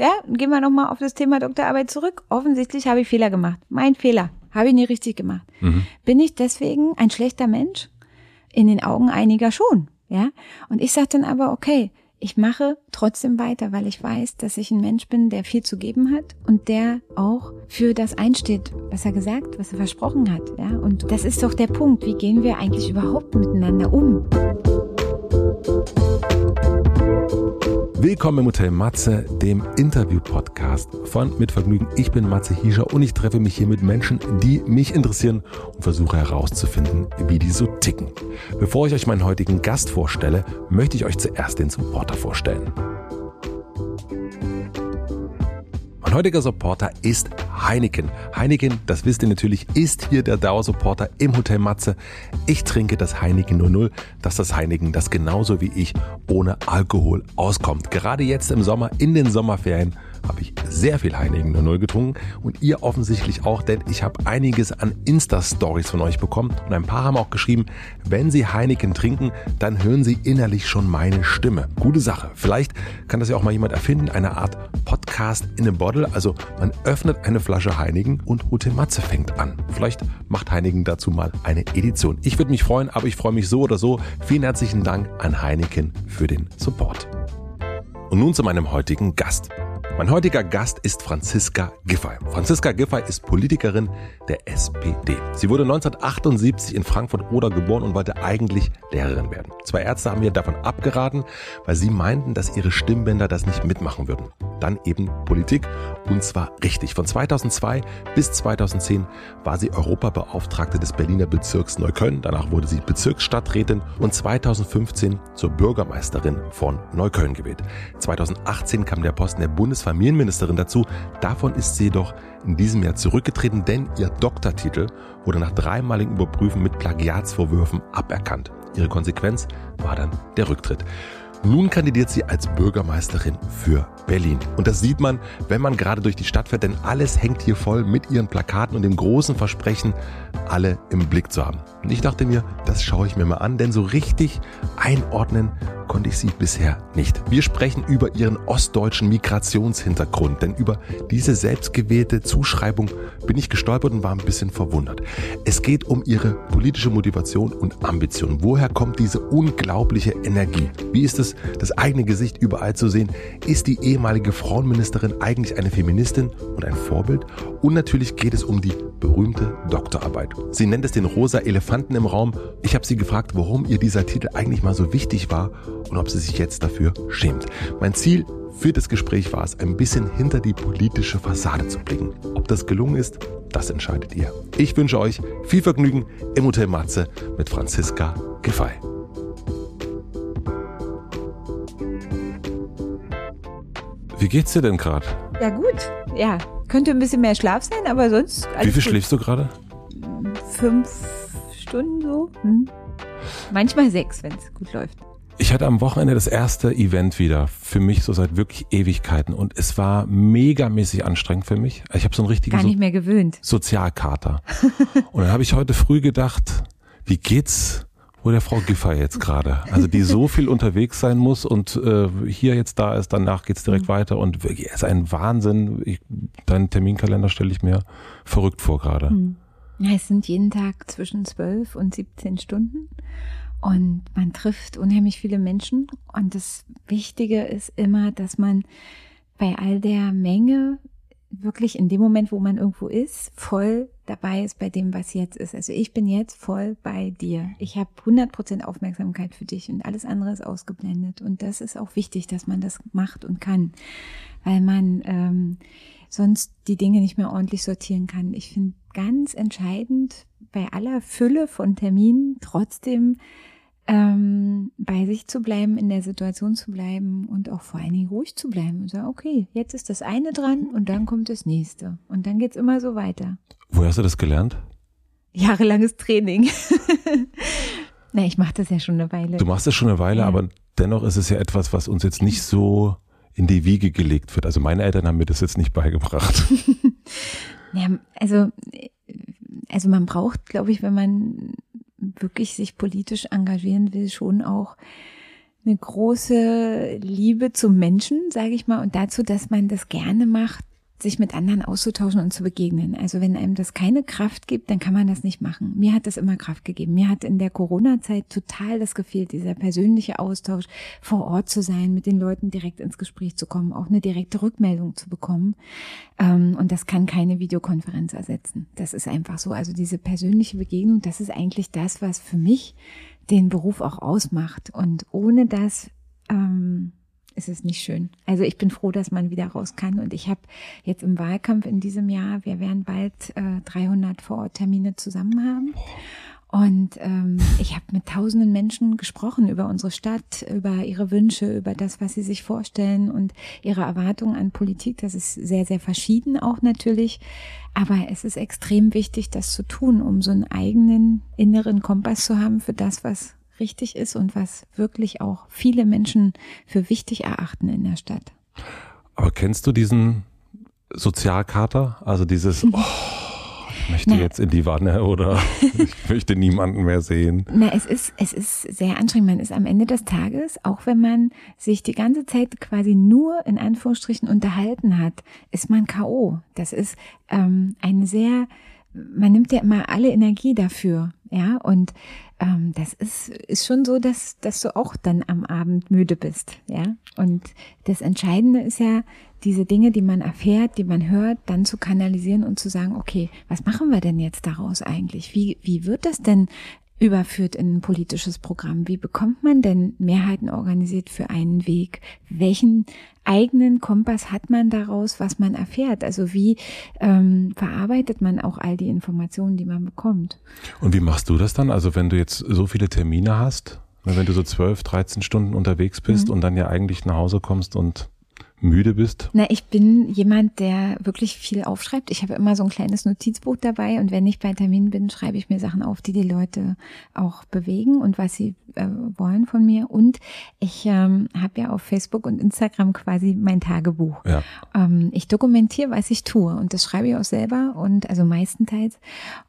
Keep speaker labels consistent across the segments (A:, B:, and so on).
A: Ja, gehen wir nochmal auf das Thema Doktorarbeit zurück. Offensichtlich habe ich Fehler gemacht. Mein Fehler. Habe ich nie richtig gemacht. Mhm. Bin ich deswegen ein schlechter Mensch? In den Augen einiger schon. Ja. Und ich sage dann aber, okay, ich mache trotzdem weiter, weil ich weiß, dass ich ein Mensch bin, der viel zu geben hat und der auch für das einsteht, was er gesagt, was er versprochen hat. Ja, und das ist doch der Punkt. Wie gehen wir eigentlich überhaupt miteinander um?
B: Willkommen im Hotel Matze, dem Interview-Podcast von Mit Vergnügen. Ich bin Matze Hiescher und ich treffe mich hier mit Menschen, die mich interessieren und versuche herauszufinden, wie die so ticken. Bevor ich euch meinen heutigen Gast vorstelle, möchte ich euch zuerst den Supporter vorstellen. Mein heutiger Supporter ist Heineken. Heineken, das wisst ihr natürlich, ist hier der Dauersupporter im Hotel Matze. Ich trinke das Heineken 00, dass das Heineken, das genauso wie ich ohne Alkohol auskommt. Gerade jetzt im Sommer, in den Sommerferien, habe ich sehr viel Heineken 00 getrunken und ihr offensichtlich auch, denn ich habe einiges an Insta-Stories von euch bekommen und ein paar haben auch geschrieben, wenn sie Heineken trinken, dann hören sie innerlich schon meine Stimme. Gute Sache. Vielleicht kann das ja auch mal jemand erfinden, eine Art Podcast in a Bottle. Also man öffnet eine Flasche Heineken und Hotel Matze fängt an. Vielleicht macht Heineken dazu mal eine Edition. Ich würde mich freuen, aber ich freue mich so oder so. Vielen herzlichen Dank an Heineken für den Support. Und nun zu meinem heutigen Gast. Mein heutiger Gast ist Franziska Giffey. Franziska Giffey ist Politikerin der SPD. Sie wurde 1978 in Frankfurt-Oder geboren und wollte eigentlich Lehrerin werden. Zwei Ärzte haben ihr davon abgeraten, weil sie meinten, dass ihre Stimmbänder das nicht mitmachen würden. Dann eben Politik und zwar richtig. Von 2002 bis 2010 war sie Europabeauftragte des Berliner Bezirks Neukölln. Danach wurde sie Bezirksstadträtin und 2015 zur Bürgermeisterin von Neukölln gewählt. 2018 kam der Posten der Bundesverwaltung Familienministerin dazu. Davon ist sie jedoch in diesem Jahr zurückgetreten, denn ihr Doktortitel wurde nach dreimaligen Überprüfen mit Plagiatsvorwürfen aberkannt. Ihre Konsequenz war dann der Rücktritt. Nun kandidiert sie als Bürgermeisterin für Berlin. Und das sieht man, wenn man gerade durch die Stadt fährt, denn alles hängt hier voll mit ihren Plakaten und dem großen Versprechen, alle im Blick zu haben. Und ich dachte mir, das schaue ich mir mal an, denn so richtig einordnen konnte ich sie bisher nicht. Wir sprechen über ihren ostdeutschen Migrationshintergrund, denn über diese selbstgewählte Zuschreibung bin ich gestolpert und war ein bisschen verwundert. Es geht um ihre politische Motivation und Ambition. Woher kommt diese unglaubliche Energie? Wie ist es, das eigene Gesicht überall zu sehen? Ist die ehemalige Frauenministerin eigentlich eine Feministin und ein Vorbild? Und natürlich geht es um die berühmte Doktorarbeit. Sie nennt es den rosa Elefanten im Raum. Ich habe sie gefragt, warum ihr dieser Titel eigentlich mal so wichtig war und ob sie sich jetzt dafür schämt. Mein Ziel für das Gespräch war es, ein bisschen hinter die politische Fassade zu blicken. Ob das gelungen ist, das entscheidet ihr. Ich wünsche euch viel Vergnügen im Hotel Matze mit Franziska Giffey. Wie geht's dir denn gerade?
A: Ja gut, ja. Könnte ein bisschen mehr Schlaf sein, aber sonst.
B: Wie viel gut. schläfst du gerade?
A: Fünf Stunden so. Hm. Manchmal sechs, wenn es gut läuft.
B: Ich hatte am Wochenende das erste Event wieder, für mich so seit wirklich Ewigkeiten und es war megamäßig anstrengend für mich. Ich habe so einen richtigen
A: Gar nicht mehr gewöhnt.
B: Sozialkater. und dann habe ich heute früh gedacht, wie geht's wo der Frau Giffer jetzt gerade, also die so viel unterwegs sein muss und äh, hier jetzt da ist, danach geht's direkt mhm. weiter und wirklich, ist ein Wahnsinn. Ich, deinen Terminkalender stelle ich mir verrückt vor gerade. Mhm.
A: Es sind jeden Tag zwischen zwölf und 17 Stunden. Und man trifft unheimlich viele Menschen. Und das Wichtige ist immer, dass man bei all der Menge wirklich in dem Moment, wo man irgendwo ist, voll dabei ist bei dem, was jetzt ist. Also ich bin jetzt voll bei dir. Ich habe 100% Aufmerksamkeit für dich und alles andere ist ausgeblendet. Und das ist auch wichtig, dass man das macht und kann, weil man ähm, sonst die Dinge nicht mehr ordentlich sortieren kann. Ich finde ganz entscheidend bei aller Fülle von Terminen trotzdem ähm, bei sich zu bleiben, in der Situation zu bleiben und auch vor allen Dingen ruhig zu bleiben und sagen, okay, jetzt ist das eine dran und dann kommt das nächste. Und dann geht's immer so weiter.
B: Woher hast du das gelernt?
A: Jahrelanges Training. Na, ich mache das ja schon eine Weile.
B: Du machst das schon eine Weile, ja. aber dennoch ist es ja etwas, was uns jetzt nicht so in die Wiege gelegt wird. Also meine Eltern haben mir das jetzt nicht beigebracht.
A: ja, also, also man braucht, glaube ich, wenn man wirklich sich politisch engagieren will, schon auch eine große Liebe zum Menschen, sage ich mal, und dazu, dass man das gerne macht, sich mit anderen auszutauschen und zu begegnen. Also wenn einem das keine Kraft gibt, dann kann man das nicht machen. Mir hat das immer Kraft gegeben. Mir hat in der Corona-Zeit total das gefehlt, dieser persönliche Austausch, vor Ort zu sein, mit den Leuten direkt ins Gespräch zu kommen, auch eine direkte Rückmeldung zu bekommen. Ähm, und das kann keine Videokonferenz ersetzen. Das ist einfach so. Also diese persönliche Begegnung, das ist eigentlich das, was für mich den Beruf auch ausmacht. Und ohne das ähm, ist es nicht schön. Also ich bin froh, dass man wieder raus kann. Und ich habe jetzt im Wahlkampf in diesem Jahr, wir werden bald äh, 300 Vororttermine zusammen haben. Und ähm, ich habe mit tausenden Menschen gesprochen über unsere Stadt, über ihre Wünsche, über das, was sie sich vorstellen und ihre Erwartungen an Politik. Das ist sehr, sehr verschieden auch natürlich. Aber es ist extrem wichtig, das zu tun, um so einen eigenen inneren Kompass zu haben für das, was richtig ist und was wirklich auch viele Menschen für wichtig erachten in der Stadt.
B: Aber kennst du diesen Sozialkater? Also dieses, oh, ich möchte Na, jetzt in die Wanne oder ich möchte niemanden mehr sehen.
A: Na, es ist, es ist sehr anstrengend. Man ist am Ende des Tages, auch wenn man sich die ganze Zeit quasi nur in Anführungsstrichen unterhalten hat, ist man K.O. Das ist ähm, eine sehr, man nimmt ja immer alle Energie dafür, ja, und ähm, das ist, ist schon so, dass, dass du auch dann am Abend müde bist, ja. Und das Entscheidende ist ja, diese Dinge, die man erfährt, die man hört, dann zu kanalisieren und zu sagen, okay, was machen wir denn jetzt daraus eigentlich? Wie, wie wird das denn überführt in ein politisches Programm? Wie bekommt man denn Mehrheiten organisiert für einen Weg? Welchen eigenen Kompass hat man daraus, was man erfährt? Also wie ähm, verarbeitet man auch all die Informationen, die man bekommt?
B: Und wie machst du das dann? Also wenn du jetzt so viele Termine hast, ne, wenn du so 12, 13 Stunden unterwegs bist mhm. und dann ja eigentlich nach Hause kommst und müde bist?
A: Na, ich bin jemand, der wirklich viel aufschreibt. Ich habe immer so ein kleines Notizbuch dabei und wenn ich bei Terminen bin, schreibe ich mir Sachen auf, die die Leute auch bewegen und was sie äh, wollen von mir. Und ich ähm, habe ja auf Facebook und Instagram quasi mein Tagebuch. Ja. Ähm, ich dokumentiere, was ich tue und das schreibe ich auch selber und also meistenteils.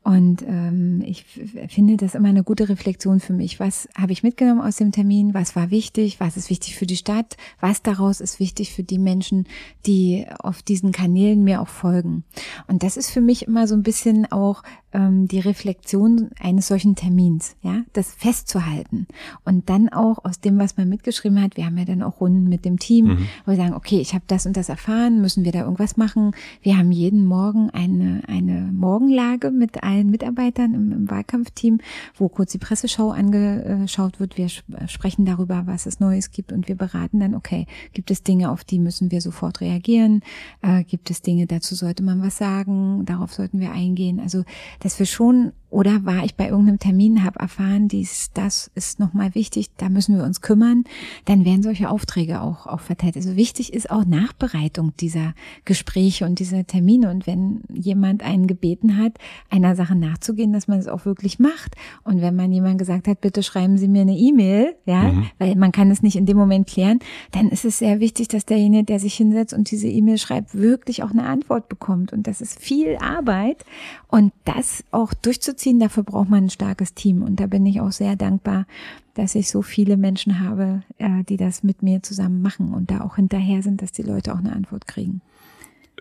A: Und ähm, ich finde das immer eine gute Reflexion für mich. Was habe ich mitgenommen aus dem Termin? Was war wichtig? Was ist wichtig für die Stadt? Was daraus ist wichtig für die Menschen, die auf diesen Kanälen mir auch folgen? Und das ist für mich immer so ein bisschen auch ähm, die Reflexion eines solchen Termins, ja, das festzuhalten und dann auch aus dem, was man mitgeschrieben hat, wir haben ja dann auch Runden mit dem Team, mhm. wo wir sagen, okay, ich habe das und das erfahren, müssen wir da irgendwas machen? Wir haben jeden Morgen eine eine Morgenlage mit allen Mitarbeitern im, im Wahlkampfteam, wo kurz die Presseschau angeschaut wird. Wir sprechen darüber, was es Neues gibt und wir beraten dann, okay, gibt es Dinge, auf die müssen wir sofort reagieren? Äh, gibt es Dinge, dazu sollte man was sagen? Darauf sollten wir eingehen. Also dass wir schon oder war ich bei irgendeinem Termin, habe erfahren, dies, das ist nochmal wichtig, da müssen wir uns kümmern, dann werden solche Aufträge auch, auch verteilt. Also wichtig ist auch Nachbereitung dieser Gespräche und dieser Termine. Und wenn jemand einen gebeten hat, einer Sache nachzugehen, dass man es auch wirklich macht. Und wenn man jemand gesagt hat, bitte schreiben Sie mir eine E-Mail, ja, mhm. weil man kann es nicht in dem Moment klären, dann ist es sehr wichtig, dass derjenige, der sich hinsetzt und diese E-Mail schreibt, wirklich auch eine Antwort bekommt. Und das ist viel Arbeit. Und das auch durchzuziehen, dafür braucht man ein starkes Team. Und da bin ich auch sehr dankbar, dass ich so viele Menschen habe, äh, die das mit mir zusammen machen und da auch hinterher sind, dass die Leute auch eine Antwort kriegen.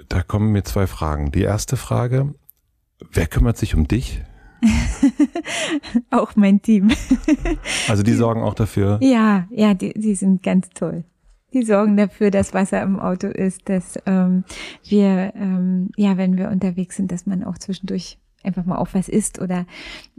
B: Da kommen mir zwei Fragen. Die erste Frage, wer kümmert sich um dich?
A: auch mein Team.
B: also die sorgen auch dafür?
A: Ja, ja, die, die sind ganz toll. Die sorgen dafür, dass Wasser im Auto ist, dass ähm, wir, ähm, ja, wenn wir unterwegs sind, dass man auch zwischendurch einfach mal auf was isst oder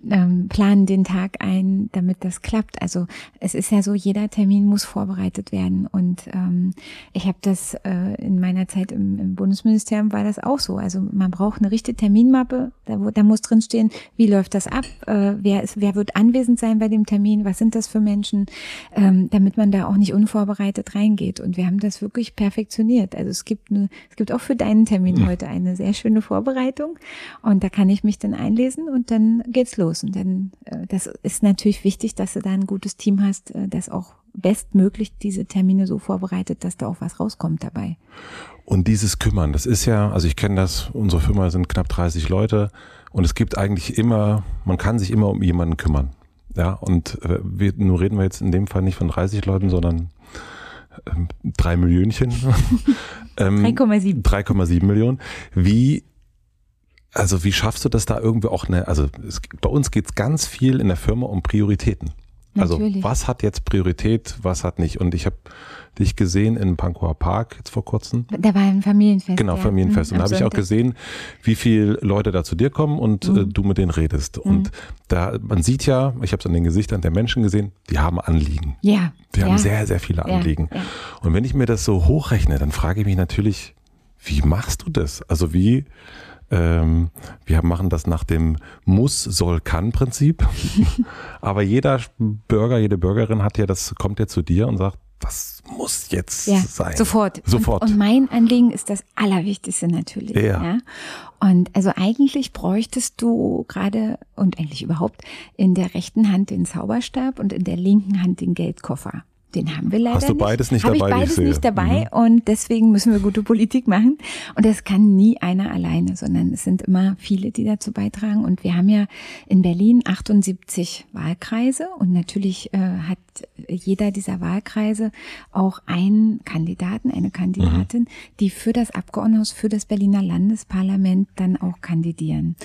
A: ähm, planen den Tag ein, damit das klappt. Also es ist ja so, jeder Termin muss vorbereitet werden. Und ähm, ich habe das äh, in meiner Zeit im, im Bundesministerium war das auch so. Also man braucht eine richtige Terminmappe, da, wo, da muss drin stehen, wie läuft das ab, äh, wer ist, wer wird anwesend sein bei dem Termin, was sind das für Menschen, ähm, damit man da auch nicht unvorbereitet reingeht. Und wir haben das wirklich perfektioniert. Also es gibt eine, es gibt auch für deinen Termin heute eine sehr schöne Vorbereitung. Und da kann ich mich dann einlesen und dann geht's los. Und dann, äh, das ist natürlich wichtig, dass du da ein gutes Team hast, äh, das auch bestmöglich diese Termine so vorbereitet, dass da auch was rauskommt dabei.
B: Und dieses Kümmern, das ist ja, also ich kenne das, unsere Firma sind knapp 30 Leute und es gibt eigentlich immer, man kann sich immer um jemanden kümmern. Ja, und äh, wir, nur reden wir jetzt in dem Fall nicht von 30 Leuten, sondern ähm, drei Millionchen.
A: 3,7.
B: 3,7 Millionen. Wie, also wie schaffst du das da irgendwie auch eine, also es, bei uns geht's ganz viel in der Firma um Prioritäten. Also
A: Natürlich.
B: was hat jetzt Priorität, was hat nicht. Und ich habe dich gesehen in Pankower Park jetzt vor kurzem.
A: Da war ein Familienfest.
B: Genau,
A: ja.
B: Familienfest.
A: Mhm,
B: Und da habe ich auch gesehen, wie viel Leute da zu dir kommen und äh,
A: Mhm.
B: du mit denen redest. Und da, man sieht ja, ich habe es an den Gesichtern der Menschen gesehen, die haben Anliegen.
A: Ja.
B: Die
A: ja.
B: haben sehr, sehr viele
A: Ja,
B: Anliegen.
A: ja.
B: Und wenn ich mir das so hochrechne, dann frage ich mich natürlich, wie machst du das? Also wie, ähm, wir machen das nach dem Muss, soll, kann Prinzip. Aber jeder Bürger, jede Bürgerin hat ja das, kommt ja zu dir und sagt, das muss jetzt
A: Ja,
B: sein.
A: sofort.
B: Sofort.
A: Und, und mein Anliegen ist das Allerwichtigste natürlich.
B: Ja.
A: Und also eigentlich bräuchtest du gerade und eigentlich überhaupt in der rechten Hand den Zauberstab und in der linken Hand den Geldkoffer. Den haben wir leider
B: Hast du
A: nicht.
B: beides nicht
A: Hab
B: dabei, wie
A: Ich
B: ich
A: beides.
B: Mhm.
A: nicht dabei und deswegen müssen wir gute Politik machen. Und das kann nie einer alleine, sondern es sind immer viele, die dazu beitragen. Und wir haben ja in Berlin 78 Wahlkreise und natürlich äh, hat jeder dieser Wahlkreise auch einen Kandidaten, eine Kandidatin, die für das Abgeordnetenhaus, für das Berliner Landesparlament dann auch kandidieren.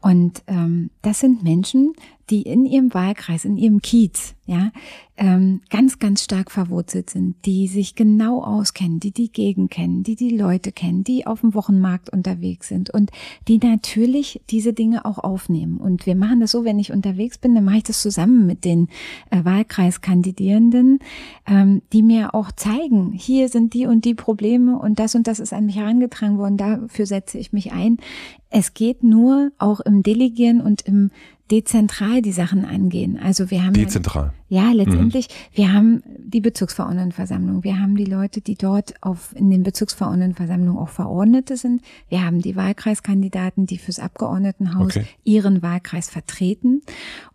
A: Und ähm, das sind Menschen, die in ihrem Wahlkreis, in ihrem Kiez, ja, ähm, ganz, ganz stark verwurzelt sind, die sich genau auskennen, die die Gegend kennen, die die Leute kennen, die auf dem Wochenmarkt unterwegs sind und die natürlich diese Dinge auch aufnehmen. Und wir machen das so, wenn ich unterwegs bin, dann mache ich das zusammen mit den äh, Wahlkreiskandidierenden, ähm, die mir auch zeigen, hier sind die und die Probleme und das und das ist an mich herangetragen worden, dafür setze ich mich ein. Es geht nur auch im Delegieren und im dezentral die Sachen angehen. Also wir haben
B: Dezentral.
A: ja, letztendlich, wir haben die Bezirksverordnetenversammlung, wir haben die Leute, die dort auf, in den Bezirksverordnetenversammlungen auch Verordnete sind, wir haben die Wahlkreiskandidaten, die fürs Abgeordnetenhaus
B: Okay.
A: ihren Wahlkreis vertreten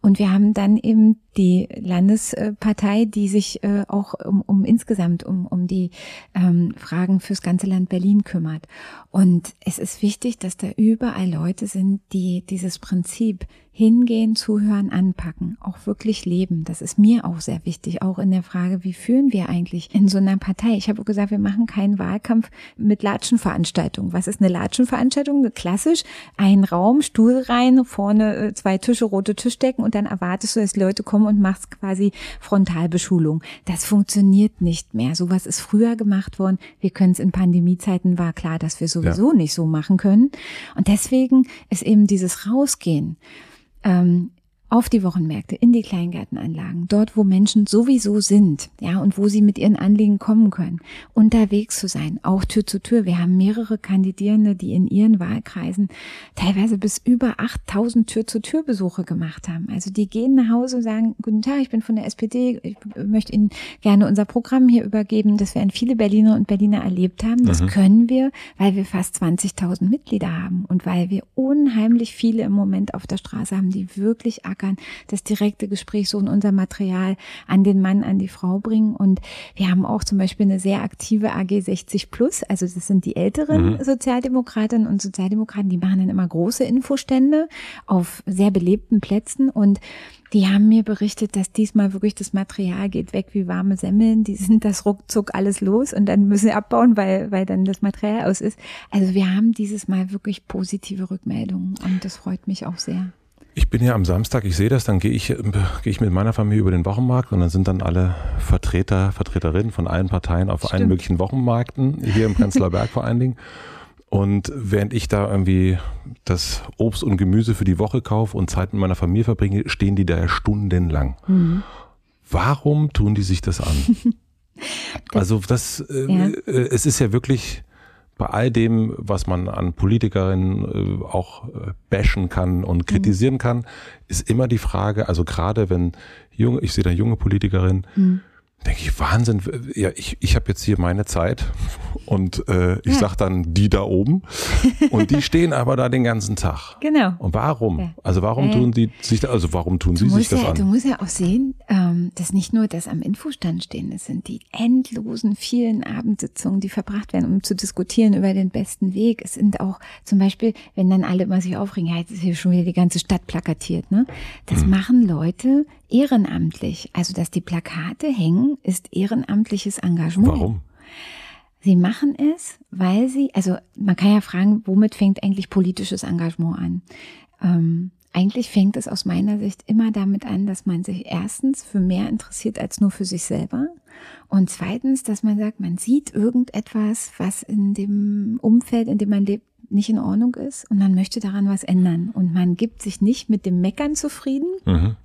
A: und wir haben dann eben die Landespartei, die sich äh, auch um, um insgesamt um, um die ähm, Fragen fürs ganze Land Berlin kümmert. Und es ist wichtig, dass da überall Leute sind, die dieses Prinzip hingehen, zuhören, anpacken, auch wirklich leben. Das ist mir auch sehr wichtig, auch in der Frage, wie führen wir eigentlich in so einer Partei? Ich habe gesagt, wir machen keinen Wahlkampf mit Latschenveranstaltungen. Was ist eine Latschenveranstaltung? Klassisch, ein Raum, Stuhl rein, vorne äh, zwei Tische, rote Tischdecken und dann erwartest du, dass Leute kommen und machst quasi Frontalbeschulung. Das funktioniert nicht mehr. Sowas ist früher gemacht worden. Wir können es in Pandemiezeiten, war klar, dass wir sowieso nicht so machen können. Und deswegen ist eben dieses Rausgehen, ähm, auf die Wochenmärkte, in die Kleingärtenanlagen, dort, wo Menschen sowieso sind, ja, und wo sie mit ihren Anliegen kommen können, unterwegs zu sein, auch Tür zu Tür. Wir haben mehrere Kandidierende, die in ihren Wahlkreisen teilweise bis über 8000 Tür zu Tür Besuche gemacht haben. Also die gehen nach Hause und sagen, guten Tag, ich bin von der SPD, ich möchte Ihnen gerne unser Programm hier übergeben, das werden viele Berliner und Berliner erlebt haben. Das können wir, weil wir fast 20.000 Mitglieder haben und weil wir unheimlich viele im Moment auf der Straße haben, die wirklich ackern, das direkte Gespräch so in unser Material an den Mann, an die Frau bringen. Und wir haben auch zum Beispiel eine sehr aktive AG 60 Plus, also das sind die älteren Sozialdemokratinnen und Sozialdemokraten, die machen dann immer große Infostände auf sehr belebten Plätzen und die haben mir berichtet, dass diesmal wirklich das Material geht weg wie warme Semmeln. Die sind das ruckzuck alles los und dann müssen sie abbauen, weil, weil dann das Material aus ist. Also wir haben dieses Mal wirklich positive Rückmeldungen und das freut mich auch sehr.
B: Ich bin ja am Samstag, ich sehe das, dann gehe ich, gehe ich mit meiner Familie über den Wochenmarkt und dann sind dann alle Vertreter, Vertreterinnen von allen Parteien auf allen
A: Stimmt.
B: möglichen Wochenmärkten, hier im Prenzlauer Berg vor allen Dingen. Und während ich da irgendwie das Obst und Gemüse für die Woche kaufe und Zeit mit meiner Familie verbringe, stehen die da stundenlang.
A: Mhm.
B: Warum tun die sich das an? also das, äh,
A: Ja.
B: äh, es ist ja wirklich bei all dem, was man an Politikerinnen äh, auch äh, bashen kann und kritisieren kann, ist immer die Frage, also gerade wenn junge, ich sehe da junge Politikerinnen, denke ich, Wahnsinn, ja, ich, ich habe jetzt hier meine Zeit und äh, ich ja. sag dann die da oben und die stehen aber da den ganzen Tag.
A: Genau.
B: Und warum? Ja. Also warum äh, tun die sich da, also warum tun sie sich das
A: ja,
B: an?
A: Du musst ja auch sehen, dass nicht nur das am Infostand stehen, es sind die endlosen vielen Abendsitzungen, die verbracht werden, um zu diskutieren über den besten Weg. Es sind auch zum Beispiel, wenn dann alle immer sich aufregen, ja, jetzt ist hier schon wieder die ganze Stadt plakatiert, ne? Das hm. machen Leute ehrenamtlich. Also, dass die Plakate hängen, ist ehrenamtliches Engagement.
B: Warum?
A: Sie machen es, weil sie, also man kann ja fragen, womit fängt eigentlich politisches Engagement an? Ähm, eigentlich fängt es aus meiner Sicht immer damit an, dass man sich erstens für mehr interessiert als nur für sich selber und zweitens, dass man sagt, man sieht irgendetwas, was in dem Umfeld, in dem man lebt, nicht in Ordnung ist und man möchte daran was ändern und man gibt sich nicht mit dem Meckern zufrieden, mhm.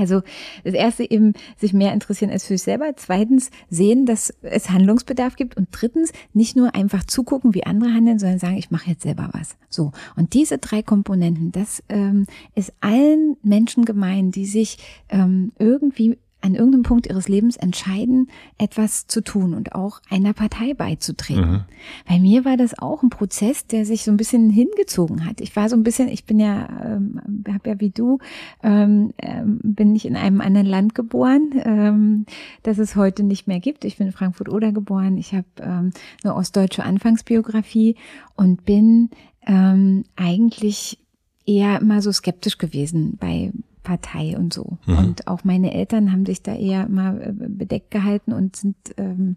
A: Also das erste eben sich mehr interessieren als für sich selber. Zweitens sehen, dass es Handlungsbedarf gibt. Und drittens nicht nur einfach zugucken, wie andere handeln, sondern sagen, ich mache jetzt selber was. So. Und diese drei Komponenten, das ähm, ist allen Menschen gemein, die sich ähm, irgendwie an irgendeinem Punkt ihres Lebens entscheiden, etwas zu tun und auch einer Partei beizutreten. Mhm. Bei mir war das auch ein Prozess, der sich so ein bisschen hingezogen hat. Ich war so ein bisschen, ich bin ja, ähm, habe ja wie du, ähm, ähm, bin ich in einem anderen Land geboren, ähm, das es heute nicht mehr gibt. Ich bin in Frankfurt-Oder geboren. Ich habe ähm, eine ostdeutsche Anfangsbiografie und bin ähm, eigentlich eher immer so skeptisch gewesen bei Partei und so. Mhm. Und auch meine Eltern haben sich da eher mal äh, bedeckt gehalten und sind ähm,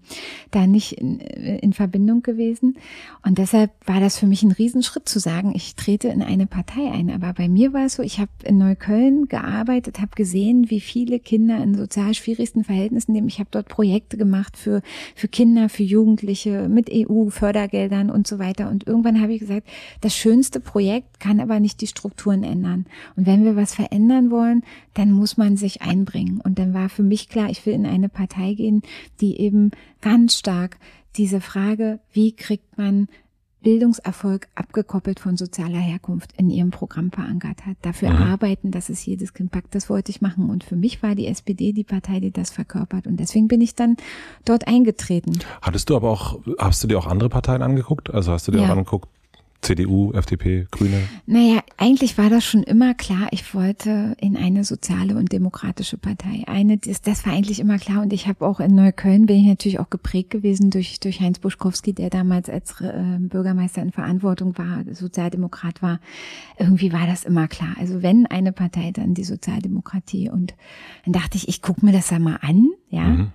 A: da nicht in, äh, in Verbindung gewesen. Und deshalb war das für mich ein Riesenschritt zu sagen, ich trete in eine Partei ein. Aber bei mir war es so, ich habe in Neukölln gearbeitet, habe gesehen, wie viele Kinder in sozial schwierigsten Verhältnissen leben. Ich habe dort Projekte gemacht für, für Kinder, für Jugendliche mit EU-Fördergeldern und so weiter. Und irgendwann habe ich gesagt, das schönste Projekt kann aber nicht die Strukturen ändern. Und wenn wir was verändern wollen, dann muss man sich einbringen. Und dann war für mich klar, ich will in eine Partei gehen, die eben ganz stark diese Frage, wie kriegt man Bildungserfolg abgekoppelt von sozialer Herkunft in ihrem Programm verankert hat. Dafür mhm. arbeiten, dass es jedes Kind packt. Das wollte ich machen. Und für mich war die SPD die Partei, die das verkörpert. Und deswegen bin ich dann dort eingetreten.
B: Hattest du aber auch, hast du dir auch andere Parteien angeguckt? Also hast du dir ja. auch angeguckt, CDU, FDP, Grüne?
A: Naja, eigentlich war das schon immer klar. Ich wollte in eine soziale und demokratische Partei. Eine, das, das war eigentlich immer klar. Und ich habe auch in Neukölln bin ich natürlich auch geprägt gewesen durch, durch Heinz Buschkowski, der damals als äh, Bürgermeister in Verantwortung war, Sozialdemokrat war. Irgendwie war das immer klar. Also wenn eine Partei, dann die Sozialdemokratie. Und dann dachte ich, ich gucke mir das da mal an, ja. Mhm.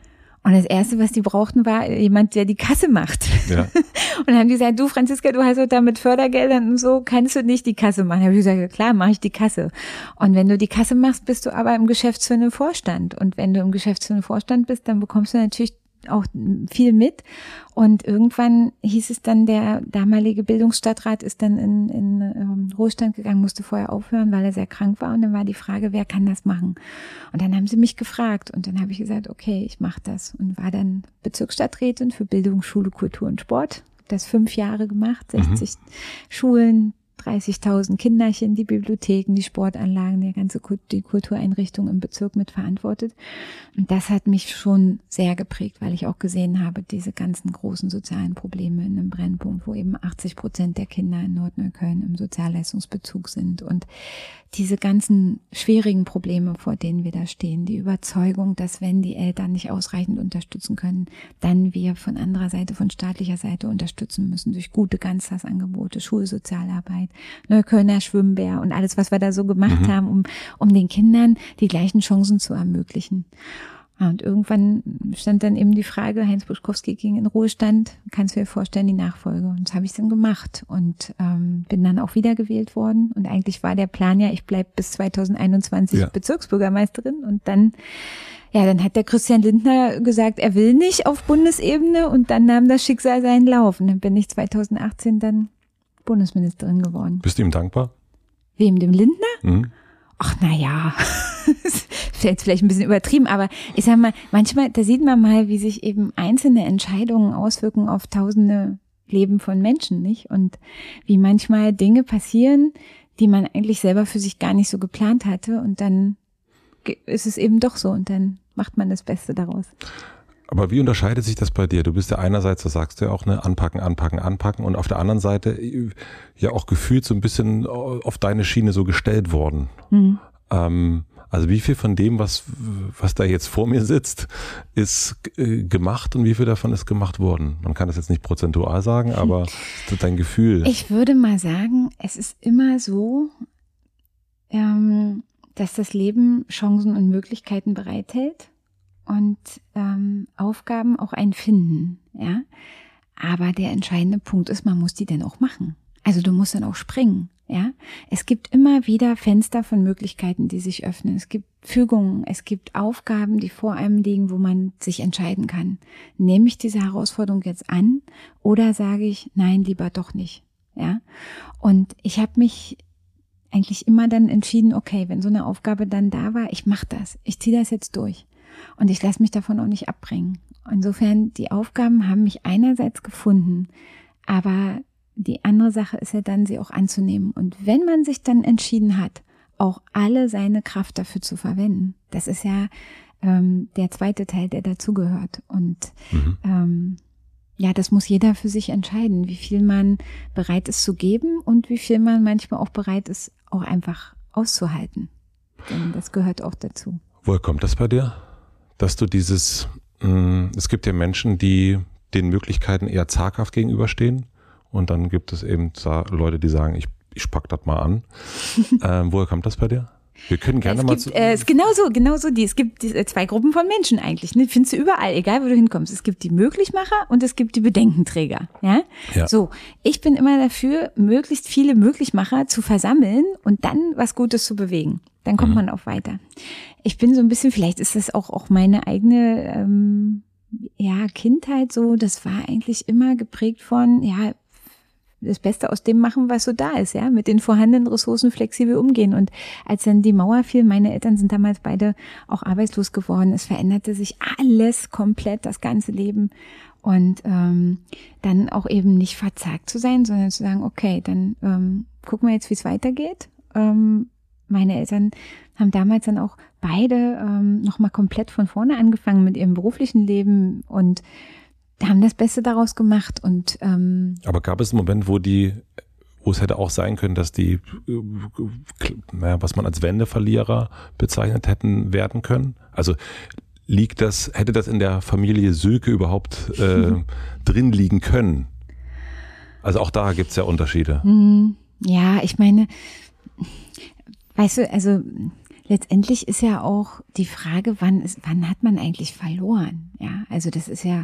A: Und das Erste, was die brauchten, war jemand, der die Kasse macht. Ja. Und dann haben die gesagt, du Franziska, du hast doch da mit Fördergeldern und so, kannst du nicht die Kasse machen? Da habe ich gesagt, klar, mache ich die Kasse. Und wenn du die Kasse machst, bist du aber im geschäftsführenden Vorstand. Und wenn du im geschäftsführenden Vorstand bist, dann bekommst du natürlich auch viel mit. Und irgendwann hieß es dann, der damalige Bildungsstadtrat ist dann in, in ähm, Ruhestand gegangen, musste vorher aufhören, weil er sehr krank war. Und dann war die Frage, wer kann das machen? Und dann haben sie mich gefragt. Und dann habe ich gesagt, okay, ich mache das. Und war dann Bezirksstadträtin für Bildung, Schule, Kultur und Sport. Das fünf Jahre gemacht, 60 mhm. Schulen, 30.000 Kinderchen, die Bibliotheken, die Sportanlagen, die ganze die Kultureinrichtung im Bezirk mitverantwortet. Und das hat mich schon sehr geprägt, weil ich auch gesehen habe, diese ganzen großen sozialen Probleme in einem Brennpunkt, wo eben 80 Prozent der Kinder in Nordneukölln im Sozialleistungsbezug sind und diese ganzen schwierigen Probleme, vor denen wir da stehen, die Überzeugung, dass wenn die Eltern nicht ausreichend unterstützen können, dann wir von anderer Seite, von staatlicher Seite unterstützen müssen durch gute Ganztagsangebote, Schulsozialarbeit, Neuköllner Schwimmbär und alles, was wir da so gemacht mhm. haben, um, um den Kindern die gleichen Chancen zu ermöglichen. Und irgendwann stand dann eben die Frage, Heinz Buschkowski ging in Ruhestand, kannst du dir vorstellen, die Nachfolge. Und das habe ich dann gemacht und ähm, bin dann auch wiedergewählt worden. Und eigentlich war der Plan ja, ich bleib bis 2021 ja. Bezirksbürgermeisterin. Und dann, ja, dann hat der Christian Lindner gesagt, er will nicht auf Bundesebene. Und dann nahm das Schicksal seinen Lauf. Und dann bin ich 2018 dann Bundesministerin geworden.
B: Bist du ihm dankbar?
A: Wem, dem Lindner? Mhm. Ach, na ja, ist jetzt vielleicht ein bisschen übertrieben, aber ich sag mal, manchmal, da sieht man mal, wie sich eben einzelne Entscheidungen auswirken auf tausende Leben von Menschen, nicht? Und wie manchmal Dinge passieren, die man eigentlich selber für sich gar nicht so geplant hatte und dann ist es eben doch so und dann macht man das Beste daraus.
B: Aber wie unterscheidet sich das bei dir? Du bist ja einerseits, das sagst du ja auch, ne, anpacken, anpacken, anpacken und auf der anderen Seite äh, ja auch gefühlt so ein bisschen auf deine Schiene so gestellt worden. Mhm. Ähm, also wie viel von dem, was, was da jetzt vor mir sitzt, ist äh, gemacht und wie viel davon ist gemacht worden? Man kann das jetzt nicht prozentual sagen, aber dein Gefühl?
A: Ich würde mal sagen, es ist immer so, ähm, dass das Leben Chancen und Möglichkeiten bereithält und ähm, Aufgaben auch einen finden, ja. Aber der entscheidende Punkt ist, man muss die denn auch machen. Also du musst dann auch springen, ja. Es gibt immer wieder Fenster von Möglichkeiten, die sich öffnen. Es gibt Fügungen, es gibt Aufgaben, die vor einem liegen, wo man sich entscheiden kann. Nehme ich diese Herausforderung jetzt an oder sage ich, nein, lieber doch nicht, ja. Und ich habe mich eigentlich immer dann entschieden, okay, wenn so eine Aufgabe dann da war, ich mache das, ich ziehe das jetzt durch und ich lasse mich davon auch nicht abbringen. Insofern, die Aufgaben haben mich einerseits gefunden, aber die andere Sache ist ja dann, sie auch anzunehmen. Und wenn man sich dann entschieden hat, auch alle seine Kraft dafür zu verwenden, das ist ja ähm, der zweite Teil, der dazugehört. Und mhm. ähm, ja, das muss jeder für sich entscheiden, wie viel man bereit ist zu geben und wie viel man manchmal auch bereit ist, auch einfach auszuhalten. Denn das gehört auch dazu.
B: Woher kommt das bei dir? Dass du dieses, mh, mm, es gibt ja Menschen, die den Möglichkeiten eher zaghaft gegenüberstehen. Und dann gibt es eben Leute, die sagen, ich, ich pack das mal an. ähm, woher kommt das bei dir? Wir können gerne
A: es
B: mal
A: gibt, zu. Äh, es genauso, genauso die. Es gibt die, äh, zwei Gruppen von Menschen eigentlich. Ne? Findest du überall, egal wo du hinkommst. Es gibt die Möglichmacher und es gibt die Bedenkenträger. Ja? ja. So, ich bin immer dafür, möglichst viele Möglichmacher zu versammeln und dann was Gutes zu bewegen. Dann kommt mhm. man auch weiter. Ich bin so ein bisschen, vielleicht ist das auch auch meine eigene ähm, ja Kindheit so. Das war eigentlich immer geprägt von ja das Beste aus dem machen, was so da ist, ja, mit den vorhandenen Ressourcen flexibel umgehen. Und als dann die Mauer fiel, meine Eltern sind damals beide auch arbeitslos geworden. Es veränderte sich alles komplett, das ganze Leben. Und ähm, dann auch eben nicht verzagt zu sein, sondern zu sagen, okay, dann ähm, gucken wir jetzt, wie es weitergeht. Ähm, meine Eltern haben damals dann auch beide ähm, nochmal komplett von vorne angefangen mit ihrem beruflichen Leben und haben das Beste daraus gemacht und ähm,
B: aber gab es einen Moment, wo die wo es hätte auch sein können, dass die, naja, was man als Wendeverlierer bezeichnet hätten werden können. Also liegt das, hätte das in der Familie Söke überhaupt äh, drin liegen können? Also auch da gibt's ja Unterschiede.
A: Hm, ja, ich meine, weißt du, also letztendlich ist ja auch die Frage, wann ist, wann hat man eigentlich verloren? Ja, also das ist ja,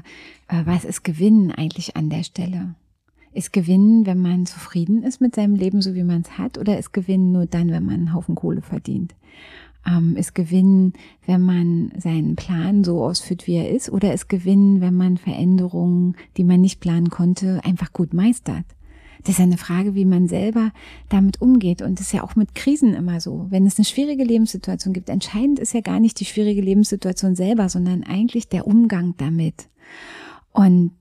A: äh, was ist Gewinnen eigentlich an der Stelle? Ist Gewinnen, wenn man zufrieden ist mit seinem Leben, so wie man es hat, oder ist Gewinnen nur dann, wenn man einen Haufen Kohle verdient? Ähm, ist Gewinnen, wenn man seinen Plan so ausführt, wie er ist, oder ist Gewinnen, wenn man Veränderungen, die man nicht planen konnte, einfach gut meistert? Das ist eine Frage, wie man selber damit umgeht. Und das ist ja auch mit Krisen immer so. Wenn es eine schwierige Lebenssituation gibt, entscheidend ist ja gar nicht die schwierige Lebenssituation selber, sondern eigentlich der Umgang damit. Und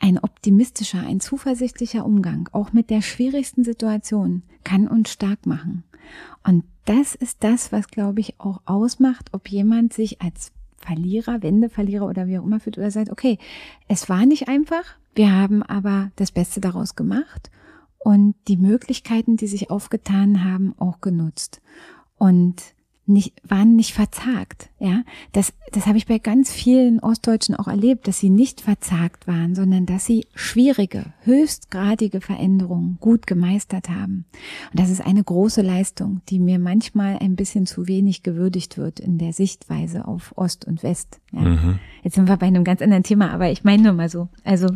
A: ein optimistischer, ein zuversichtlicher Umgang, auch mit der schwierigsten Situation, kann uns stark machen. Und das ist das, was, glaube ich, auch ausmacht, ob jemand sich als Verlierer, Wendeverlierer oder wie auch immer fühlt oder sagt, okay, es war nicht einfach, wir haben aber das Beste daraus gemacht und die Möglichkeiten, die sich aufgetan haben, auch genutzt. Und nicht, waren nicht verzagt. Ja, das, das habe ich bei ganz vielen Ostdeutschen auch erlebt, dass sie nicht verzagt waren, sondern dass sie schwierige, höchstgradige Veränderungen gut gemeistert haben. Und das ist eine große Leistung, die mir manchmal ein bisschen zu wenig gewürdigt wird in der Sichtweise auf Ost und West. Ja. Mhm. Jetzt sind wir bei einem ganz anderen Thema, aber ich meine nur mal so. Also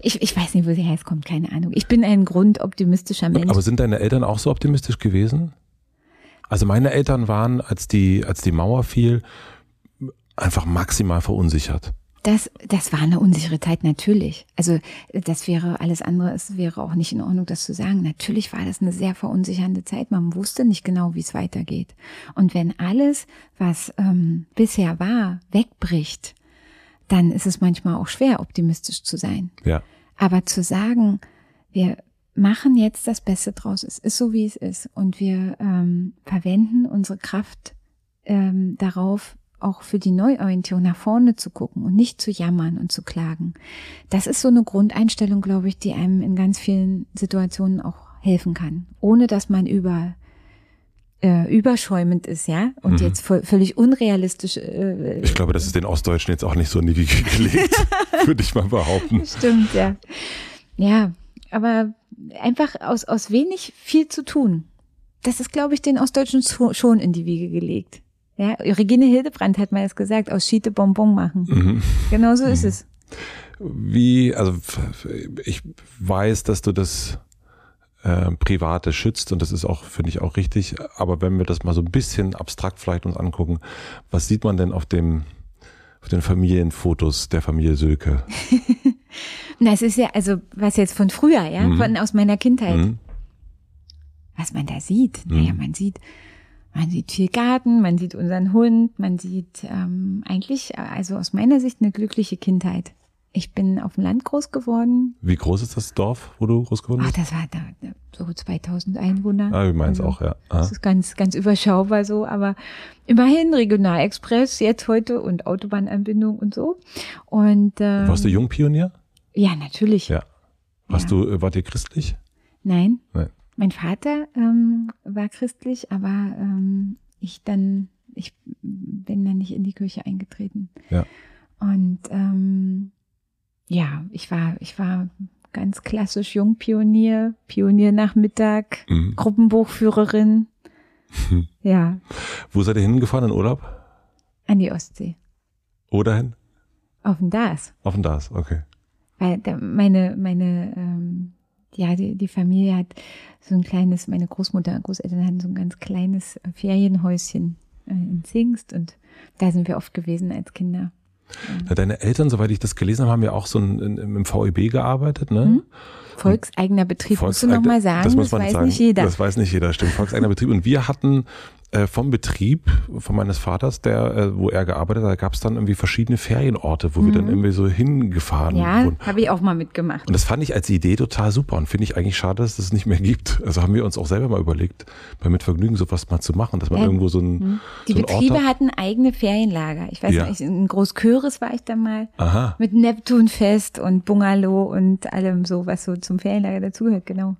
A: ich, ich weiß nicht, wo sie herkommt, keine Ahnung. Ich bin ein grundoptimistischer Mensch.
B: Aber sind deine Eltern auch so optimistisch gewesen? Also meine Eltern waren, als die, als die Mauer fiel, einfach maximal verunsichert.
A: Das, das war eine unsichere Zeit, natürlich. Also das wäre alles andere, es wäre auch nicht in Ordnung, das zu sagen. Natürlich war das eine sehr verunsichernde Zeit. Man wusste nicht genau, wie es weitergeht. Und wenn alles, was ähm, bisher war, wegbricht, dann ist es manchmal auch schwer, optimistisch zu sein.
B: Ja.
A: Aber zu sagen, wir, machen jetzt das Beste draus. Es ist so, wie es ist. Und wir ähm, verwenden unsere Kraft ähm, darauf, auch für die Neuorientierung nach vorne zu gucken und nicht zu jammern und zu klagen. Das ist so eine Grundeinstellung, glaube ich, die einem in ganz vielen Situationen auch helfen kann, ohne dass man über äh, überschäumend ist, ja, und mhm. jetzt völlig unrealistisch. Äh,
B: ich glaube, das ist den Ostdeutschen jetzt auch nicht so in die Wiege gelegt, würde ich mal behaupten.
A: Stimmt, ja. Ja, aber einfach aus, aus wenig viel zu tun. Das ist, glaube ich, den Ostdeutschen schon in die Wiege gelegt. Ja, Regine Hildebrand hat mal das gesagt, aus Schiete Bonbon machen. Mhm. Genau so ist mhm. es.
B: Wie, also ich weiß, dass du das äh, Private schützt und das ist auch, finde ich, auch richtig. Aber wenn wir das mal so ein bisschen abstrakt vielleicht uns angucken, was sieht man denn auf dem, auf den Familienfotos der Familie Sölke?
A: Na, es ist ja, also was jetzt von früher, ja, mhm. von aus meiner Kindheit. Mhm. Was man da sieht, mhm. naja, man sieht, man sieht viel Garten, man sieht unseren Hund, man sieht ähm, eigentlich, also aus meiner Sicht eine glückliche Kindheit. Ich bin auf dem Land groß geworden.
B: Wie groß ist das Dorf, wo du groß geworden bist?
A: Ach, das war da, so 2000 Einwohner.
B: Ah, wie meinst also, auch, ja.
A: Ah. Das ist ganz, ganz überschaubar so, aber immerhin Regionalexpress jetzt heute und Autobahnanbindung und so. Und ähm,
B: warst du Jungpionier?
A: Ja, natürlich.
B: Ja. Warst ja. du, äh, wart ihr christlich?
A: Nein. Nein. Mein Vater ähm, war christlich, aber ähm, ich dann, ich bin dann nicht in die Kirche eingetreten.
B: Ja.
A: Und ähm, ja, ich war, ich war ganz klassisch Jungpionier, Pioniernachmittag, mhm. Gruppenbuchführerin. Ja.
B: Wo seid ihr hingefahren in Urlaub?
A: An die Ostsee.
B: Oder hin?
A: Auf den Dars.
B: Auf den Dars, okay.
A: Weil meine, meine, ähm, ja, die, die Familie hat so ein kleines, meine Großmutter, Großeltern hatten so ein ganz kleines Ferienhäuschen äh, in Zingst und da sind wir oft gewesen als Kinder.
B: Ja, deine Eltern, soweit ich das gelesen habe, haben ja auch so ein, in, im VEB gearbeitet, ne? Mhm.
A: Volkseigener Betrieb, Volkseigner, musst du nochmal sagen, das, muss man das weiß sagen. nicht jeder.
B: Das weiß nicht jeder, stimmt. Volkseigener Betrieb. Und wir hatten äh, vom Betrieb von meines Vaters, der, äh, wo er gearbeitet hat, da gab es dann irgendwie verschiedene Ferienorte, wo mhm. wir dann mhm. irgendwie so hingefahren
A: ja, wurden. Ja, habe ich auch mal mitgemacht.
B: Und das fand ich als Idee total super und finde ich eigentlich schade, dass es das nicht mehr gibt. Also haben wir uns auch selber mal überlegt, bei Mitvergnügen sowas mal zu machen, dass man ja. irgendwo so ein mhm.
A: Die
B: so
A: Betriebe Ort hatten eigene Ferienlager. Ich weiß ja. nicht, in Großköris war ich da mal Aha. mit Neptunfest und Bungalow und allem so, was so zum Ferienlager dazugehört, genau.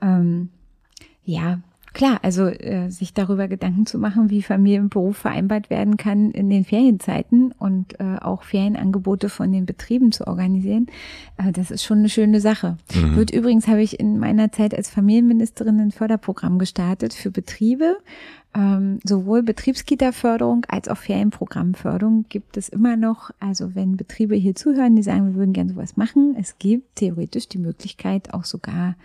A: Ähm, ja, Klar, also äh, sich darüber Gedanken zu machen, wie Familie und Beruf vereinbart werden kann in den Ferienzeiten und äh, auch Ferienangebote von den Betrieben zu organisieren, äh, das ist schon eine schöne Sache. Mhm. Wird übrigens habe ich in meiner Zeit als Familienministerin ein Förderprogramm gestartet für Betriebe. Ähm, sowohl Betriebskita-Förderung als auch Ferienprogrammförderung gibt es immer noch. Also wenn Betriebe hier zuhören, die sagen, wir würden gerne sowas machen, es gibt theoretisch die Möglichkeit, auch sogar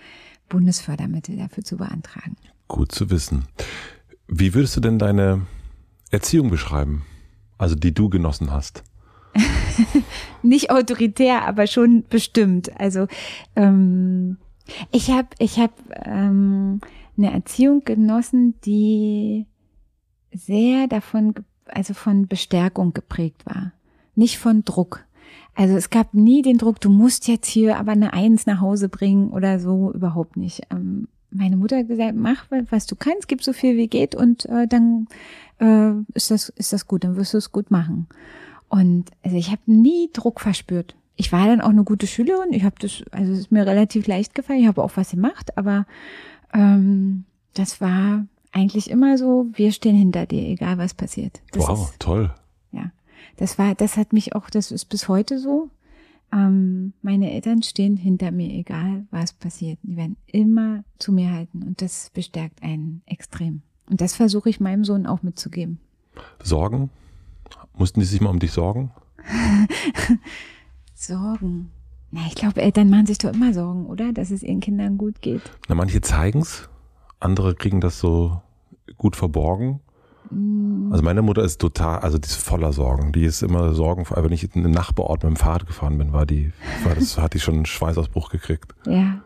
A: Bundesfördermittel dafür zu beantragen.
B: Gut zu wissen. Wie würdest du denn deine Erziehung beschreiben? Also die du genossen hast?
A: Nicht autoritär, aber schon bestimmt. Also ähm, ich habe ich hab, ähm, eine Erziehung genossen, die sehr davon, also von Bestärkung geprägt war, nicht von Druck. Also es gab nie den Druck, du musst jetzt hier aber eine Eins nach Hause bringen oder so, überhaupt nicht. Ähm, meine Mutter hat gesagt, mach, was du kannst, gib so viel wie geht und äh, dann äh, ist, das, ist das gut, dann wirst du es gut machen. Und also ich habe nie Druck verspürt. Ich war dann auch eine gute Schülerin. Ich habe das, also es ist mir relativ leicht gefallen. Ich habe auch was gemacht, aber ähm, das war eigentlich immer so, wir stehen hinter dir, egal was passiert. Das
B: wow, ist, toll.
A: Ja, das war, das hat mich auch, das ist bis heute so. Ähm, meine Eltern stehen hinter mir, egal was passiert. Die werden immer zu mir halten und das bestärkt einen extrem. Und das versuche ich meinem Sohn auch mitzugeben.
B: Sorgen? Mussten die sich mal um dich sorgen?
A: sorgen. Na, ich glaube, Eltern machen sich doch immer Sorgen, oder? Dass es ihren Kindern gut geht.
B: Na, manche zeigen's, andere kriegen das so gut verborgen. Mhm. Also meine Mutter ist total, also die ist voller Sorgen. Die ist immer Sorgen, wenn ich in den Nachbarort mit dem Fahrrad gefahren bin, war die, war das, hat die schon einen Schweißausbruch gekriegt.
A: Ja.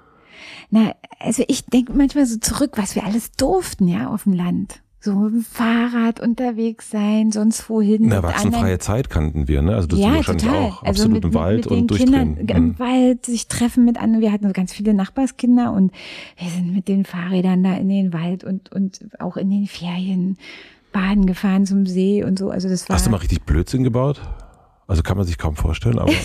A: Na, also ich denke manchmal so zurück, was wir alles durften, ja, auf dem Land. So mit dem Fahrrad unterwegs sein, sonst wohin.
B: Na, erwachsenenfreie Zeit kannten wir, ne? Also das ja, wahrscheinlich total. auch
A: also
B: absolut
A: mit, im Wald mit, mit und durchdrehen. Kindern, Im mhm. Wald sich treffen mit anderen. Wir hatten so ganz viele Nachbarskinder und wir sind mit den Fahrrädern da in den Wald und, und auch in den Ferien baden gefahren zum See und so. Also das war.
B: Hast du mal richtig Blödsinn gebaut? Also kann man sich kaum vorstellen, aber.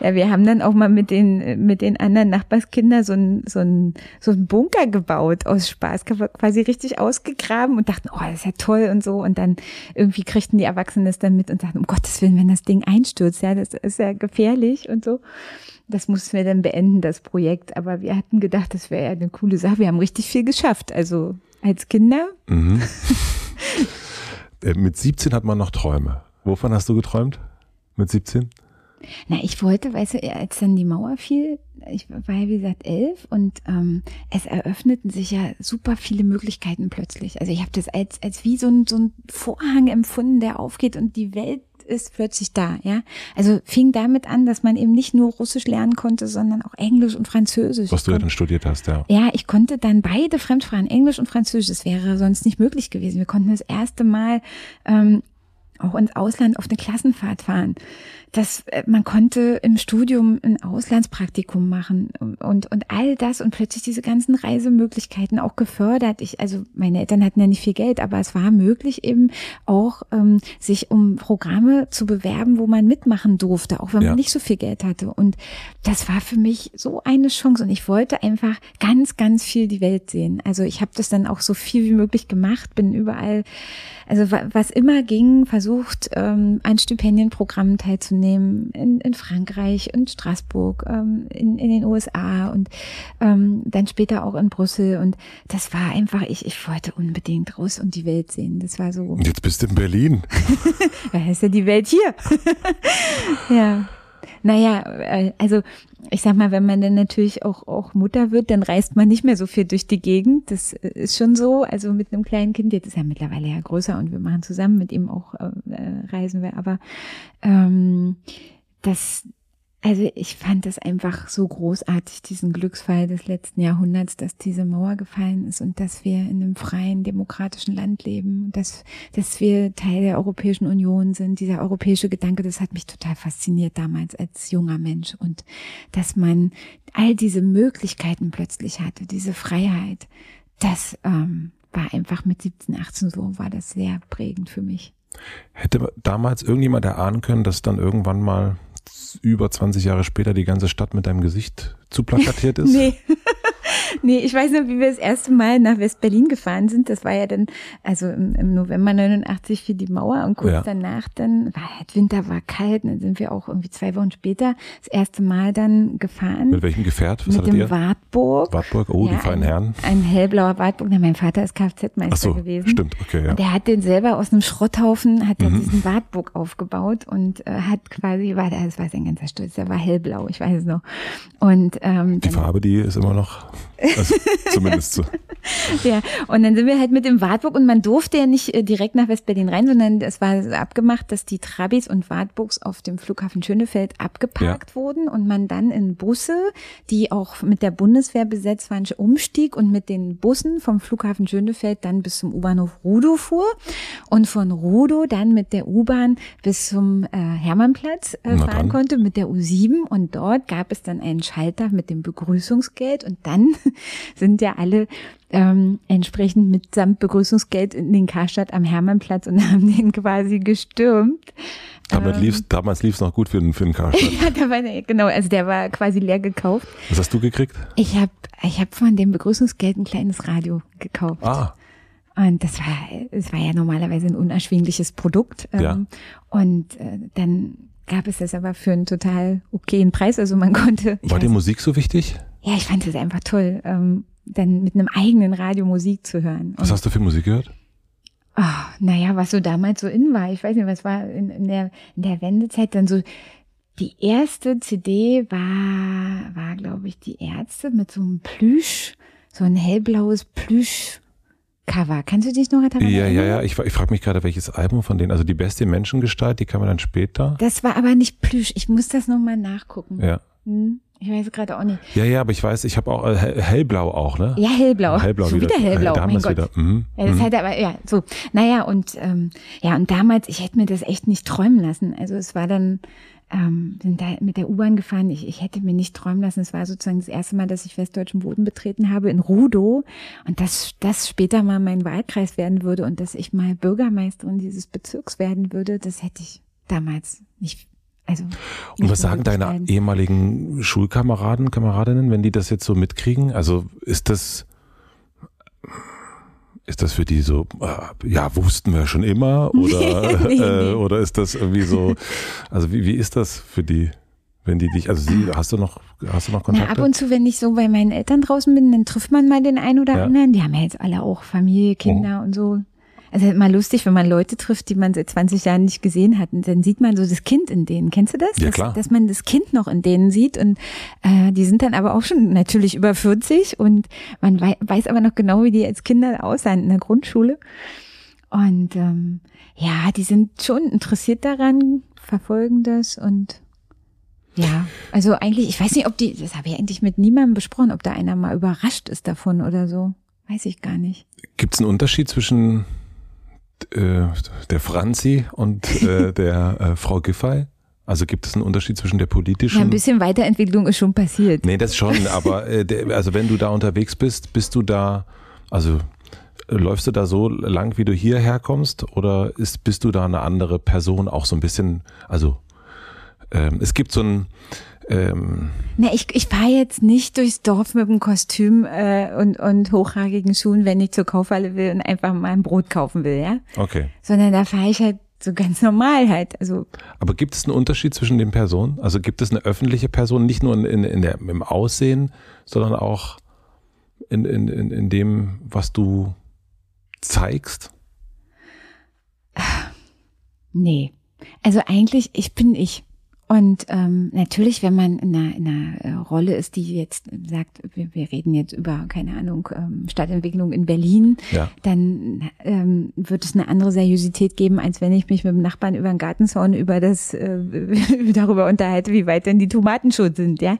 A: ja, wir haben dann auch mal mit den, mit den anderen Nachbarskindern so ein, so ein, so ein Bunker gebaut aus Spaß, quasi richtig ausgegraben und dachten, oh, das ist ja toll und so. Und dann irgendwie kriegten die Erwachsenen das dann mit und sagten, um Gottes Willen, wenn das Ding einstürzt, ja, das ist ja gefährlich und so. Das mussten wir dann beenden, das Projekt. Aber wir hatten gedacht, das wäre ja eine coole Sache. Wir haben richtig viel geschafft. Also als Kinder.
B: Mhm. Äh, mit 17 hat man noch Träume. Wovon hast du geträumt? Mit 17?
A: Na, ich wollte, weißt du, als dann die Mauer fiel, ich war ja wie gesagt elf und ähm, es eröffneten sich ja super viele Möglichkeiten plötzlich. Also ich habe das als, als wie so ein, so ein Vorhang empfunden, der aufgeht und die Welt ist plötzlich da, ja. Also fing damit an, dass man eben nicht nur Russisch lernen konnte, sondern auch Englisch und Französisch.
B: Was du ja dann studiert hast, ja.
A: Ja, ich konnte dann beide Fremdsprachen, Englisch und Französisch. Das wäre sonst nicht möglich gewesen. Wir konnten das erste Mal ähm, auch ins Ausland auf eine Klassenfahrt fahren dass äh, man konnte im Studium ein Auslandspraktikum machen und, und all das und plötzlich diese ganzen Reisemöglichkeiten auch gefördert. Ich, also meine Eltern hatten ja nicht viel Geld, aber es war möglich eben auch, ähm, sich um Programme zu bewerben, wo man mitmachen durfte, auch wenn ja. man nicht so viel Geld hatte. Und das war für mich so eine Chance und ich wollte einfach ganz, ganz viel die Welt sehen. Also ich habe das dann auch so viel wie möglich gemacht, bin überall, also was immer ging, versucht, ähm, an Stipendienprogrammen teilzunehmen teilnehmen in, in Frankreich, in Straßburg, ähm, in, in den USA und ähm, dann später auch in Brüssel. Und das war einfach, ich, ich wollte unbedingt raus und die Welt sehen. Das war so.
B: Und jetzt bist du in Berlin.
A: ja, ist ja die Welt hier. ja. Naja, äh, also ich sag mal, wenn man dann natürlich auch, auch Mutter wird, dann reist man nicht mehr so viel durch die Gegend. Das ist schon so. Also mit einem kleinen Kind, jetzt ist er mittlerweile ja größer und wir machen zusammen mit ihm auch äh, reisen wir. Aber ähm, das, also ich fand das einfach so großartig, diesen Glücksfall des letzten Jahrhunderts, dass diese Mauer gefallen ist und dass wir in einem freien, demokratischen Land leben, dass, dass wir Teil der Europäischen Union sind. Dieser europäische Gedanke, das hat mich total fasziniert damals als junger Mensch und dass man all diese Möglichkeiten plötzlich hatte, diese Freiheit, das ähm, war einfach mit 17, 18 so, war das sehr prägend für mich.
B: Hätte damals irgendjemand erahnen können, dass dann irgendwann mal über 20 Jahre später die ganze Stadt mit deinem Gesicht zu plakatiert ist?
A: nee. Nee, ich weiß noch, wie wir das erste Mal nach West-Berlin gefahren sind. Das war ja dann, also im, im November 89 für die Mauer und kurz ja. danach dann, war halt Winter, war kalt, dann sind wir auch irgendwie zwei Wochen später das erste Mal dann gefahren.
B: Mit welchem Gefährt?
A: Was Mit dem ihr? Wartburg.
B: Wartburg, oh, ja, die feinen Herren.
A: Ein hellblauer Wartburg. Na, mein Vater ist Kfz-Meister so, gewesen.
B: stimmt, okay, ja.
A: Und der hat den selber aus einem Schrotthaufen, hat er mhm. diesen Wartburg aufgebaut und äh, hat quasi, war das war sein ganzer Stolz, der war hellblau, ich weiß es noch. Und ähm,
B: die Farbe, die ist immer noch, also zumindest so.
A: ja, und dann sind wir halt mit dem Wartburg und man durfte ja nicht äh, direkt nach West-Berlin rein, sondern es war abgemacht, dass die Trabis und Wartburgs auf dem Flughafen Schönefeld abgeparkt ja. wurden und man dann in Busse, die auch mit der Bundeswehr besetzt waren, umstieg und mit den Bussen vom Flughafen Schönefeld dann bis zum U-Bahnhof Rudow fuhr und von Rudow dann mit der U-Bahn bis zum äh, Hermannplatz äh, fahren konnte mit der U7 und dort gab es dann einen Schalter mit dem Begrüßungsgeld und dann sind ja alle ähm, entsprechend mitsamt Begrüßungsgeld in den Karstadt am Hermannplatz und haben den quasi gestürmt.
B: Damit ähm, lief's, damals lief es noch gut für den, für den Karstadt.
A: ja, da war genau, also der war quasi leer gekauft.
B: Was hast du gekriegt?
A: Ich habe ich hab von dem Begrüßungsgeld ein kleines Radio gekauft.
B: Ah.
A: Und das war, es war ja normalerweise ein unerschwingliches Produkt.
B: Ähm, ja.
A: Und äh, dann gab es das aber für einen total okayen Preis. Also man konnte.
B: War dir Musik so wichtig?
A: Ja, ich fand es einfach toll, ähm, dann mit einem eigenen Radio Musik zu hören.
B: Was hast du für Musik gehört?
A: Oh, naja, was so damals so in war. Ich weiß nicht, was war in, in, der, in der Wendezeit dann so. Die erste CD war, war glaube ich, die Ärzte mit so einem Plüsch, so ein hellblaues Plüsch Cover. Kannst du dich noch daran
B: Ja, ja, ja. Ich, ich frage mich gerade, welches Album von denen, also die beste Menschengestalt, die kann man dann später.
A: Das war aber nicht Plüsch. Ich muss das nochmal nachgucken.
B: Ja.
A: Hm? Ich weiß gerade auch nicht.
B: Ja, ja, aber ich weiß, ich habe auch äh, hellblau auch, ne?
A: Ja, hellblau.
B: Hellblau
A: Schon
B: wieder.
A: wieder hellblau,
B: äh,
A: mein Gott.
B: Wieder. Mhm.
A: Ja, das
B: mhm.
A: halt aber, ja, so. Naja, und ähm, ja, und damals, ich hätte mir das echt nicht träumen lassen. Also es war dann, ähm, sind da mit der U-Bahn gefahren. Ich, ich hätte mir nicht träumen lassen. Es war sozusagen das erste Mal, dass ich westdeutschen Boden betreten habe in Rudow und dass das später mal mein Wahlkreis werden würde und dass ich mal Bürgermeisterin dieses Bezirks werden würde, das hätte ich damals nicht also
B: und was sagen deine werden. ehemaligen Schulkameraden, Kameradinnen, wenn die das jetzt so mitkriegen? Also ist das ist das für die so, äh, ja, wussten wir schon immer? Oder, nee, nee. Äh, oder ist das irgendwie so, also wie, wie ist das für die? Wenn die dich, also sie, hast du noch, hast du noch Kontakt?
A: ab und zu, wenn ich so bei meinen Eltern draußen bin, dann trifft man mal den einen oder ja. anderen. Die haben ja jetzt alle auch Familie, Kinder oh. und so. Also immer lustig, wenn man Leute trifft, die man seit 20 Jahren nicht gesehen hat. Und dann sieht man so das Kind in denen. Kennst du das?
B: Ja, klar.
A: Dass, dass man das Kind noch in denen sieht. Und äh, die sind dann aber auch schon natürlich über 40 und man wei weiß aber noch genau, wie die als Kinder aussahen in der Grundschule. Und ähm, ja, die sind schon interessiert daran, verfolgen das und ja, also eigentlich, ich weiß nicht, ob die, das habe ich eigentlich mit niemandem besprochen, ob da einer mal überrascht ist davon oder so. Weiß ich gar nicht.
B: Gibt es einen Unterschied zwischen äh, der Franzi und äh, der äh, Frau Giffey? Also gibt es einen Unterschied zwischen der politischen? Ja,
A: ein bisschen Weiterentwicklung ist schon passiert.
B: Nee, das schon, aber äh, der, also wenn du da unterwegs bist, bist du da, also läufst du da so lang, wie du hierher kommst oder ist, bist du da eine andere Person auch so ein bisschen, also ähm, es gibt so ein, ähm
A: Na, ich, ich fahre jetzt nicht durchs Dorf mit dem Kostüm äh, und, und hochragigen Schuhen, wenn ich zur Kaufhalle will und einfach mal ein Brot kaufen will, ja?
B: Okay.
A: Sondern da fahre ich halt so ganz normal halt. Also
B: Aber gibt es einen Unterschied zwischen den Personen? Also gibt es eine öffentliche Person, nicht nur in, in, in der, im Aussehen, sondern auch in, in, in, in dem, was du zeigst?
A: Nee. Also eigentlich, ich bin ich. Und ähm, natürlich, wenn man in einer, in einer äh, Rolle ist, die jetzt sagt, wir, wir reden jetzt über, keine Ahnung, ähm, Stadtentwicklung in Berlin, ja. dann ähm, wird es eine andere Seriosität geben, als wenn ich mich mit dem Nachbarn über den Gartenzaun über das äh, darüber unterhalte, wie weit denn die Tomaten schon sind, ja.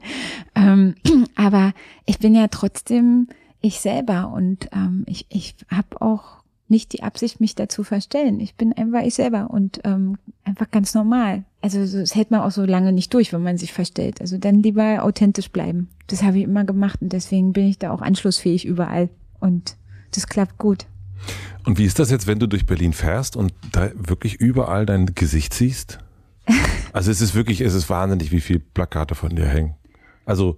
A: Ähm, aber ich bin ja trotzdem ich selber und ähm, ich, ich habe auch nicht die Absicht, mich dazu verstellen. Ich bin einfach ich selber und ähm, einfach ganz normal. Also das hält man auch so lange nicht durch, wenn man sich verstellt. Also dann lieber authentisch bleiben. Das habe ich immer gemacht und deswegen bin ich da auch anschlussfähig überall und das klappt gut.
B: Und wie ist das jetzt, wenn du durch Berlin fährst und da wirklich überall dein Gesicht siehst? Also es ist wirklich, es ist wahnsinnig, wie viele Plakate von dir hängen. Also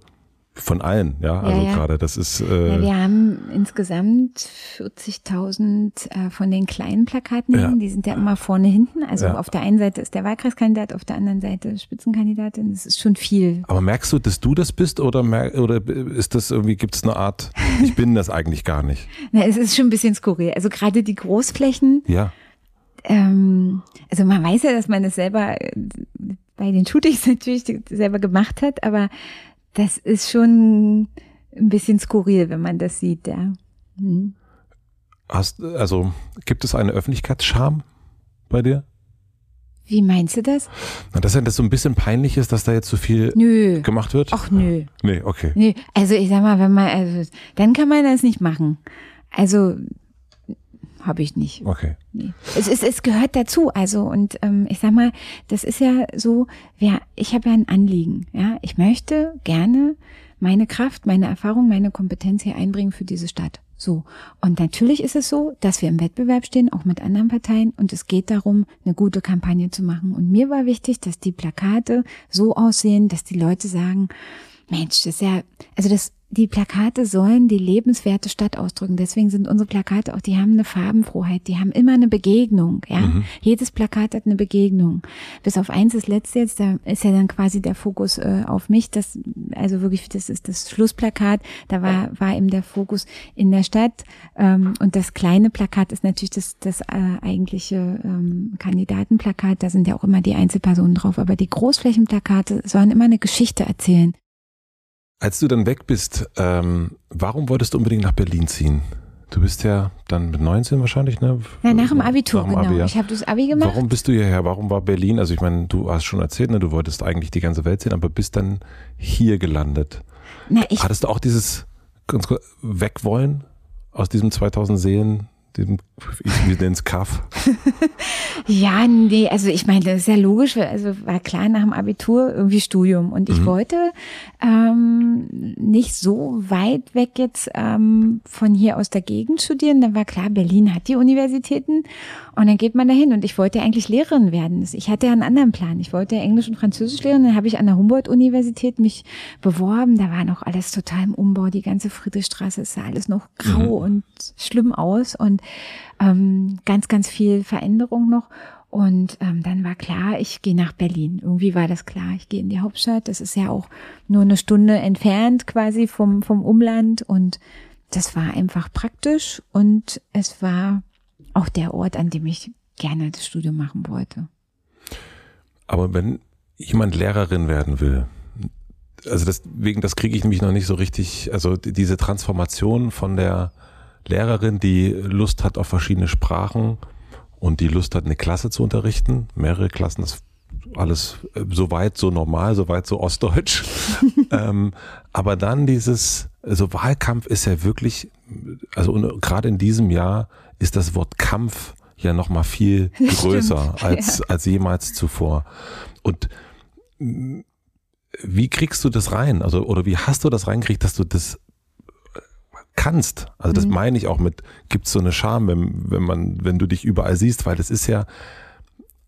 B: von allen, ja. Also ja, ja. gerade, das ist. Äh
A: ja, wir haben insgesamt 40.000 äh, von den kleinen Plakaten. Ja. Die sind ja immer vorne hinten. Also auf der einen Seite ist der Wahlkreiskandidat, auf der anderen Seite Spitzenkandidatin. Das ist schon viel.
B: Aber merkst du, dass du das bist oder mer oder ist das irgendwie? Gibt es eine Art? Ich bin das eigentlich gar nicht.
A: Na, es ist schon ein bisschen skurril. Also gerade die Großflächen.
B: Ja.
A: Ähm, also man weiß ja, dass man das selber äh, bei den Shootings natürlich selber gemacht hat, aber das ist schon ein bisschen skurril, wenn man das sieht, ja. Hm.
B: Hast, also gibt es eine Öffentlichkeitsscham bei dir?
A: Wie meinst du das?
B: Na, dass das so ein bisschen peinlich ist, dass da jetzt so viel nö. gemacht wird?
A: Ach nö.
B: Nee, okay.
A: Nö. Also ich sag mal, wenn man, also, dann kann man das nicht machen. Also habe ich nicht.
B: Okay.
A: Nee. Es, ist, es gehört dazu. Also und ähm, ich sag mal, das ist ja so, ja, ich habe ja ein Anliegen. Ja, ich möchte gerne meine Kraft, meine Erfahrung, meine Kompetenz hier einbringen für diese Stadt. So. Und natürlich ist es so, dass wir im Wettbewerb stehen, auch mit anderen Parteien. Und es geht darum, eine gute Kampagne zu machen. Und mir war wichtig, dass die Plakate so aussehen, dass die Leute sagen, Mensch, das ist ja, also das die Plakate sollen die lebenswerte Stadt ausdrücken. Deswegen sind unsere Plakate auch, die haben eine Farbenfroheit, die haben immer eine Begegnung. Ja, mhm. jedes Plakat hat eine Begegnung. Bis auf eins, das letzte jetzt, da ist ja dann quasi der Fokus äh, auf mich. Das, also wirklich, das ist das Schlussplakat. Da war war eben der Fokus in der Stadt ähm, und das kleine Plakat ist natürlich das das äh, eigentliche ähm, Kandidatenplakat. Da sind ja auch immer die Einzelpersonen drauf. Aber die Großflächenplakate sollen immer eine Geschichte erzählen.
B: Als du dann weg bist, ähm, warum wolltest du unbedingt nach Berlin ziehen? Du bist ja dann mit 19 wahrscheinlich, ne?
A: Ja, nach dem Abitur, nach dem genau. Abi, ja. Ich habe das Abi gemacht.
B: Warum bist du hierher? Warum war Berlin? Also ich meine, du hast schon erzählt, ne, du wolltest eigentlich die ganze Welt sehen, aber bist dann hier gelandet. Na, ich Hattest du auch dieses ganz kurz, Wegwollen aus diesem 2000 Seelen dem, ich nenne es Kaff.
A: ja, nee, also ich meine, das ist ja logisch, also war klar nach dem Abitur irgendwie Studium und ich mhm. wollte ähm, nicht so weit weg jetzt ähm, von hier aus der Gegend studieren. Dann war klar, Berlin hat die Universitäten und dann geht man dahin und ich wollte eigentlich Lehrerin werden. Ich hatte ja einen anderen Plan. Ich wollte Englisch und Französisch lehren. Dann habe ich an der Humboldt-Universität mich beworben. Da war noch alles total im Umbau. Die ganze Friedrichstraße sah alles noch grau mhm. und schlimm aus und ähm, ganz, ganz viel Veränderung noch. Und ähm, dann war klar, ich gehe nach Berlin. Irgendwie war das klar, ich gehe in die Hauptstadt. Das ist ja auch nur eine Stunde entfernt quasi vom, vom Umland. Und das war einfach praktisch und es war auch der Ort, an dem ich gerne das Studium machen wollte.
B: Aber wenn jemand Lehrerin werden will, also deswegen, das kriege ich nämlich noch nicht so richtig, also diese Transformation von der Lehrerin, die Lust hat auf verschiedene Sprachen und die Lust hat, eine Klasse zu unterrichten, mehrere Klassen, das alles äh, so weit so normal, so weit so ostdeutsch. ähm, aber dann dieses, also Wahlkampf ist ja wirklich, also gerade in diesem Jahr ist das Wort Kampf ja noch mal viel größer als, ja. als jemals zuvor. Und mm, wie kriegst du das rein? Also, oder wie hast du das reingekriegt, dass du das kannst? Also, das mhm. meine ich auch mit, gibt's so eine Scham, wenn, wenn man, wenn du dich überall siehst, weil das ist ja,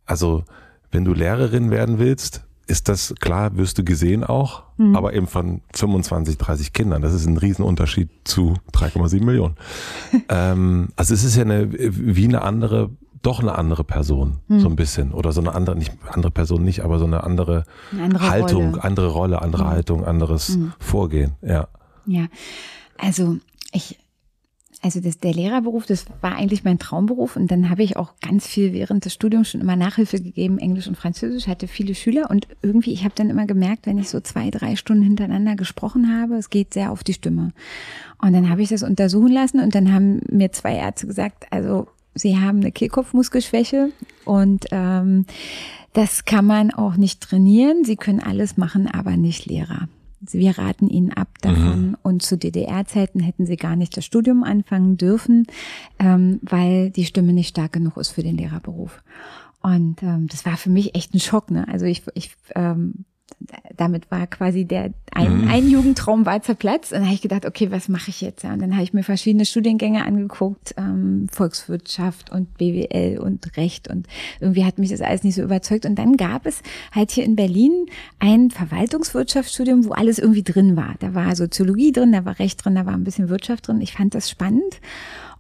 B: also, wenn du Lehrerin werden willst, ist das klar, wirst du gesehen auch, mhm. aber eben von 25, 30 Kindern. Das ist ein Riesenunterschied zu 3,7 Millionen. ähm, also es ist ja eine, wie eine andere, doch eine andere Person, mhm. so ein bisschen. Oder so eine andere, nicht andere Person nicht, aber so eine andere, eine andere Haltung, Rolle. andere Rolle, andere mhm. Haltung, anderes mhm. Vorgehen, ja.
A: Ja, also ich also das, der Lehrerberuf, das war eigentlich mein Traumberuf und dann habe ich auch ganz viel während des Studiums schon immer Nachhilfe gegeben, Englisch und Französisch, hatte viele Schüler und irgendwie, ich habe dann immer gemerkt, wenn ich so zwei, drei Stunden hintereinander gesprochen habe, es geht sehr auf die Stimme. Und dann habe ich das untersuchen lassen und dann haben mir zwei Ärzte gesagt, also sie haben eine Kehlkopfmuskelschwäche und ähm, das kann man auch nicht trainieren. Sie können alles machen, aber nicht Lehrer. Wir raten ihnen ab davon. Mhm. Und zu DDR-Zeiten hätten sie gar nicht das Studium anfangen dürfen, ähm, weil die Stimme nicht stark genug ist für den Lehrerberuf. Und ähm, das war für mich echt ein Schock. Ne? Also ich, ich ähm, damit war quasi der ein, mhm. ein Jugendtraum war zerplatzt. Und dann habe ich gedacht, okay, was mache ich jetzt? Und dann habe ich mir verschiedene Studiengänge angeguckt, ähm, Volkswirtschaft und BWL und Recht und irgendwie hat mich das alles nicht so überzeugt. Und dann gab es halt hier in Berlin ein Verwaltungswirtschaftsstudium, wo alles irgendwie drin war. Da war Soziologie drin, da war Recht drin, da war ein bisschen Wirtschaft drin. Ich fand das spannend.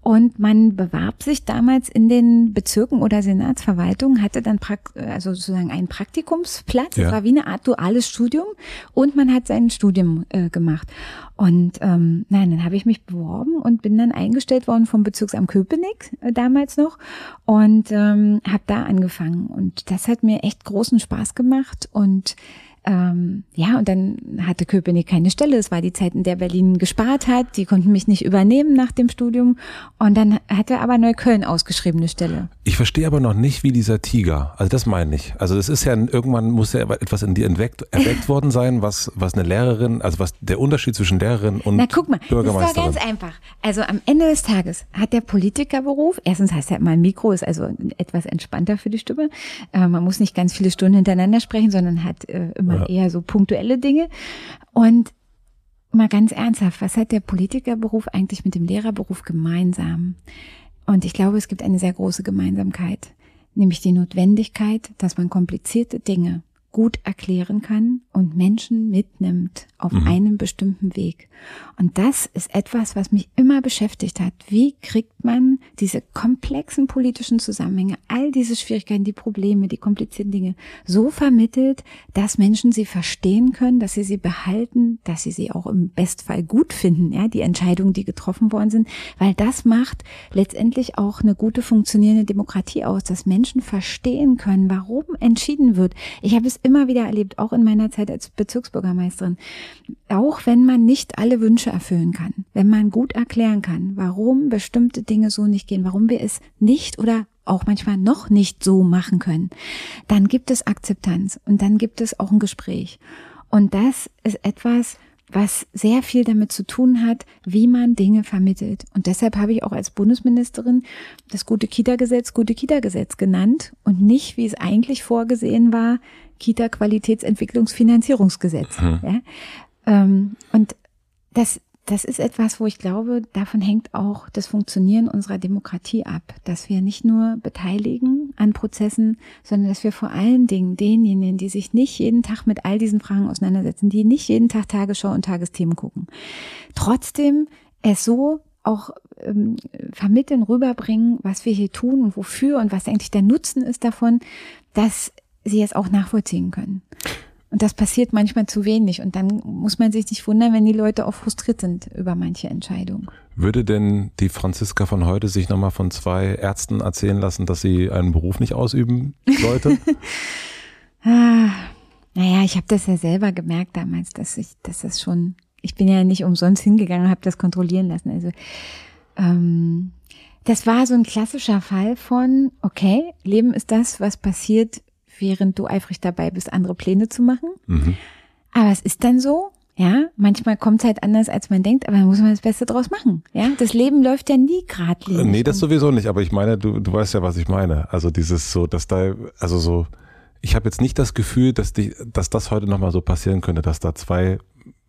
A: Und man bewarb sich damals in den Bezirken oder Senatsverwaltungen, hatte dann also sozusagen einen Praktikumsplatz. Ja. Das war wie eine Art duales Studium und man hat sein Studium äh, gemacht. Und ähm, nein, dann habe ich mich beworben und bin dann eingestellt worden vom Bezirksamt Köpenick äh, damals noch und ähm, habe da angefangen. Und das hat mir echt großen Spaß gemacht und ähm, ja, und dann hatte Köpenick keine Stelle. Es war die Zeit, in der Berlin gespart hat. Die konnten mich nicht übernehmen nach dem Studium. Und dann hatte aber Neukölln ausgeschriebene Stelle.
B: Ich verstehe aber noch nicht, wie dieser Tiger, also das meine ich. Also das ist ja, irgendwann muss ja etwas in dir erweckt, erweckt worden sein, was, was eine Lehrerin, also was der Unterschied zwischen Lehrerin und Na guck mal,
A: das war ganz einfach. Also am Ende des Tages hat der Politikerberuf, erstens heißt er immer Mikro, ist also etwas entspannter für die Stimme. Äh, man muss nicht ganz viele Stunden hintereinander sprechen, sondern hat äh, mal ja. eher so punktuelle Dinge. Und mal ganz ernsthaft, was hat der Politikerberuf eigentlich mit dem Lehrerberuf gemeinsam? Und ich glaube, es gibt eine sehr große Gemeinsamkeit, nämlich die Notwendigkeit, dass man komplizierte Dinge gut erklären kann und Menschen mitnimmt auf mhm. einem bestimmten Weg. Und das ist etwas, was mich immer beschäftigt hat. Wie kriegt man diese komplexen politischen Zusammenhänge, all diese Schwierigkeiten, die Probleme, die komplizierten Dinge so vermittelt, dass Menschen sie verstehen können, dass sie sie behalten, dass sie sie auch im Bestfall gut finden, ja, die Entscheidungen, die getroffen worden sind, weil das macht letztendlich auch eine gute funktionierende Demokratie aus, dass Menschen verstehen können, warum entschieden wird. Ich habe es immer wieder erlebt, auch in meiner Zeit als Bezirksbürgermeisterin. Auch wenn man nicht alle Wünsche erfüllen kann, wenn man gut erklären kann, warum bestimmte Dinge so nicht gehen, warum wir es nicht oder auch manchmal noch nicht so machen können, dann gibt es Akzeptanz und dann gibt es auch ein Gespräch. Und das ist etwas, was sehr viel damit zu tun hat, wie man Dinge vermittelt. Und deshalb habe ich auch als Bundesministerin das gute Kita-Gesetz gute Kita-Gesetz genannt und nicht, wie es eigentlich vorgesehen war, Kita-Qualitätsentwicklungsfinanzierungsgesetz. Mhm. Ja? Ähm, und das das ist etwas, wo ich glaube, davon hängt auch das Funktionieren unserer Demokratie ab, dass wir nicht nur beteiligen an Prozessen, sondern dass wir vor allen Dingen denjenigen, die sich nicht jeden Tag mit all diesen Fragen auseinandersetzen, die nicht jeden Tag Tagesschau und Tagesthemen gucken, trotzdem es so auch ähm, vermitteln, rüberbringen, was wir hier tun und wofür und was eigentlich der Nutzen ist davon, dass sie es auch nachvollziehen können. Und das passiert manchmal zu wenig. Und dann muss man sich nicht wundern, wenn die Leute auch frustriert sind über manche Entscheidungen.
B: Würde denn die Franziska von heute sich nochmal von zwei Ärzten erzählen lassen, dass sie einen Beruf nicht ausüben sollte?
A: ah, naja, ich habe das ja selber gemerkt damals, dass ich, dass das schon, ich bin ja nicht umsonst hingegangen, habe das kontrollieren lassen. Also ähm, das war so ein klassischer Fall von, okay, Leben ist das, was passiert, während du eifrig dabei bist, andere Pläne zu machen. Mhm. Aber es ist dann so, ja, manchmal kommt es halt anders, als man denkt, aber da muss man das Beste draus machen. Ja, das Leben läuft ja nie geradlinig.
B: Nee, das sowieso nicht, aber ich meine, du, du weißt ja, was ich meine. Also dieses so, dass da, also so, ich habe jetzt nicht das Gefühl, dass, die, dass das heute nochmal so passieren könnte, dass da zwei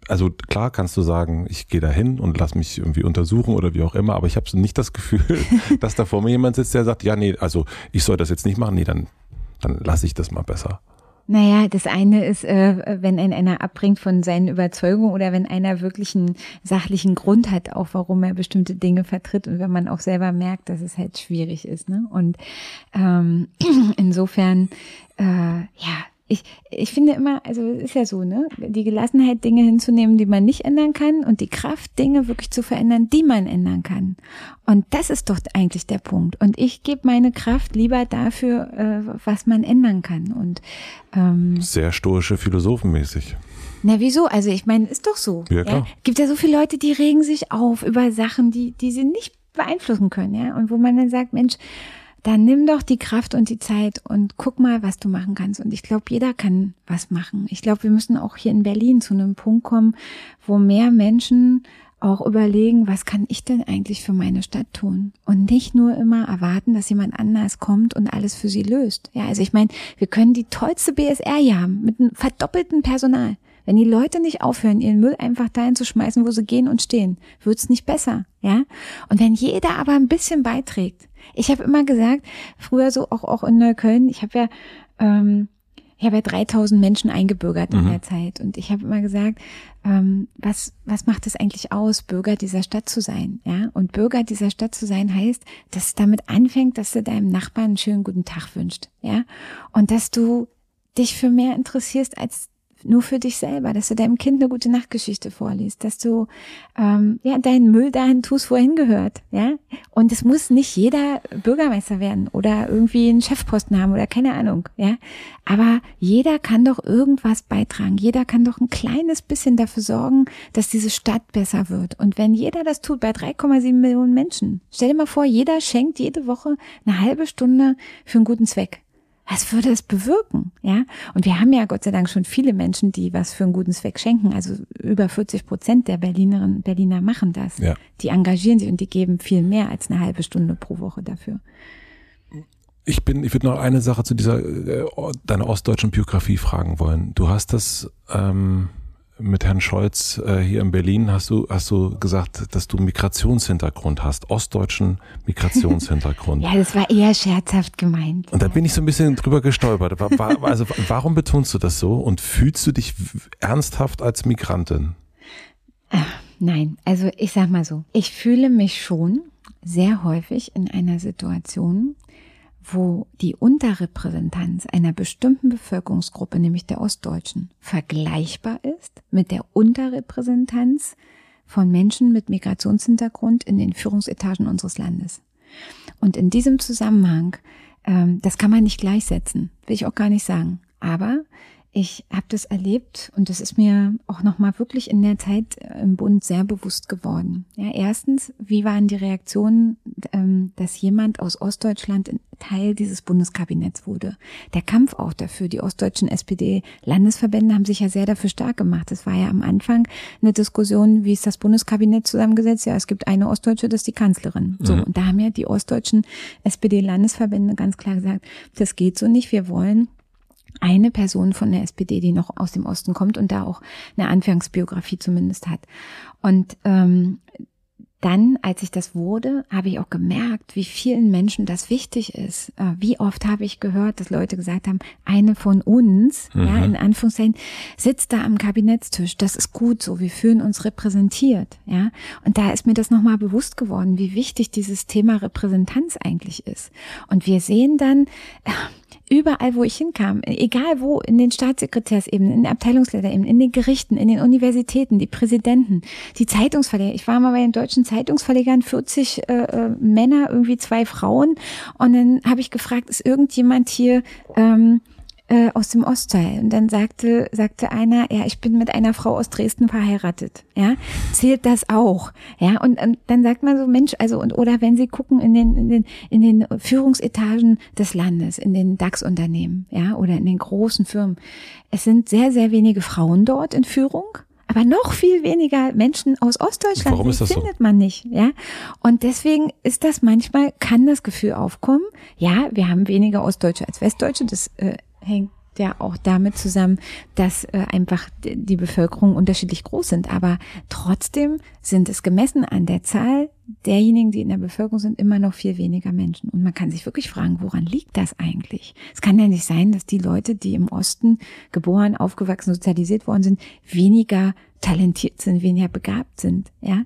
B: also klar kannst du sagen, ich gehe da hin und lass mich irgendwie untersuchen oder wie auch immer, aber ich habe nicht das Gefühl, dass da vor mir jemand sitzt, der sagt, ja, nee, also ich soll das jetzt nicht machen, nee, dann dann lasse ich das mal besser.
A: Naja, das eine ist, äh, wenn ein einer abbringt von seinen Überzeugungen oder wenn einer wirklich einen sachlichen Grund hat, auch warum er bestimmte Dinge vertritt und wenn man auch selber merkt, dass es halt schwierig ist. Ne? Und ähm, insofern, äh, ja, ich, ich finde immer, also es ist ja so, ne, die Gelassenheit, Dinge hinzunehmen, die man nicht ändern kann und die Kraft, Dinge wirklich zu verändern, die man ändern kann. Und das ist doch eigentlich der Punkt. Und ich gebe meine Kraft lieber dafür, äh, was man ändern kann. Und
B: ähm, sehr stoische Philosophenmäßig.
A: Na, wieso? Also ich meine, ist doch so. Ja, klar. Ja? Gibt ja so viele Leute, die regen sich auf über Sachen, die, die sie nicht beeinflussen können, ja. Und wo man dann sagt, Mensch, dann nimm doch die Kraft und die Zeit und guck mal, was du machen kannst. Und ich glaube, jeder kann was machen. Ich glaube, wir müssen auch hier in Berlin zu einem Punkt kommen, wo mehr Menschen auch überlegen, was kann ich denn eigentlich für meine Stadt tun? Und nicht nur immer erwarten, dass jemand anders kommt und alles für sie löst. Ja, also ich meine, wir können die tollste BSR hier haben, mit einem verdoppelten Personal. Wenn die Leute nicht aufhören, ihren Müll einfach dahin zu schmeißen, wo sie gehen und stehen, wird's nicht besser, ja? Und wenn jeder aber ein bisschen beiträgt, ich habe immer gesagt, früher so auch, auch in Neukölln, ich habe ja, ähm, ich habe ja 3000 Menschen eingebürgert in mhm. der Zeit und ich habe immer gesagt, ähm, was, was macht es eigentlich aus, Bürger dieser Stadt zu sein? Ja, und Bürger dieser Stadt zu sein heißt, dass es damit anfängt, dass du deinem Nachbarn einen schönen guten Tag wünscht. Ja, und dass du dich für mehr interessierst als nur für dich selber, dass du deinem Kind eine gute Nachtgeschichte vorliest, dass du ähm, ja deinen Müll dahin tust, wo er hingehört, ja. Und es muss nicht jeder Bürgermeister werden oder irgendwie einen Chefposten haben oder keine Ahnung, ja. Aber jeder kann doch irgendwas beitragen. Jeder kann doch ein kleines bisschen dafür sorgen, dass diese Stadt besser wird. Und wenn jeder das tut bei 3,7 Millionen Menschen, stell dir mal vor, jeder schenkt jede Woche eine halbe Stunde für einen guten Zweck was würde es bewirken? Ja, und wir haben ja Gott sei Dank schon viele Menschen, die was für einen guten Zweck schenken. Also über 40 Prozent der Berlinerinnen Berliner machen das. Ja. Die engagieren sich und die geben viel mehr als eine halbe Stunde pro Woche dafür.
B: Ich bin, ich würde noch eine Sache zu dieser äh, deiner ostdeutschen Biografie fragen wollen. Du hast das ähm, mit Herrn Scholz äh, hier in Berlin hast du, hast du gesagt, dass du Migrationshintergrund hast, ostdeutschen Migrationshintergrund.
A: ja, das war eher scherzhaft gemeint.
B: Und da bin ich so ein bisschen drüber gestolpert. Also warum betonst du das so und fühlst du dich ernsthaft als Migrantin?
A: Ach, nein, also ich sag mal so, ich fühle mich schon sehr häufig in einer Situation, wo die Unterrepräsentanz einer bestimmten Bevölkerungsgruppe, nämlich der Ostdeutschen, vergleichbar ist mit der Unterrepräsentanz von Menschen mit Migrationshintergrund in den Führungsetagen unseres Landes. Und in diesem Zusammenhang, ähm, das kann man nicht gleichsetzen, will ich auch gar nicht sagen. Aber ich habe das erlebt und das ist mir auch nochmal wirklich in der Zeit äh, im Bund sehr bewusst geworden. Ja, erstens, wie waren die Reaktionen, ähm, dass jemand aus Ostdeutschland Teil dieses Bundeskabinetts wurde? Der Kampf auch dafür. Die ostdeutschen SPD-Landesverbände haben sich ja sehr dafür stark gemacht. Es war ja am Anfang eine Diskussion, wie ist das Bundeskabinett zusammengesetzt? Ja, es gibt eine Ostdeutsche, das ist die Kanzlerin. So, mhm. und da haben ja die ostdeutschen SPD-Landesverbände ganz klar gesagt, das geht so nicht. Wir wollen eine Person von der SPD, die noch aus dem Osten kommt und da auch eine Anfangsbiografie zumindest hat. Und ähm, dann, als ich das wurde, habe ich auch gemerkt, wie vielen Menschen das wichtig ist. Äh, wie oft habe ich gehört, dass Leute gesagt haben, eine von uns, mhm. ja, in Anführungszeichen, sitzt da am Kabinettstisch. Das ist gut so. Wir fühlen uns repräsentiert, ja. Und da ist mir das nochmal bewusst geworden, wie wichtig dieses Thema Repräsentanz eigentlich ist. Und wir sehen dann, äh, überall, wo ich hinkam, egal wo, in den Staatssekretärsebenen, in den Abteilungsleiterebenen, in den Gerichten, in den Universitäten, die Präsidenten, die Zeitungsverleger. Ich war mal bei den deutschen Zeitungsverlegern, 40 äh, äh, Männer, irgendwie zwei Frauen. Und dann habe ich gefragt, ist irgendjemand hier ähm, äh, aus dem Ostteil. Und dann sagte, sagte einer, ja, ich bin mit einer Frau aus Dresden verheiratet. Ja, zählt das auch? Ja, und, und dann sagt man so, Mensch, also, und, oder wenn Sie gucken in den, in den, in den Führungsetagen des Landes, in den DAX-Unternehmen, ja, oder in den großen Firmen. Es sind sehr, sehr wenige Frauen dort in Führung aber noch viel weniger Menschen aus Ostdeutschland
B: Warum ist das
A: findet
B: so?
A: man nicht, ja. Und deswegen ist das manchmal kann das Gefühl aufkommen, ja, wir haben weniger Ostdeutsche als Westdeutsche, das äh, hängt ja auch damit zusammen, dass äh, einfach die Bevölkerung unterschiedlich groß sind. Aber trotzdem sind es gemessen an der Zahl derjenigen, die in der Bevölkerung sind, immer noch viel weniger Menschen. Und man kann sich wirklich fragen, woran liegt das eigentlich? Es kann ja nicht sein, dass die Leute, die im Osten geboren, aufgewachsen, sozialisiert worden sind, weniger talentiert sind, weniger begabt sind. Ja.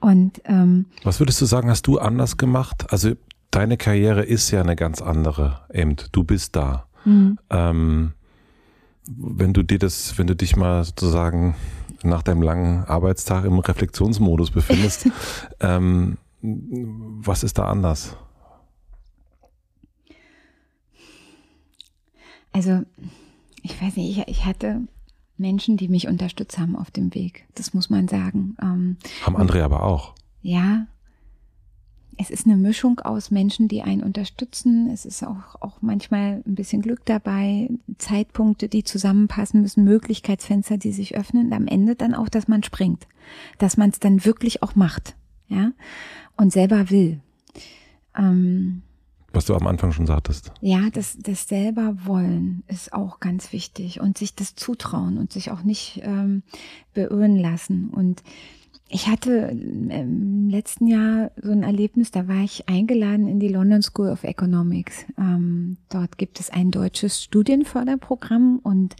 A: Und ähm,
B: was würdest du sagen, hast du anders gemacht? Also deine Karriere ist ja eine ganz andere. Eben, du bist da. Mhm. Ähm, wenn du dir das, wenn du dich mal sozusagen nach deinem langen Arbeitstag im Reflexionsmodus befindest, ähm, was ist da anders?
A: Also, ich weiß nicht, ich, ich hatte Menschen, die mich unterstützt haben auf dem Weg. Das muss man sagen.
B: Ähm, haben andere aber auch.
A: Ja, es ist eine Mischung aus Menschen, die einen unterstützen. Es ist auch, auch manchmal ein bisschen Glück dabei, Zeitpunkte, die zusammenpassen müssen, Möglichkeitsfenster, die sich öffnen. Und am Ende dann auch, dass man springt, dass man es dann wirklich auch macht, ja, und selber will. Ähm,
B: was du am Anfang schon sagtest.
A: Ja, das, das selber wollen ist auch ganz wichtig und sich das zutrauen und sich auch nicht ähm, beirren lassen. Und ich hatte im letzten Jahr so ein Erlebnis, da war ich eingeladen in die London School of Economics. Ähm, dort gibt es ein deutsches Studienförderprogramm und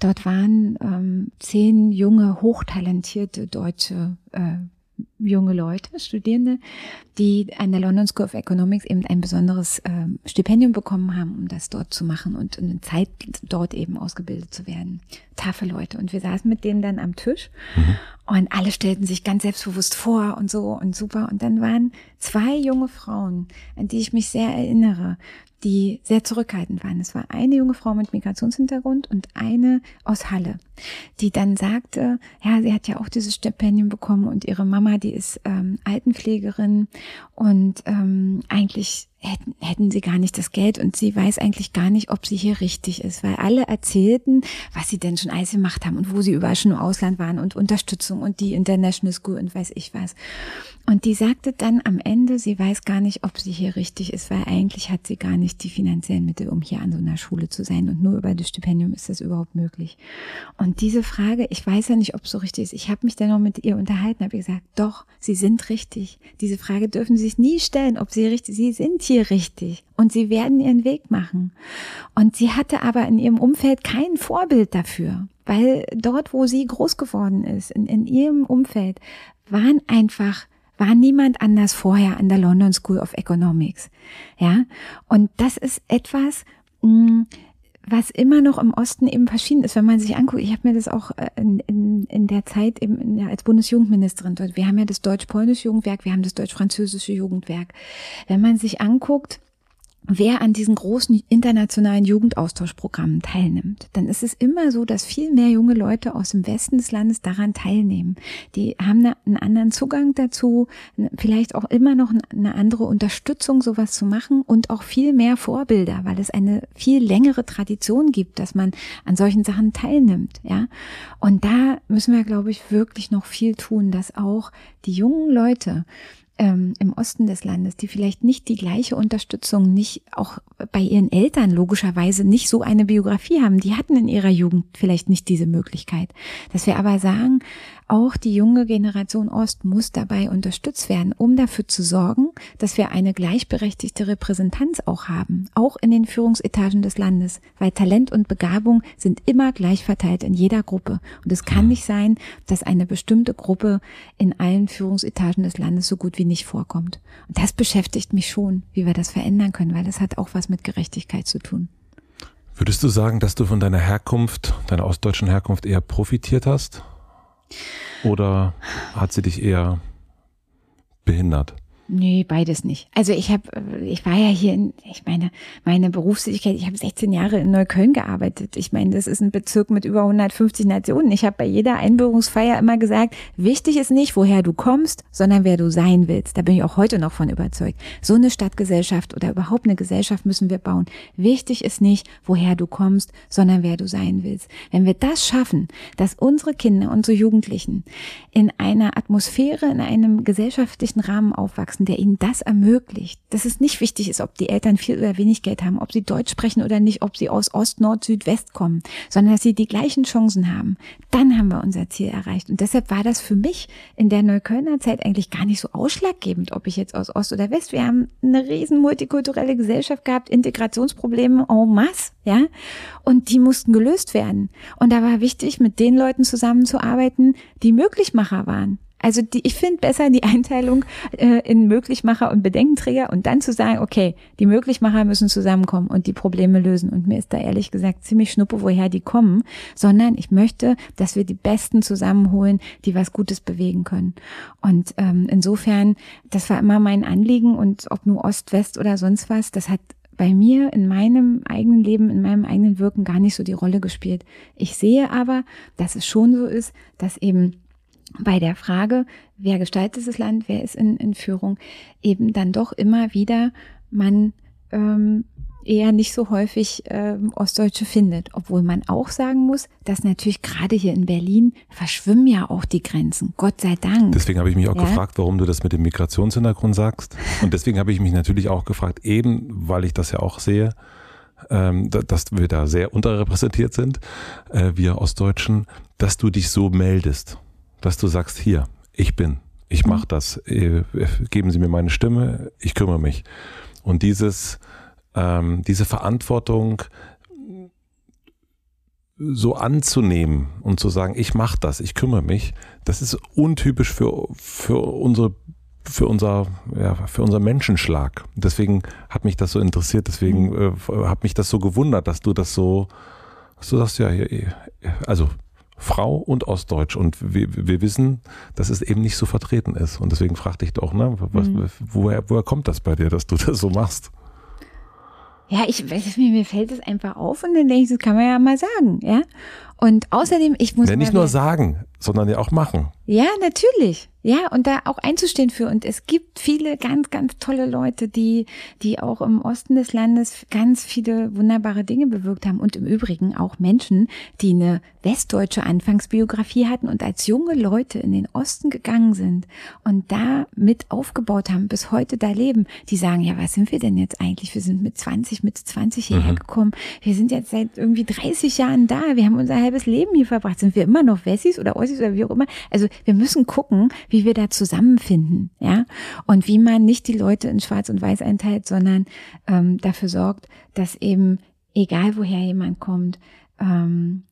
A: dort waren ähm, zehn junge, hochtalentierte deutsche äh, junge Leute, Studierende, die an der London School of Economics eben ein besonderes äh, Stipendium bekommen haben, um das dort zu machen und eine Zeit dort eben ausgebildet zu werden. Taffe Leute. Und wir saßen mit denen dann am Tisch mhm. und alle stellten sich ganz selbstbewusst vor und so und super. Und dann waren zwei junge Frauen, an die ich mich sehr erinnere, die sehr zurückhaltend waren. Es war eine junge Frau mit Migrationshintergrund und eine aus Halle, die dann sagte, ja, sie hat ja auch dieses Stipendium bekommen und ihre Mama, die ist ähm, Altenpflegerin und ähm, eigentlich hätten, hätten sie gar nicht das Geld und sie weiß eigentlich gar nicht, ob sie hier richtig ist, weil alle erzählten, was sie denn schon alles gemacht haben und wo sie überall schon im Ausland waren und Unterstützung und die International School und weiß ich was. Und die sagte dann am Ende, sie weiß gar nicht, ob sie hier richtig ist, weil eigentlich hat sie gar nicht die finanziellen Mittel, um hier an so einer Schule zu sein. Und nur über das Stipendium ist das überhaupt möglich. Und diese Frage, ich weiß ja nicht, ob es so richtig ist. Ich habe mich dann noch mit ihr unterhalten, habe gesagt, doch, sie sind richtig. Diese Frage dürfen Sie sich nie stellen, ob sie richtig, sie sind hier richtig. Und sie werden ihren Weg machen. Und sie hatte aber in ihrem Umfeld kein Vorbild dafür. Weil dort, wo sie groß geworden ist, in, in ihrem Umfeld, waren einfach war niemand anders vorher an der London School of Economics. Ja, und das ist etwas, mm, was immer noch im Osten eben verschieden ist, wenn man sich anguckt. Ich habe mir das auch äh, in, in, in der Zeit eben als Bundesjugendministerin dort. Wir haben ja das deutsch-polnische Jugendwerk, wir haben das deutsch-französische Jugendwerk. Wenn man sich anguckt, wer an diesen großen internationalen Jugendaustauschprogrammen teilnimmt, dann ist es immer so, dass viel mehr junge Leute aus dem Westen des Landes daran teilnehmen. Die haben einen anderen Zugang dazu, vielleicht auch immer noch eine andere Unterstützung, sowas zu machen und auch viel mehr Vorbilder, weil es eine viel längere Tradition gibt, dass man an solchen Sachen teilnimmt, ja. Und da müssen wir, glaube ich, wirklich noch viel tun, dass auch die jungen Leute ähm, im Osten des Landes, die vielleicht nicht die gleiche Unterstützung, nicht auch bei ihren Eltern logischerweise nicht so eine Biografie haben, die hatten in ihrer Jugend vielleicht nicht diese Möglichkeit. Dass wir aber sagen, auch die junge Generation Ost muss dabei unterstützt werden, um dafür zu sorgen, dass wir eine gleichberechtigte Repräsentanz auch haben, auch in den Führungsetagen des Landes, weil Talent und Begabung sind immer gleich verteilt in jeder Gruppe. Und es kann nicht sein, dass eine bestimmte Gruppe in allen Führungsetagen des Landes so gut wie nicht vorkommt. Und das beschäftigt mich schon, wie wir das verändern können, weil das hat auch was mit Gerechtigkeit zu tun.
B: Würdest du sagen, dass du von deiner Herkunft, deiner ostdeutschen Herkunft eher profitiert hast? Oder hat sie dich eher behindert?
A: Nee, beides nicht. Also ich habe, ich war ja hier in, ich meine, meine Berufstätigkeit, ich habe 16 Jahre in Neukölln gearbeitet. Ich meine, das ist ein Bezirk mit über 150 Nationen. Ich habe bei jeder Einbürgerungsfeier immer gesagt, wichtig ist nicht, woher du kommst, sondern wer du sein willst. Da bin ich auch heute noch von überzeugt. So eine Stadtgesellschaft oder überhaupt eine Gesellschaft müssen wir bauen. Wichtig ist nicht, woher du kommst, sondern wer du sein willst. Wenn wir das schaffen, dass unsere Kinder, unsere Jugendlichen in einer Atmosphäre, in einem gesellschaftlichen Rahmen aufwachsen, aufwachsen, der ihnen das ermöglicht. Dass es nicht wichtig ist, ob die Eltern viel oder wenig Geld haben, ob sie Deutsch sprechen oder nicht, ob sie aus Ost, Nord, Süd, West kommen, sondern dass sie die gleichen Chancen haben. Dann haben wir unser Ziel erreicht. Und deshalb war das für mich in der Neuköllner Zeit eigentlich gar nicht so ausschlaggebend, ob ich jetzt aus Ost oder West. Wir haben eine riesen multikulturelle Gesellschaft gehabt, Integrationsprobleme en masse, ja. Und die mussten gelöst werden. Und da war wichtig, mit den Leuten zusammenzuarbeiten, die Möglichmacher waren. Also die, ich finde besser die Einteilung äh, in Möglichmacher und Bedenkenträger und dann zu sagen, okay, die Möglichmacher müssen zusammenkommen und die Probleme lösen. Und mir ist da ehrlich gesagt ziemlich schnuppe, woher die kommen, sondern ich möchte, dass wir die Besten zusammenholen, die was Gutes bewegen können. Und ähm, insofern, das war immer mein Anliegen und ob nur Ost, West oder sonst was, das hat bei mir in meinem eigenen Leben, in meinem eigenen Wirken gar nicht so die Rolle gespielt. Ich sehe aber, dass es schon so ist, dass eben bei der Frage, wer gestaltet das Land, wer ist in, in Führung, eben dann doch immer wieder man ähm, eher nicht so häufig ähm, Ostdeutsche findet. Obwohl man auch sagen muss, dass natürlich gerade hier in Berlin verschwimmen ja auch die Grenzen. Gott sei Dank.
B: Deswegen habe ich mich auch ja? gefragt, warum du das mit dem Migrationshintergrund sagst. Und deswegen habe ich mich natürlich auch gefragt, eben weil ich das ja auch sehe, ähm, dass wir da sehr unterrepräsentiert sind, äh, wir Ostdeutschen, dass du dich so meldest dass du sagst, hier, ich bin, ich mache mhm. das, äh, geben Sie mir meine Stimme, ich kümmere mich. Und dieses, ähm, diese Verantwortung so anzunehmen und zu sagen, ich mache das, ich kümmere mich, das ist untypisch für, für unsere für unser ja, für unser Menschenschlag. Deswegen hat mich das so interessiert, deswegen mhm. äh, hat mich das so gewundert, dass du das so, dass du sagst, ja, also Frau und Ostdeutsch. Und wir, wir wissen, dass es eben nicht so vertreten ist. Und deswegen fragte ich doch, ne, was, mhm. woher, woher kommt das bei dir, dass du das so machst?
A: Ja, ich, mir, mir fällt es einfach auf und dann denke ich, das kann man ja mal sagen, ja. Und außerdem, ich muss.
B: Ja, nicht nur sagen, sondern ja auch machen.
A: Ja, natürlich. Ja, und da auch einzustehen für. Und es gibt viele ganz, ganz tolle Leute, die, die auch im Osten des Landes ganz viele wunderbare Dinge bewirkt haben. Und im Übrigen auch Menschen, die eine westdeutsche Anfangsbiografie hatten und als junge Leute in den Osten gegangen sind und da mit aufgebaut haben, bis heute da leben. Die sagen, ja, was sind wir denn jetzt eigentlich? Wir sind mit 20, mit 20 hierher mhm. gekommen. Wir sind jetzt seit irgendwie 30 Jahren da. Wir haben unser halbes Leben hier verbracht. Sind wir immer noch Wessis oder Ossis oder wie auch immer? Also wir müssen gucken, wie wir da zusammenfinden, ja, und wie man nicht die Leute in Schwarz und Weiß einteilt, sondern ähm, dafür sorgt, dass eben egal woher jemand kommt, ähm,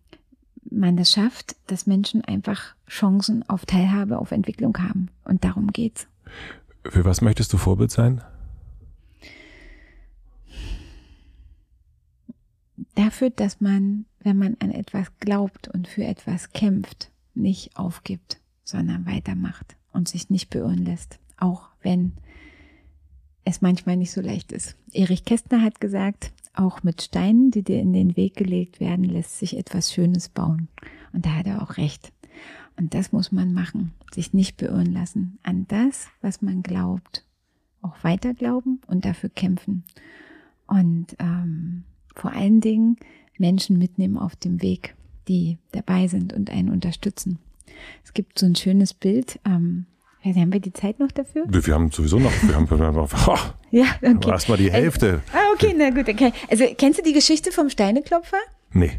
A: man das schafft, dass Menschen einfach Chancen auf Teilhabe, auf Entwicklung haben. Und darum geht's.
B: Für was möchtest du Vorbild sein?
A: Dafür, dass man, wenn man an etwas glaubt und für etwas kämpft, nicht aufgibt, sondern weitermacht und sich nicht beirren lässt, auch wenn es manchmal nicht so leicht ist. Erich Kästner hat gesagt, auch mit Steinen, die dir in den Weg gelegt werden, lässt sich etwas Schönes bauen. Und da hat er auch recht. Und das muss man machen, sich nicht beirren lassen. An das, was man glaubt, auch weiter glauben und dafür kämpfen. Und ähm, vor allen Dingen Menschen mitnehmen auf dem Weg, die dabei sind und einen unterstützen. Es gibt so ein schönes Bild. Ähm, haben wir die Zeit noch dafür?
B: Wir, wir haben sowieso noch, wir haben noch oh, ja, okay. erstmal die Hälfte.
A: Also, ah, okay, na gut, okay. Also kennst du die Geschichte vom Steineklopfer?
B: Nee.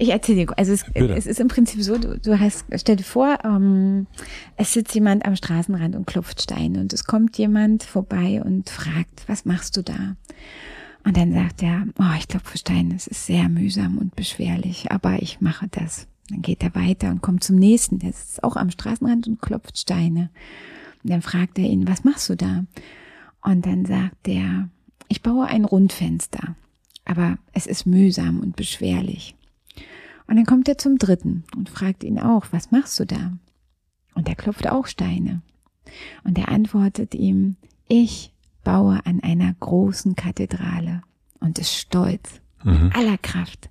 A: Ich erzähle dir, also es, es, ist im Prinzip so, du, du hast, stell dir vor, ähm, es sitzt jemand am Straßenrand und klopft Steine und es kommt jemand vorbei und fragt, was machst du da? Und dann sagt er, oh, ich klopfe Steine, es ist sehr mühsam und beschwerlich, aber ich mache das. Dann geht er weiter und kommt zum nächsten, der sitzt auch am Straßenrand und klopft Steine. Und dann fragt er ihn, was machst du da? Und dann sagt er, ich baue ein Rundfenster, aber es ist mühsam und beschwerlich. Und dann kommt er zum dritten und fragt ihn auch, was machst du da? Und er klopft auch Steine. Und er antwortet ihm, ich baue an einer großen Kathedrale und ist stolz, mhm. aller Kraft.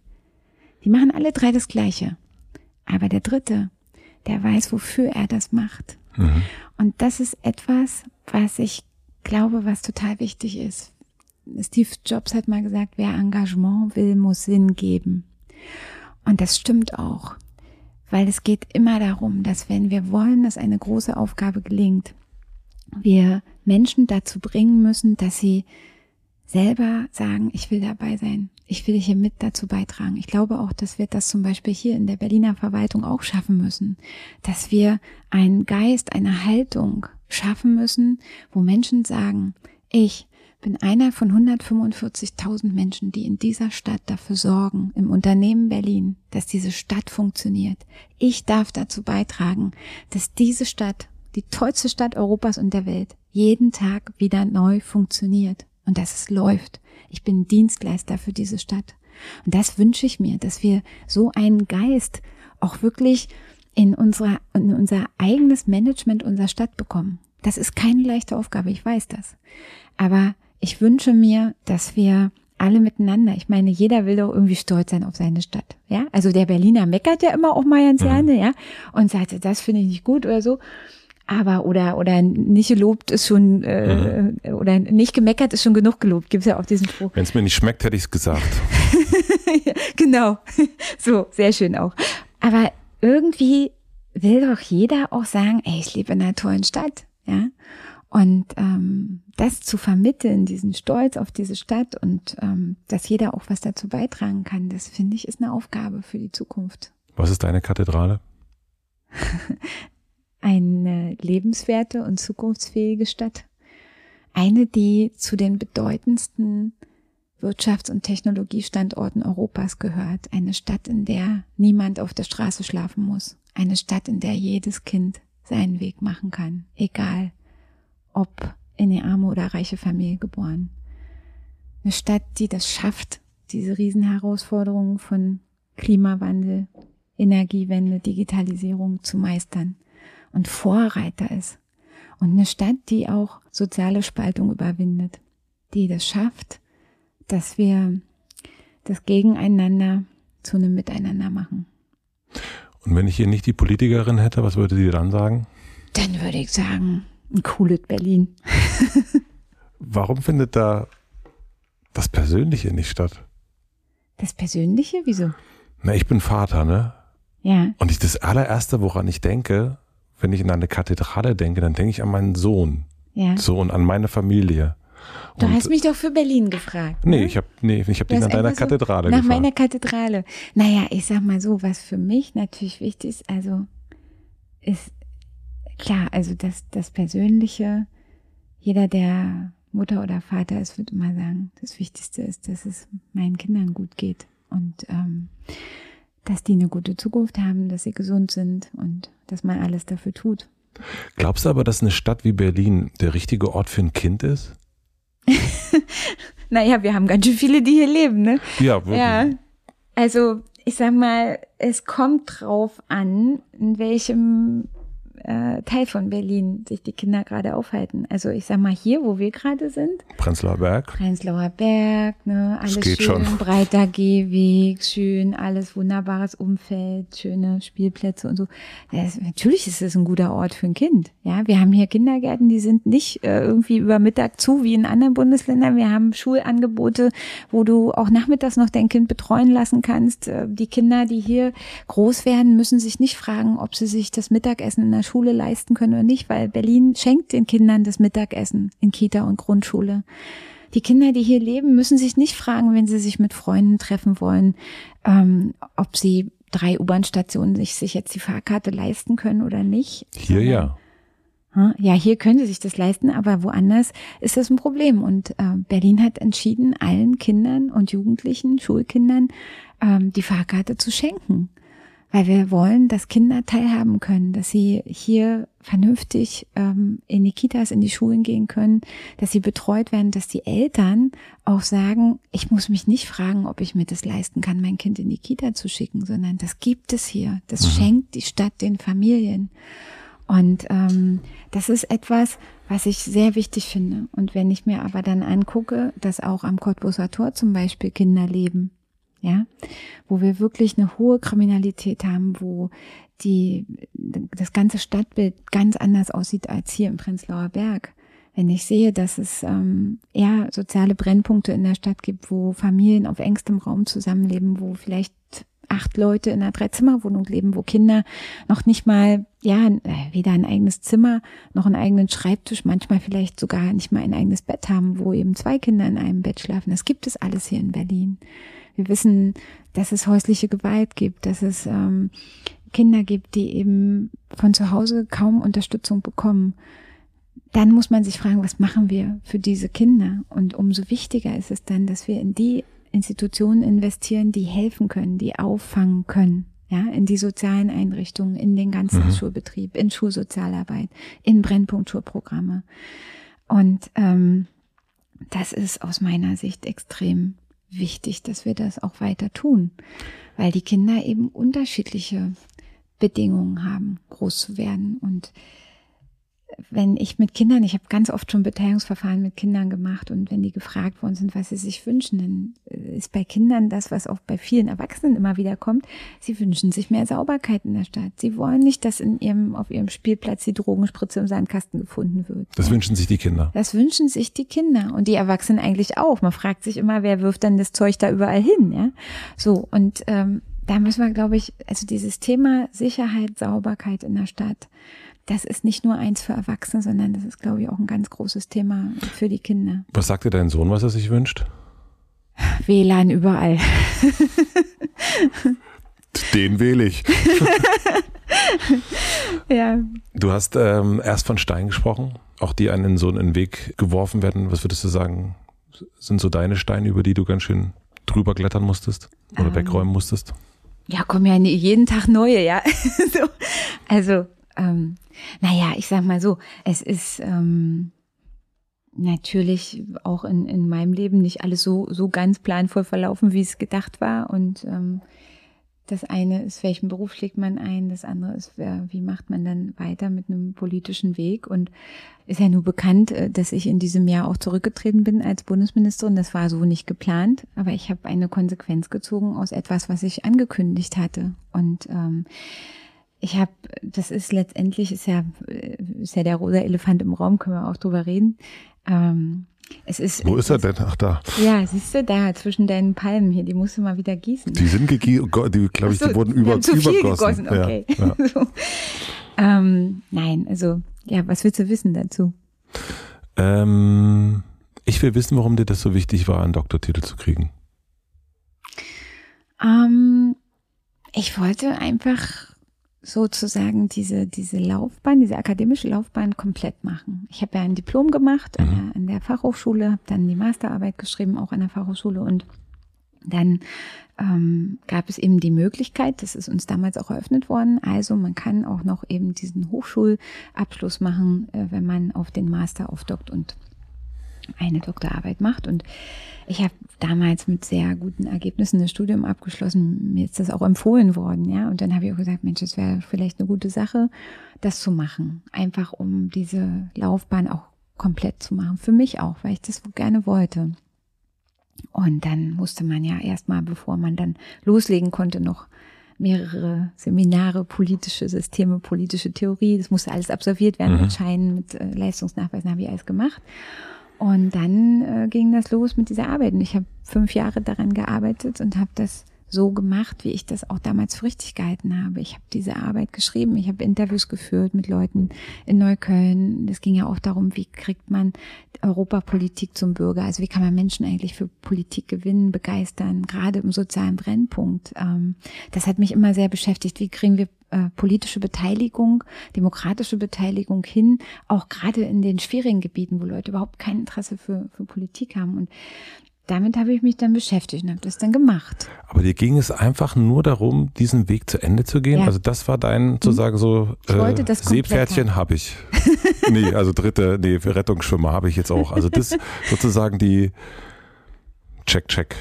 A: Die machen alle drei das Gleiche. Aber der dritte, der weiß, wofür er das macht. Mhm. Und das ist etwas, was ich glaube, was total wichtig ist. Steve Jobs hat mal gesagt, wer Engagement will, muss Sinn geben. Und das stimmt auch, weil es geht immer darum, dass wenn wir wollen, dass eine große Aufgabe gelingt, wir Menschen dazu bringen müssen, dass sie selber sagen, ich will dabei sein, ich will hier mit dazu beitragen. Ich glaube auch, dass wir das zum Beispiel hier in der Berliner Verwaltung auch schaffen müssen, dass wir einen Geist, eine Haltung schaffen müssen, wo Menschen sagen, ich bin einer von 145.000 Menschen, die in dieser Stadt dafür sorgen, im Unternehmen Berlin, dass diese Stadt funktioniert. Ich darf dazu beitragen, dass diese Stadt, die tollste Stadt Europas und der Welt, jeden Tag wieder neu funktioniert und dass es läuft. Ich bin Dienstleister für diese Stadt. Und das wünsche ich mir, dass wir so einen Geist auch wirklich in, unserer, in unser eigenes Management unserer Stadt bekommen. Das ist keine leichte Aufgabe, ich weiß das. Aber ich wünsche mir, dass wir alle miteinander. Ich meine, jeder will doch irgendwie stolz sein auf seine Stadt. Ja, also der Berliner meckert ja immer auch mal ganz mhm. gerne, ja, und sagt, das finde ich nicht gut oder so. Aber oder oder nicht gelobt ist schon äh, mhm. oder nicht gemeckert ist schon genug gelobt. Gibt es ja auch diesen Spruch.
B: Wenn es mir nicht schmeckt, hätte ich es gesagt.
A: genau, so sehr schön auch. Aber irgendwie will doch jeder auch sagen, ey, ich lebe in einer tollen Stadt, ja. Und ähm, das zu vermitteln, diesen Stolz auf diese Stadt und ähm, dass jeder auch was dazu beitragen kann, das finde ich ist eine Aufgabe für die Zukunft.
B: Was ist deine Kathedrale?
A: eine lebenswerte und zukunftsfähige Stadt. Eine, die zu den bedeutendsten Wirtschafts- und Technologiestandorten Europas gehört. Eine Stadt, in der niemand auf der Straße schlafen muss. Eine Stadt, in der jedes Kind seinen Weg machen kann, egal ob in eine arme oder reiche Familie geboren. Eine Stadt, die das schafft, diese Riesenherausforderungen von Klimawandel, Energiewende, Digitalisierung zu meistern und Vorreiter ist. Und eine Stadt, die auch soziale Spaltung überwindet, die das schafft, dass wir das Gegeneinander zu einem Miteinander machen.
B: Und wenn ich hier nicht die Politikerin hätte, was würde sie dann sagen?
A: Dann würde ich sagen, ein cooles Berlin.
B: Warum findet da das Persönliche nicht statt?
A: Das Persönliche? Wieso?
B: Na, ich bin Vater, ne?
A: Ja.
B: Und ich, das allererste, woran ich denke, wenn ich in eine Kathedrale denke, dann denke ich an meinen Sohn.
A: Ja.
B: So und an meine Familie.
A: Du und, hast mich doch für Berlin gefragt.
B: Ne? Nee, ich habe nee, ich hab dich nach deiner so Kathedrale
A: nach
B: gefragt.
A: Nach meiner Kathedrale. Naja, ich sag mal so, was für mich natürlich wichtig ist, also ist klar, also das, das Persönliche, jeder, der Mutter oder Vater ist, wird immer sagen, das Wichtigste ist, dass es meinen Kindern gut geht und ähm, dass die eine gute Zukunft haben, dass sie gesund sind und dass man alles dafür tut.
B: Glaubst du aber, dass eine Stadt wie Berlin der richtige Ort für ein Kind ist?
A: naja, wir haben ganz schön viele, die hier leben, ne?
B: Ja, wirklich.
A: Ja. Also, ich sag mal, es kommt drauf an, in welchem äh, Teil von Berlin sich die Kinder gerade aufhalten. Also ich sag mal hier, wo wir gerade sind.
B: Prenzlauer Berg.
A: Prenzlauer Berg, ne, alles schön, schon. breiter Gehweg, schön, alles wunderbares Umfeld, schöne Spielplätze und so. Das, natürlich ist es ein guter Ort für ein Kind. Ja, wir haben hier Kindergärten, die sind nicht äh, irgendwie über Mittag zu wie in anderen Bundesländern. Wir haben Schulangebote, wo du auch nachmittags noch dein Kind betreuen lassen kannst. Äh, die Kinder, die hier groß werden, müssen sich nicht fragen, ob sie sich das Mittagessen in der Schule leisten können oder nicht, weil Berlin schenkt den Kindern das Mittagessen in Kita und Grundschule. Die Kinder, die hier leben, müssen sich nicht fragen, wenn sie sich mit Freunden treffen wollen, ähm, ob sie drei U-Bahn-Stationen sich, sich jetzt die Fahrkarte leisten können oder nicht.
B: Hier ja.
A: Ja, hier können sie sich das leisten, aber woanders ist das ein Problem. Und äh, Berlin hat entschieden, allen Kindern und Jugendlichen, Schulkindern, ähm, die Fahrkarte zu schenken weil wir wollen, dass Kinder teilhaben können, dass sie hier vernünftig ähm, in die Kitas, in die Schulen gehen können, dass sie betreut werden, dass die Eltern auch sagen, ich muss mich nicht fragen, ob ich mir das leisten kann, mein Kind in die Kita zu schicken, sondern das gibt es hier. Das mhm. schenkt die Stadt den Familien. Und ähm, das ist etwas, was ich sehr wichtig finde. Und wenn ich mir aber dann angucke, dass auch am Cottbuser Tor zum Beispiel Kinder leben, ja, wo wir wirklich eine hohe Kriminalität haben, wo die, das ganze Stadtbild ganz anders aussieht als hier im Prenzlauer Berg. Wenn ich sehe, dass es ähm, eher soziale Brennpunkte in der Stadt gibt, wo Familien auf engstem Raum zusammenleben, wo vielleicht acht Leute in einer Dreizimmerwohnung leben, wo Kinder noch nicht mal, ja, weder ein eigenes Zimmer noch einen eigenen Schreibtisch, manchmal vielleicht sogar nicht mal ein eigenes Bett haben, wo eben zwei Kinder in einem Bett schlafen. Das gibt es alles hier in Berlin. Wir wissen, dass es häusliche Gewalt gibt, dass es ähm, Kinder gibt, die eben von zu Hause kaum Unterstützung bekommen. Dann muss man sich fragen, was machen wir für diese Kinder? Und umso wichtiger ist es dann, dass wir in die Institutionen investieren, die helfen können, die auffangen können. Ja, in die sozialen Einrichtungen, in den ganzen mhm. Schulbetrieb, in Schulsozialarbeit, in Brennpunktschulprogramme. Und ähm, das ist aus meiner Sicht extrem wichtig, dass wir das auch weiter tun, weil die Kinder eben unterschiedliche Bedingungen haben, groß zu werden. Und wenn ich mit Kindern, ich habe ganz oft schon Beteiligungsverfahren mit Kindern gemacht und wenn die gefragt worden sind, was sie sich wünschen, dann ist bei Kindern das, was auch bei vielen Erwachsenen immer wieder kommt, sie wünschen sich mehr Sauberkeit in der Stadt. Sie wollen nicht, dass in ihrem, auf ihrem Spielplatz die Drogenspritze im Sandkasten gefunden wird.
B: Das wünschen sich die Kinder.
A: Das wünschen sich die Kinder und die Erwachsenen eigentlich auch. Man fragt sich immer, wer wirft dann das Zeug da überall hin, ja? So und ähm, da müssen wir, glaube ich, also dieses Thema Sicherheit, Sauberkeit in der Stadt das ist nicht nur eins für Erwachsene, sondern das ist, glaube ich, auch ein ganz großes Thema für die Kinder.
B: Was sagt dir dein Sohn, was er sich wünscht?
A: WLAN überall.
B: Den wähle ich.
A: ja.
B: Du hast ähm, erst von Stein gesprochen, auch die einen so in den Weg geworfen werden. Was würdest du sagen, sind so deine Steine, über die du ganz schön drüber klettern musstest oder um, ähm. wegräumen musstest?
A: Ja, kommen ja jeden Tag neue, ja. so, also ähm, naja, ich sag mal so, es ist ähm, natürlich auch in, in meinem Leben nicht alles so, so ganz planvoll verlaufen, wie es gedacht war. Und ähm, das eine ist, welchen Beruf schlägt man ein, das andere ist, wie macht man dann weiter mit einem politischen Weg. Und ist ja nur bekannt, äh, dass ich in diesem Jahr auch zurückgetreten bin als Bundesministerin. Das war so nicht geplant, aber ich habe eine Konsequenz gezogen aus etwas, was ich angekündigt hatte. Und ähm, ich habe, das ist letztendlich, ist ja, ist ja der rosa Elefant im Raum, können wir auch drüber reden. Ähm, es ist,
B: Wo ist er denn? Ach da.
A: Ja, siehst du, da zwischen deinen Palmen hier, die musst du mal wieder gießen.
B: Die sind gegießen, die glaube ich, so, die wurden über, zu viel übergossen.
A: Gegossen, okay. Ja, ja. so. ähm, nein, also, ja, was willst du wissen dazu?
B: Ähm, ich will wissen, warum dir das so wichtig war, einen Doktortitel zu kriegen.
A: Ähm, ich wollte einfach sozusagen diese, diese Laufbahn, diese akademische Laufbahn komplett machen. Ich habe ja ein Diplom gemacht mhm. an, der, an der Fachhochschule, habe dann die Masterarbeit geschrieben, auch an der Fachhochschule und dann ähm, gab es eben die Möglichkeit, das ist uns damals auch eröffnet worden, also man kann auch noch eben diesen Hochschulabschluss machen, äh, wenn man auf den Master aufdockt und eine Doktorarbeit macht. Und ich habe damals mit sehr guten Ergebnissen das Studium abgeschlossen. Mir ist das auch empfohlen worden, ja. Und dann habe ich auch gesagt, Mensch, das wäre vielleicht eine gute Sache, das zu machen. Einfach um diese Laufbahn auch komplett zu machen. Für mich auch, weil ich das gerne wollte. Und dann musste man ja erstmal, bevor man dann loslegen konnte, noch mehrere Seminare, politische Systeme, politische Theorie. Das musste alles absolviert werden mhm. mit Scheinen, mit äh, Leistungsnachweisen, habe ich alles gemacht. Und dann äh, ging das los mit dieser Arbeit. Und ich habe fünf Jahre daran gearbeitet und habe das so gemacht, wie ich das auch damals für richtig gehalten habe. Ich habe diese Arbeit geschrieben, ich habe Interviews geführt mit Leuten in Neukölln. Es ging ja auch darum, wie kriegt man Europapolitik zum Bürger, also wie kann man Menschen eigentlich für Politik gewinnen, begeistern, gerade im sozialen Brennpunkt. Ähm, das hat mich immer sehr beschäftigt. Wie kriegen wir äh, politische Beteiligung, demokratische Beteiligung hin, auch gerade in den schwierigen Gebieten, wo Leute überhaupt kein Interesse für, für Politik haben. Und damit habe ich mich dann beschäftigt und habe das dann gemacht.
B: Aber dir ging es einfach nur darum, diesen Weg zu Ende zu gehen? Ja. Also das war dein, mhm. sozusagen so, äh, Seepferdchen habe ich. nee, also dritte, nee, Rettungsschwimmer habe ich jetzt auch. Also das sozusagen die Check, Check.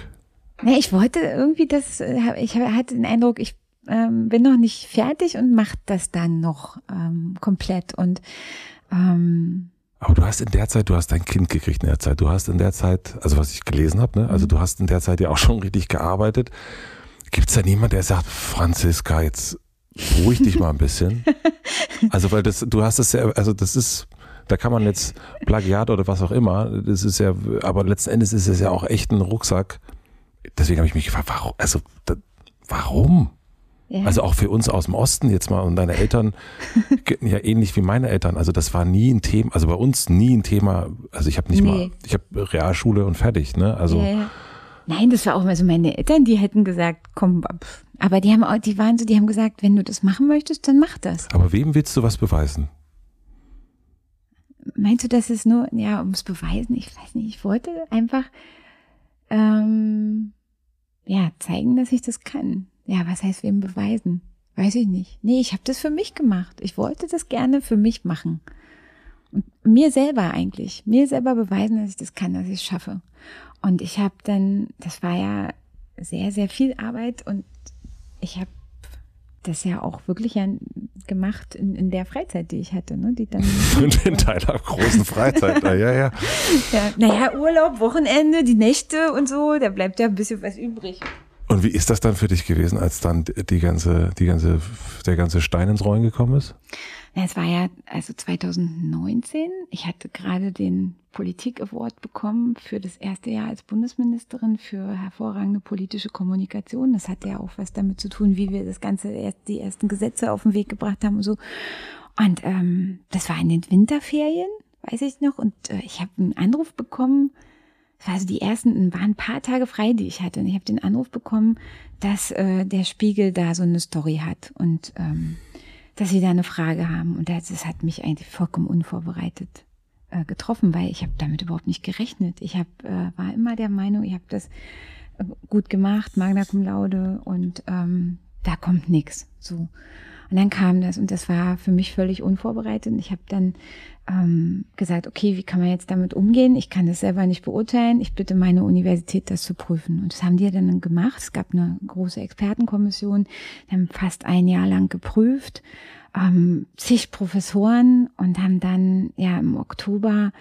A: Nee, ich wollte irgendwie das, äh, ich hatte den Eindruck, ich ähm, bin noch nicht fertig und mache das dann noch ähm, komplett und ähm,
B: aber du hast in der Zeit, du hast dein Kind gekriegt in der Zeit. Du hast in der Zeit, also was ich gelesen habe, ne? also mhm. du hast in der Zeit ja auch schon richtig gearbeitet. Gibt es da niemand, der sagt, Franziska, jetzt ruhig dich mal ein bisschen? also weil das, du hast es ja, also das ist, da kann man jetzt Plagiat oder was auch immer, das ist ja, aber letzten Endes ist es ja auch echt ein Rucksack. Deswegen habe ich mich gefragt, warum, also da, warum? Ja. Also auch für uns aus dem Osten jetzt mal und deine Eltern ja ähnlich wie meine Eltern. Also das war nie ein Thema, also bei uns nie ein Thema. Also ich habe nicht nee. mal, ich habe Realschule und fertig, ne? Also ja, ja.
A: Nein, das war auch mal so meine Eltern, die hätten gesagt, komm, aber die haben auch, die waren so, die haben gesagt, wenn du das machen möchtest, dann mach das.
B: Aber wem willst du was beweisen?
A: Meinst du, dass es nur, ja, ums Beweisen? Ich weiß nicht, ich wollte einfach ähm, ja zeigen, dass ich das kann. Ja, was heißt wem beweisen? Weiß ich nicht. Nee, ich habe das für mich gemacht. Ich wollte das gerne für mich machen. Und mir selber eigentlich, mir selber beweisen, dass ich das kann, dass ich es schaffe. Und ich habe dann, das war ja sehr, sehr viel Arbeit und ich habe das ja auch wirklich gemacht in, in der Freizeit, die ich hatte, ne? Die dann
B: in deiner großen Freizeit, ja, ja. ja.
A: ja naja, Urlaub, Wochenende, die Nächte und so, da bleibt ja ein bisschen was übrig.
B: Und wie ist das dann für dich gewesen, als dann die ganze, die ganze, der ganze Stein ins Rollen gekommen ist?
A: Es war ja also 2019. Ich hatte gerade den Politik Award bekommen für das erste Jahr als Bundesministerin für hervorragende politische Kommunikation. Das hatte ja auch was damit zu tun, wie wir das ganze die ersten Gesetze auf den Weg gebracht haben und so. Und ähm, das war in den Winterferien, weiß ich noch. Und äh, ich habe einen Anruf bekommen also die ersten, waren ein paar Tage frei, die ich hatte. Und ich habe den Anruf bekommen, dass äh, der Spiegel da so eine Story hat und ähm, dass sie da eine Frage haben. Und das, das hat mich eigentlich vollkommen unvorbereitet äh, getroffen, weil ich habe damit überhaupt nicht gerechnet. Ich hab, äh, war immer der Meinung, ich habe das äh, gut gemacht, Magna Cum Laude und ähm, da kommt nix. So. Und dann kam das und das war für mich völlig unvorbereitet. Und ich habe dann ähm, gesagt, okay, wie kann man jetzt damit umgehen? Ich kann das selber nicht beurteilen. Ich bitte meine Universität, das zu prüfen. Und das haben die dann gemacht. Es gab eine große Expertenkommission, haben fast ein Jahr lang geprüft, ähm, zig Professoren und haben dann ja im Oktober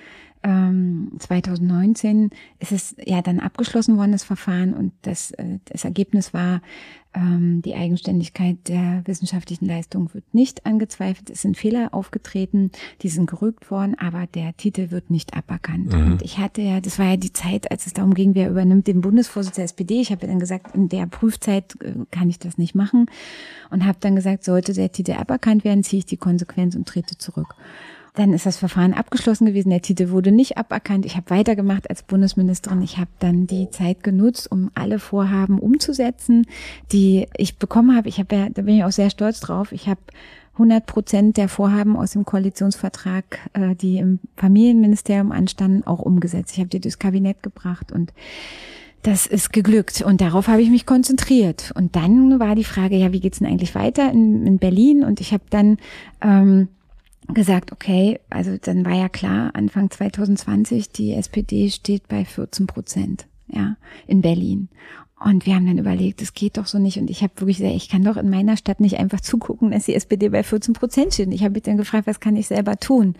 A: 2019 ähm, ist es ja dann abgeschlossen worden, das Verfahren, und das, äh, das Ergebnis war, ähm, die Eigenständigkeit der wissenschaftlichen Leistung wird nicht angezweifelt. Es sind Fehler aufgetreten, die sind gerügt worden, aber der Titel wird nicht aberkannt. Mhm. Und ich hatte ja, das war ja die Zeit, als es darum ging, wer übernimmt den Bundesvorsitz der SPD. Ich habe ja dann gesagt, in der Prüfzeit äh, kann ich das nicht machen und habe dann gesagt, sollte der Titel aberkannt werden, ziehe ich die Konsequenz und trete zurück. Dann ist das Verfahren abgeschlossen gewesen. Der Titel wurde nicht aberkannt. Ich habe weitergemacht als Bundesministerin. Ich habe dann die Zeit genutzt, um alle Vorhaben umzusetzen, die ich bekommen habe. Ich habe ja, da bin ich auch sehr stolz drauf. Ich habe 100 Prozent der Vorhaben aus dem Koalitionsvertrag, äh, die im Familienministerium anstanden, auch umgesetzt. Ich habe die durchs Kabinett gebracht und das ist geglückt und darauf habe ich mich konzentriert. Und dann war die Frage, ja, wie geht's denn eigentlich weiter in, in Berlin? Und ich habe dann ähm, gesagt, okay, also dann war ja klar, Anfang 2020, die SPD steht bei 14 Prozent, ja, in Berlin. Und wir haben dann überlegt, es geht doch so nicht. Und ich habe wirklich gesagt, ich kann doch in meiner Stadt nicht einfach zugucken, dass die SPD bei 14 Prozent steht. Ich habe mich dann gefragt, was kann ich selber tun?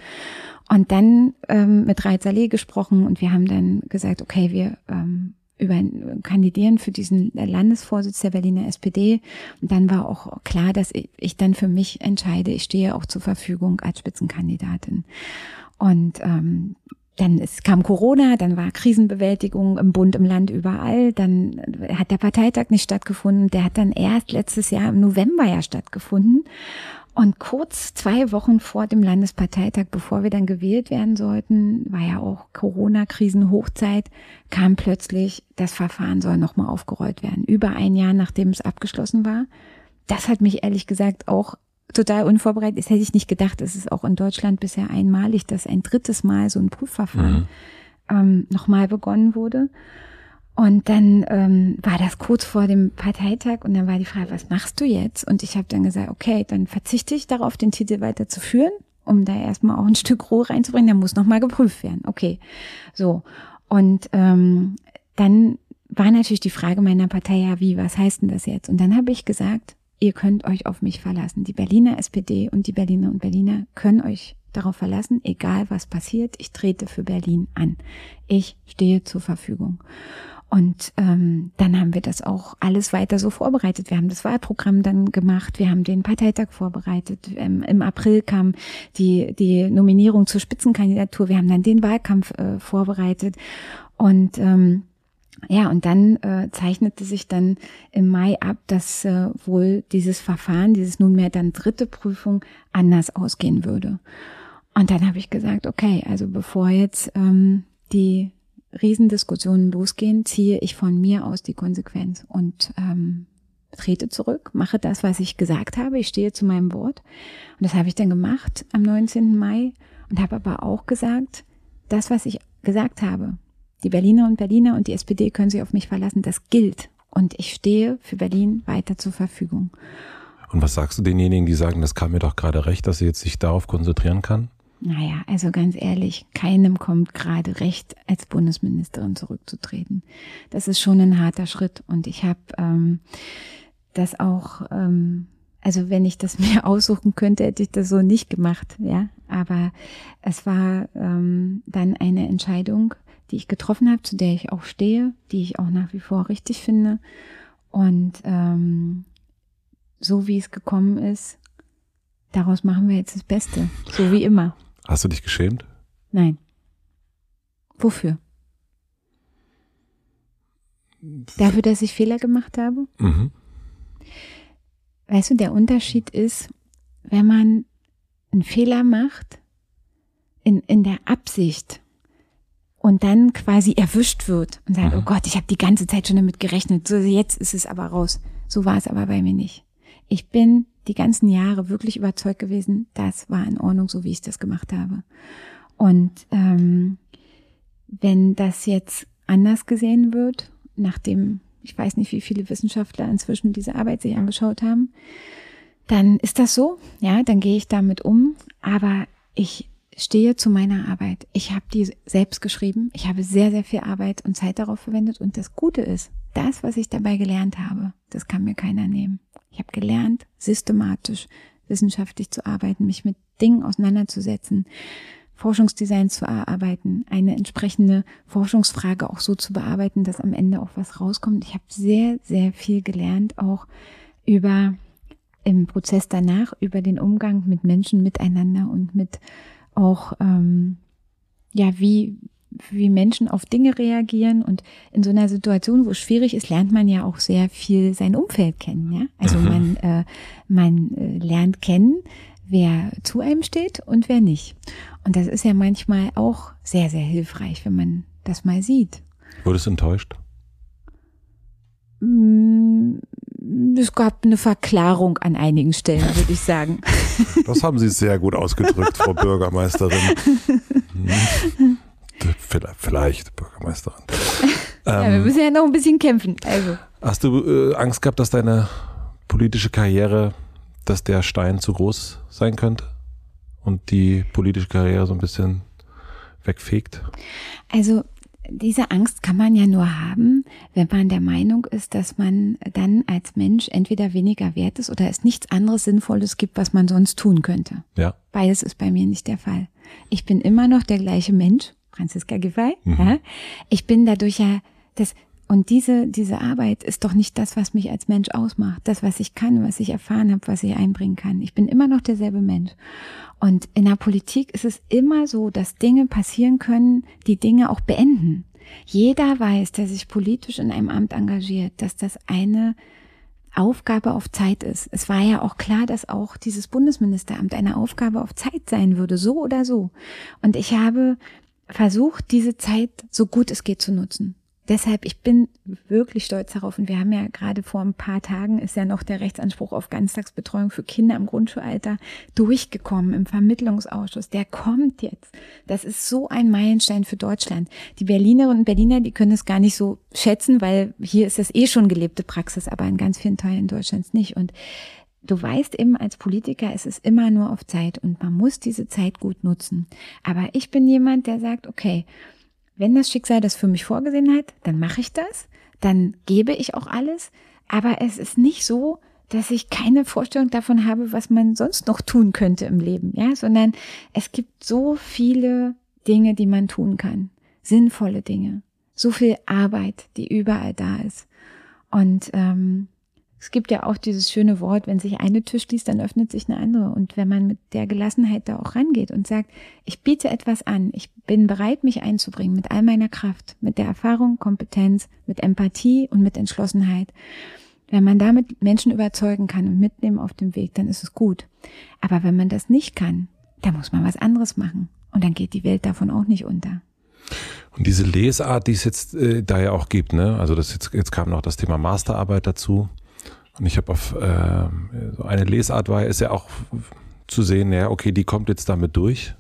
A: Und dann ähm, mit Reit Saleh gesprochen und wir haben dann gesagt, okay, wir ähm, über kandidieren für diesen Landesvorsitz der Berliner SPD. Und dann war auch klar, dass ich, ich dann für mich entscheide, ich stehe auch zur Verfügung als Spitzenkandidatin. Und ähm, dann es kam Corona, dann war Krisenbewältigung im Bund, im Land, überall. Dann hat der Parteitag nicht stattgefunden. Der hat dann erst letztes Jahr im November ja stattgefunden. Und kurz zwei Wochen vor dem Landesparteitag, bevor wir dann gewählt werden sollten, war ja auch Corona-Krisen-Hochzeit, kam plötzlich, das Verfahren soll nochmal aufgerollt werden. Über ein Jahr, nachdem es abgeschlossen war. Das hat mich ehrlich gesagt auch total unvorbereitet. Das hätte ich nicht gedacht. Es ist auch in Deutschland bisher einmalig, dass ein drittes Mal so ein Prüfverfahren mhm. ähm, nochmal begonnen wurde. Und dann ähm, war das kurz vor dem Parteitag und dann war die Frage, was machst du jetzt? Und ich habe dann gesagt, okay, dann verzichte ich darauf, den Titel weiterzuführen, um da erstmal auch ein Stück Ruhe reinzubringen. Der muss nochmal geprüft werden. Okay, so. Und ähm, dann war natürlich die Frage meiner Partei, ja, wie, was heißt denn das jetzt? Und dann habe ich gesagt, ihr könnt euch auf mich verlassen. Die Berliner SPD und die Berliner und Berliner können euch darauf verlassen, egal was passiert, ich trete für Berlin an. Ich stehe zur Verfügung. Und ähm, dann haben wir das auch alles weiter so vorbereitet. Wir haben das Wahlprogramm dann gemacht, wir haben den Parteitag vorbereitet. Ähm, Im April kam die, die Nominierung zur Spitzenkandidatur. Wir haben dann den Wahlkampf äh, vorbereitet. Und ähm, ja, und dann äh, zeichnete sich dann im Mai ab, dass äh, wohl dieses Verfahren, dieses nunmehr dann dritte Prüfung anders ausgehen würde. Und dann habe ich gesagt, okay, also bevor jetzt ähm, die Riesendiskussionen losgehen, ziehe ich von mir aus die Konsequenz und ähm, trete zurück, mache das, was ich gesagt habe. Ich stehe zu meinem Wort. Und das habe ich dann gemacht am 19. Mai und habe aber auch gesagt, das, was ich gesagt habe, die Berliner und Berliner und die SPD können sich auf mich verlassen, das gilt. Und ich stehe für Berlin weiter zur Verfügung.
B: Und was sagst du denjenigen, die sagen, das kam mir doch gerade recht, dass sie jetzt sich darauf konzentrieren kann?
A: Naja, also ganz ehrlich, keinem kommt gerade recht, als Bundesministerin zurückzutreten. Das ist schon ein harter Schritt und ich habe ähm, das auch, ähm, also wenn ich das mir aussuchen könnte, hätte ich das so nicht gemacht, ja. Aber es war ähm, dann eine Entscheidung, die ich getroffen habe, zu der ich auch stehe, die ich auch nach wie vor richtig finde. Und ähm, so wie es gekommen ist, daraus machen wir jetzt das Beste, so wie immer.
B: Hast du dich geschämt?
A: Nein. Wofür? Dafür, dass ich Fehler gemacht habe? Mhm. Weißt du, der Unterschied ist, wenn man einen Fehler macht, in, in der Absicht und dann quasi erwischt wird und sagt, mhm. oh Gott, ich habe die ganze Zeit schon damit gerechnet, so jetzt ist es aber raus. So war es aber bei mir nicht. Ich bin die ganzen Jahre wirklich überzeugt gewesen, das war in Ordnung, so wie ich das gemacht habe. Und ähm, wenn das jetzt anders gesehen wird, nachdem ich weiß nicht, wie viele Wissenschaftler inzwischen diese Arbeit sich angeschaut haben, dann ist das so, ja, dann gehe ich damit um, aber ich stehe zu meiner Arbeit. Ich habe die selbst geschrieben, ich habe sehr, sehr viel Arbeit und Zeit darauf verwendet und das Gute ist, das, was ich dabei gelernt habe, das kann mir keiner nehmen. Ich habe gelernt, systematisch, wissenschaftlich zu arbeiten, mich mit Dingen auseinanderzusetzen, Forschungsdesign zu erarbeiten, eine entsprechende Forschungsfrage auch so zu bearbeiten, dass am Ende auch was rauskommt. Ich habe sehr, sehr viel gelernt, auch über im Prozess danach, über den Umgang mit Menschen miteinander und mit auch ähm, ja, wie, wie Menschen auf Dinge reagieren. Und in so einer Situation, wo es schwierig ist, lernt man ja auch sehr viel sein Umfeld kennen. Ja? Also mhm. man, äh, man äh, lernt kennen, wer zu einem steht und wer nicht. Und das ist ja manchmal auch sehr, sehr hilfreich, wenn man das mal sieht.
B: Wurdest du enttäuscht?
A: Mm, es gab eine Verklarung an einigen Stellen, würde ich sagen.
B: Das haben Sie sehr gut ausgedrückt, Frau Bürgermeisterin. Hm. Vielleicht Bürgermeisterin.
A: Ja, wir ähm, müssen ja noch ein bisschen kämpfen. Also.
B: Hast du äh, Angst gehabt, dass deine politische Karriere, dass der Stein zu groß sein könnte? und die politische Karriere so ein bisschen wegfegt?
A: Also diese Angst kann man ja nur haben, wenn man der Meinung ist, dass man dann als Mensch entweder weniger wert ist oder es nichts anderes Sinnvolles gibt, was man sonst tun könnte.
B: Ja.
A: Beides ist bei mir nicht der Fall. Ich bin immer noch der gleiche Mensch, Franziska Giffey. Mhm. Ja. Ich bin dadurch ja das, und diese, diese Arbeit ist doch nicht das, was mich als Mensch ausmacht. Das, was ich kann, was ich erfahren habe, was ich einbringen kann. Ich bin immer noch derselbe Mensch. Und in der Politik ist es immer so, dass Dinge passieren können, die Dinge auch beenden. Jeder weiß, der sich politisch in einem Amt engagiert, dass das eine Aufgabe auf Zeit ist. Es war ja auch klar, dass auch dieses Bundesministeramt eine Aufgabe auf Zeit sein würde, so oder so. Und ich habe versucht, diese Zeit so gut es geht zu nutzen deshalb, ich bin wirklich stolz darauf und wir haben ja gerade vor ein paar Tagen ist ja noch der Rechtsanspruch auf Ganztagsbetreuung für Kinder im Grundschulalter durchgekommen im Vermittlungsausschuss. Der kommt jetzt. Das ist so ein Meilenstein für Deutschland. Die Berlinerinnen und Berliner, die können es gar nicht so schätzen, weil hier ist das eh schon gelebte Praxis, aber in ganz vielen Teilen Deutschlands nicht. Und du weißt eben als Politiker, es ist immer nur auf Zeit und man muss diese Zeit gut nutzen. Aber ich bin jemand, der sagt, okay, wenn das Schicksal das für mich vorgesehen hat, dann mache ich das, dann gebe ich auch alles, aber es ist nicht so, dass ich keine Vorstellung davon habe, was man sonst noch tun könnte im Leben, ja, sondern es gibt so viele Dinge, die man tun kann, sinnvolle Dinge, so viel Arbeit, die überall da ist. Und ähm, es gibt ja auch dieses schöne Wort, wenn sich eine Tür schließt, dann öffnet sich eine andere. Und wenn man mit der Gelassenheit da auch rangeht und sagt, ich biete etwas an, ich bin bereit, mich einzubringen mit all meiner Kraft, mit der Erfahrung, Kompetenz, mit Empathie und mit Entschlossenheit. Wenn man damit Menschen überzeugen kann und mitnehmen auf dem Weg, dann ist es gut. Aber wenn man das nicht kann, dann muss man was anderes machen. Und dann geht die Welt davon auch nicht unter.
B: Und diese Lesart, die es jetzt äh, da ja auch gibt, ne? Also das jetzt, jetzt kam noch das Thema Masterarbeit dazu. Und ich habe auf äh, so eine Lesart war, ist ja auch zu sehen, ja, okay, die kommt jetzt damit durch.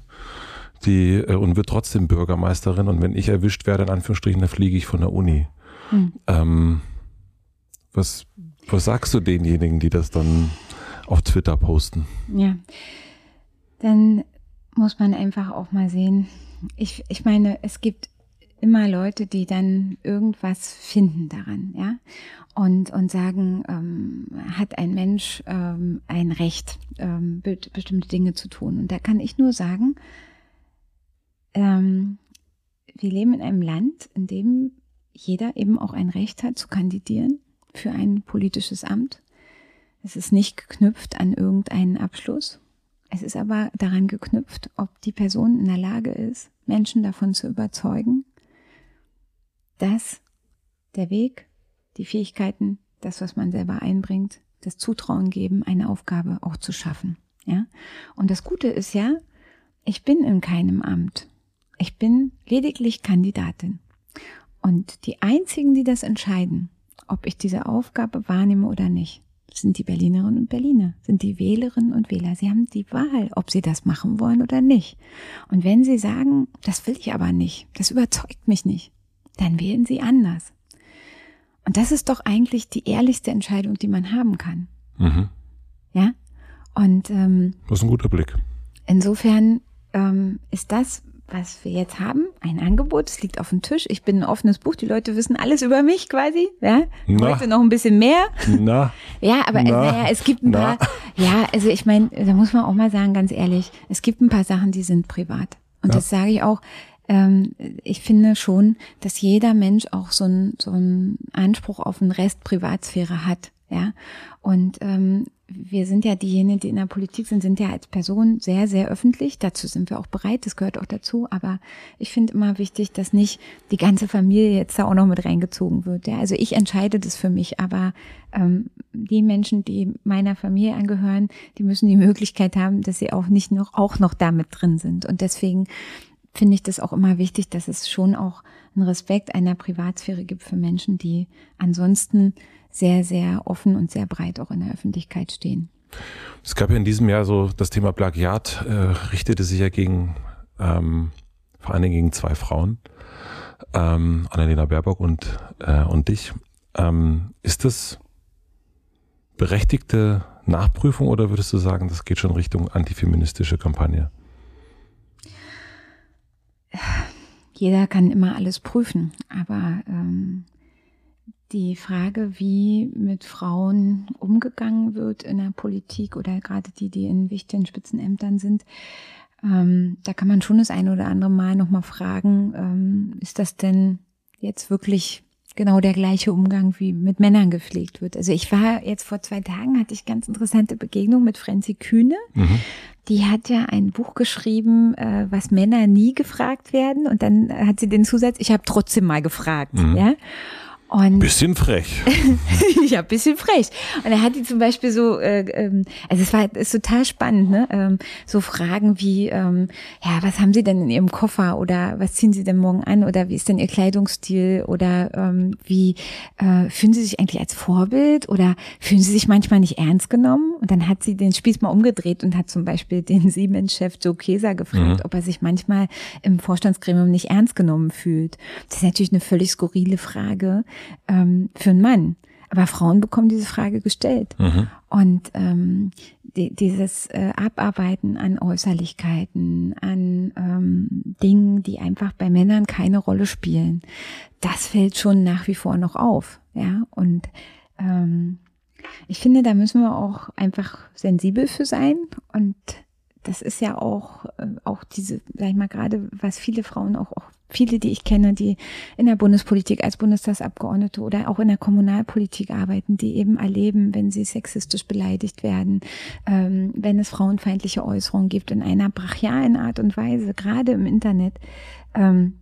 B: Die äh, und wird trotzdem Bürgermeisterin. Und wenn ich erwischt werde, in Anführungsstrichen, dann fliege ich von der Uni. Hm. Ähm, was, was sagst du denjenigen, die das dann auf Twitter posten?
A: Ja, dann muss man einfach auch mal sehen. Ich, ich meine, es gibt immer Leute, die dann irgendwas finden daran, ja, und, und sagen, ähm, hat ein Mensch ähm, ein Recht, ähm, be bestimmte Dinge zu tun. Und da kann ich nur sagen, ähm, wir leben in einem Land, in dem jeder eben auch ein Recht hat zu kandidieren für ein politisches Amt. Es ist nicht geknüpft an irgendeinen Abschluss. Es ist aber daran geknüpft, ob die Person in der Lage ist, Menschen davon zu überzeugen, dass der Weg, die Fähigkeiten, das, was man selber einbringt, das Zutrauen geben, eine Aufgabe auch zu schaffen. Ja? Und das Gute ist ja, ich bin in keinem Amt. Ich bin lediglich Kandidatin. Und die einzigen, die das entscheiden, ob ich diese Aufgabe wahrnehme oder nicht, sind die Berlinerinnen und Berliner, sind die Wählerinnen und Wähler. Sie haben die Wahl, ob sie das machen wollen oder nicht. Und wenn sie sagen, das will ich aber nicht, das überzeugt mich nicht, dann wählen sie anders. Und das ist doch eigentlich die ehrlichste Entscheidung, die man haben kann. Mhm. Ja. Und ähm,
B: das ist ein guter Blick.
A: Insofern ähm, ist das, was wir jetzt haben, ein Angebot. Es liegt auf dem Tisch. Ich bin ein offenes Buch. Die Leute wissen alles über mich quasi. Ja? Na. Heute noch ein bisschen mehr.
B: Na.
A: ja, aber Na. naja, es gibt ein Na. paar. Ja, also ich meine, da muss man auch mal sagen, ganz ehrlich, es gibt ein paar Sachen, die sind privat. Und ja. das sage ich auch ähm, ich finde schon, dass jeder Mensch auch so einen so einen Anspruch auf einen Rest Privatsphäre hat. Ja, und ähm, wir sind ja diejenigen, die in der Politik sind, sind ja als Person sehr, sehr öffentlich. Dazu sind wir auch bereit, das gehört auch dazu. Aber ich finde immer wichtig, dass nicht die ganze Familie jetzt da auch noch mit reingezogen wird. Ja, also ich entscheide das für mich, aber ähm, die Menschen, die meiner Familie angehören, die müssen die Möglichkeit haben, dass sie auch nicht noch auch noch damit drin sind. Und deswegen finde ich das auch immer wichtig, dass es schon auch einen Respekt einer Privatsphäre gibt für Menschen, die ansonsten sehr, sehr offen und sehr breit auch in der Öffentlichkeit stehen.
B: Es gab ja in diesem Jahr so das Thema Plagiat, äh, richtete sich ja gegen, ähm, vor allen Dingen gegen zwei Frauen, ähm, Annalena Baerbock und, äh, und dich. Ähm, ist das berechtigte Nachprüfung oder würdest du sagen, das geht schon Richtung antifeministische Kampagne?
A: Jeder kann immer alles prüfen, aber ähm, die Frage, wie mit Frauen umgegangen wird in der Politik oder gerade die, die in wichtigen Spitzenämtern sind, ähm, da kann man schon das eine oder andere Mal nochmal fragen, ähm, ist das denn jetzt wirklich genau der gleiche Umgang wie mit Männern gepflegt wird. Also ich war jetzt vor zwei Tagen, hatte ich ganz interessante Begegnung mit Franzi Kühne. Mhm. Die hat ja ein Buch geschrieben, äh, was Männer nie gefragt werden. Und dann hat sie den Zusatz, ich habe trotzdem mal gefragt. Mhm. Ja.
B: Und bisschen frech.
A: ja, bisschen frech. Und er hat die zum Beispiel so, äh, ähm, also es war ist total spannend, ne? Ähm, so Fragen wie, ähm, ja, was haben Sie denn in Ihrem Koffer oder was ziehen Sie denn morgen an oder wie ist denn Ihr Kleidungsstil oder ähm, wie äh, fühlen Sie sich eigentlich als Vorbild oder fühlen Sie sich manchmal nicht ernst genommen? Und dann hat sie den Spieß mal umgedreht und hat zum Beispiel den Siemens-Chef Joe Keser gefragt, mhm. ob er sich manchmal im Vorstandsgremium nicht ernst genommen fühlt. Das ist natürlich eine völlig skurrile Frage ähm, für einen Mann. Aber Frauen bekommen diese Frage gestellt. Mhm. Und ähm, die, dieses äh, Abarbeiten an Äußerlichkeiten, an ähm, Dingen, die einfach bei Männern keine Rolle spielen, das fällt schon nach wie vor noch auf. Ja, und ähm, ich finde, da müssen wir auch einfach sensibel für sein und das ist ja auch, äh, auch diese, sag ich mal, gerade, was viele Frauen auch, auch viele, die ich kenne, die in der Bundespolitik als Bundestagsabgeordnete oder auch in der Kommunalpolitik arbeiten, die eben erleben, wenn sie sexistisch beleidigt werden, ähm, wenn es frauenfeindliche Äußerungen gibt in einer brachialen Art und Weise, gerade im Internet. Ähm,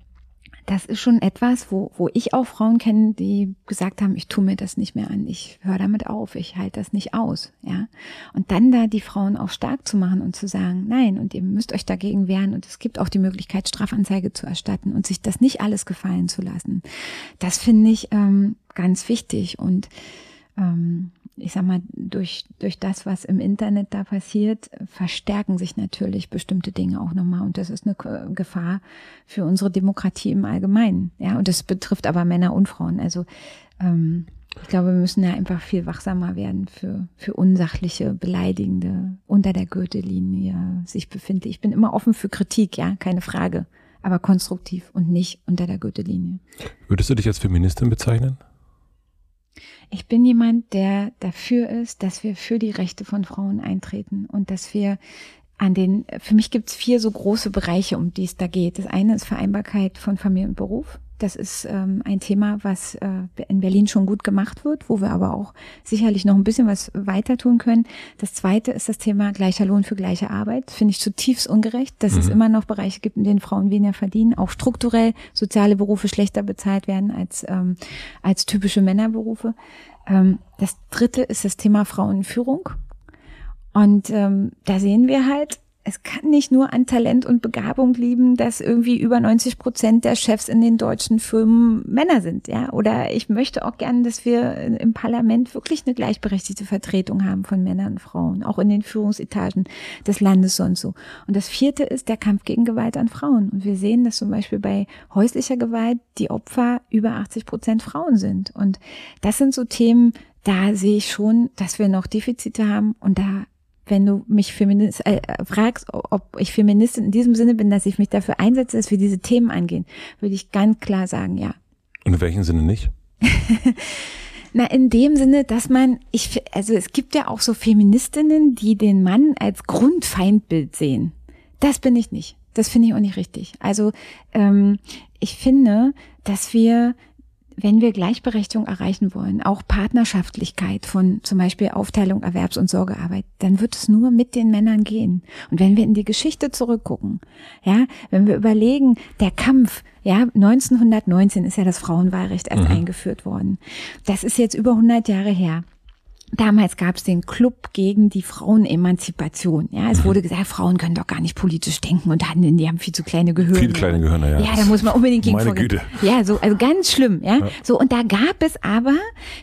A: das ist schon etwas, wo, wo ich auch Frauen kenne, die gesagt haben, ich tue mir das nicht mehr an, ich höre damit auf, ich halte das nicht aus, ja. Und dann da die Frauen auch stark zu machen und zu sagen, nein, und ihr müsst euch dagegen wehren und es gibt auch die Möglichkeit, Strafanzeige zu erstatten und sich das nicht alles gefallen zu lassen. Das finde ich ähm, ganz wichtig und ähm, ich sag mal, durch, durch das, was im Internet da passiert, verstärken sich natürlich bestimmte Dinge auch nochmal. Und das ist eine Gefahr für unsere Demokratie im Allgemeinen. Ja, und das betrifft aber Männer und Frauen. Also ähm, ich glaube, wir müssen ja einfach viel wachsamer werden für, für unsachliche, beleidigende, unter der Gürtellinie sich befinde. Ich bin immer offen für Kritik, ja, keine Frage. Aber konstruktiv und nicht unter der Gürtellinie.
B: Würdest du dich als Feministin bezeichnen?
A: Ich bin jemand, der dafür ist, dass wir für die Rechte von Frauen eintreten und dass wir an den, für mich gibt es vier so große Bereiche, um die es da geht. Das eine ist Vereinbarkeit von Familie und Beruf. Das ist ähm, ein Thema, was äh, in Berlin schon gut gemacht wird, wo wir aber auch sicherlich noch ein bisschen was weiter tun können. Das zweite ist das Thema gleicher Lohn für gleiche Arbeit. Finde ich zutiefst ungerecht, dass mhm. es immer noch Bereiche gibt, in denen Frauen weniger verdienen, auch strukturell soziale Berufe schlechter bezahlt werden als, ähm, als typische Männerberufe. Ähm, das dritte ist das Thema Frauenführung. Und ähm, da sehen wir halt, es kann nicht nur an Talent und Begabung lieben, dass irgendwie über 90 Prozent der Chefs in den deutschen Firmen Männer sind, ja. Oder ich möchte auch gerne, dass wir im Parlament wirklich eine gleichberechtigte Vertretung haben von Männern und Frauen, auch in den Führungsetagen des Landes und so. Und das vierte ist der Kampf gegen Gewalt an Frauen. Und wir sehen, dass zum Beispiel bei häuslicher Gewalt die Opfer über 80 Prozent Frauen sind. Und das sind so Themen, da sehe ich schon, dass wir noch Defizite haben und da wenn du mich Feminist, äh, fragst, ob ich Feministin in diesem Sinne bin, dass ich mich dafür einsetze, dass wir diese Themen angehen, würde ich ganz klar sagen, ja.
B: Und in welchem Sinne nicht?
A: Na, in dem Sinne, dass man, ich, also es gibt ja auch so Feministinnen, die den Mann als Grundfeindbild sehen. Das bin ich nicht. Das finde ich auch nicht richtig. Also ähm, ich finde, dass wir wenn wir Gleichberechtigung erreichen wollen, auch Partnerschaftlichkeit von zum Beispiel Aufteilung Erwerbs- und Sorgearbeit, dann wird es nur mit den Männern gehen. Und wenn wir in die Geschichte zurückgucken, ja, wenn wir überlegen, der Kampf, ja, 1919 ist ja das Frauenwahlrecht erst mhm. eingeführt worden. Das ist jetzt über 100 Jahre her. Damals gab es den Club gegen die Frauenemanzipation. Ja, es wurde gesagt, Frauen können doch gar nicht politisch denken und handeln, die haben viel zu kleine Gehirne.
B: Viel kleine Gehirne, ja.
A: Ja, da muss man unbedingt gegen
B: Meine vorgehen. Güte.
A: Ja, so, also ganz schlimm, ja? ja. So, und da gab es aber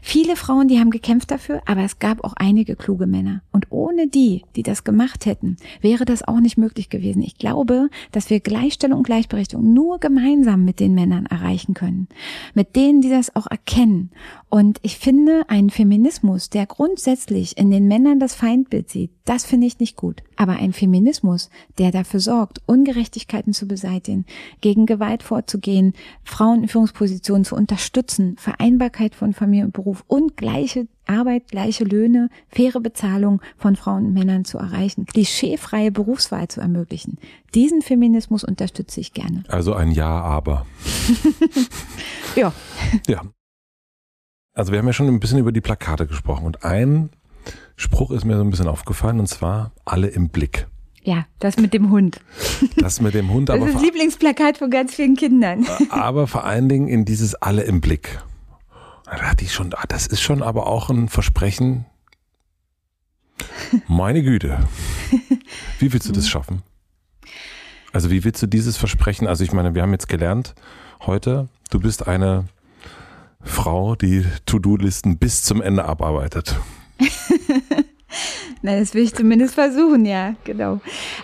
A: viele Frauen, die haben gekämpft dafür, aber es gab auch einige kluge Männer. Und ohne die, die das gemacht hätten, wäre das auch nicht möglich gewesen. Ich glaube, dass wir Gleichstellung und Gleichberechtigung nur gemeinsam mit den Männern erreichen können. Mit denen, die das auch erkennen. Und ich finde, ein Feminismus, der grundsätzlich in den Männern das Feindbild sieht, das finde ich nicht gut. Aber ein Feminismus, der dafür sorgt, Ungerechtigkeiten zu beseitigen, gegen Gewalt vorzugehen, Frauen in Führungspositionen zu unterstützen, Vereinbarkeit von Familie und Beruf und gleiche Arbeit, gleiche Löhne, faire Bezahlung von Frauen und Männern zu erreichen, klischeefreie Berufswahl zu ermöglichen. Diesen Feminismus unterstütze ich gerne.
B: Also ein Ja, aber.
A: ja.
B: Ja. Also wir haben ja schon ein bisschen über die Plakate gesprochen und ein Spruch ist mir so ein bisschen aufgefallen und zwar alle im Blick.
A: Ja, das mit dem Hund.
B: Das mit dem Hund,
A: aber.
B: Das
A: ist das Lieblingsplakat von ganz vielen Kindern.
B: Aber vor allen Dingen in dieses alle im Blick. Da hatte ich schon, ah, das ist schon aber auch ein Versprechen. Meine Güte. Wie willst du das schaffen? Also wie willst du dieses Versprechen, also ich meine, wir haben jetzt gelernt heute, du bist eine Frau, die To-Do-Listen bis zum Ende abarbeitet.
A: Na, das will ich zumindest versuchen, ja, genau.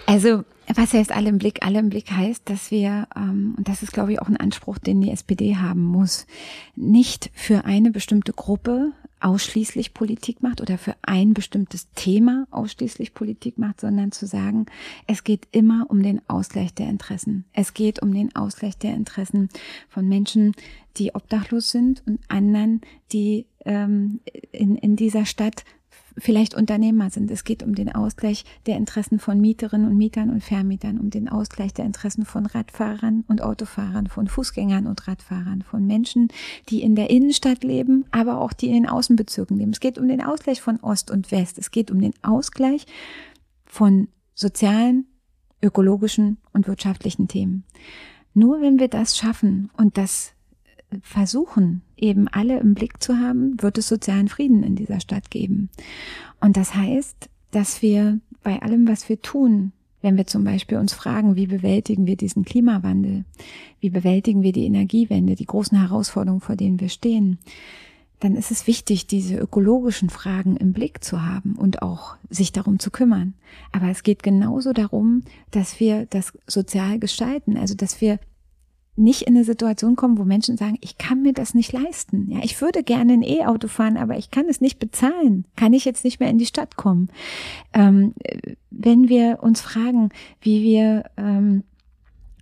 A: Also, was heißt alle im Blick? Alle im Blick heißt, dass wir, ähm, und das ist, glaube ich, auch ein Anspruch, den die SPD haben muss, nicht für eine bestimmte Gruppe ausschließlich Politik macht oder für ein bestimmtes Thema ausschließlich Politik macht, sondern zu sagen, es geht immer um den Ausgleich der Interessen. Es geht um den Ausgleich der Interessen von Menschen, die obdachlos sind und anderen, die ähm, in, in dieser Stadt vielleicht Unternehmer sind. Es geht um den Ausgleich der Interessen von Mieterinnen und Mietern und Vermietern, um den Ausgleich der Interessen von Radfahrern und Autofahrern, von Fußgängern und Radfahrern, von Menschen, die in der Innenstadt leben, aber auch die in den Außenbezirken leben. Es geht um den Ausgleich von Ost und West. Es geht um den Ausgleich von sozialen, ökologischen und wirtschaftlichen Themen. Nur wenn wir das schaffen und das versuchen, eben alle im Blick zu haben, wird es sozialen Frieden in dieser Stadt geben. Und das heißt, dass wir bei allem, was wir tun, wenn wir zum Beispiel uns fragen, wie bewältigen wir diesen Klimawandel, wie bewältigen wir die Energiewende, die großen Herausforderungen, vor denen wir stehen, dann ist es wichtig, diese ökologischen Fragen im Blick zu haben und auch sich darum zu kümmern. Aber es geht genauso darum, dass wir das sozial gestalten, also dass wir nicht in eine Situation kommen, wo Menschen sagen, ich kann mir das nicht leisten. Ja, ich würde gerne ein E-Auto fahren, aber ich kann es nicht bezahlen. Kann ich jetzt nicht mehr in die Stadt kommen? Ähm, wenn wir uns fragen, wie wir ähm,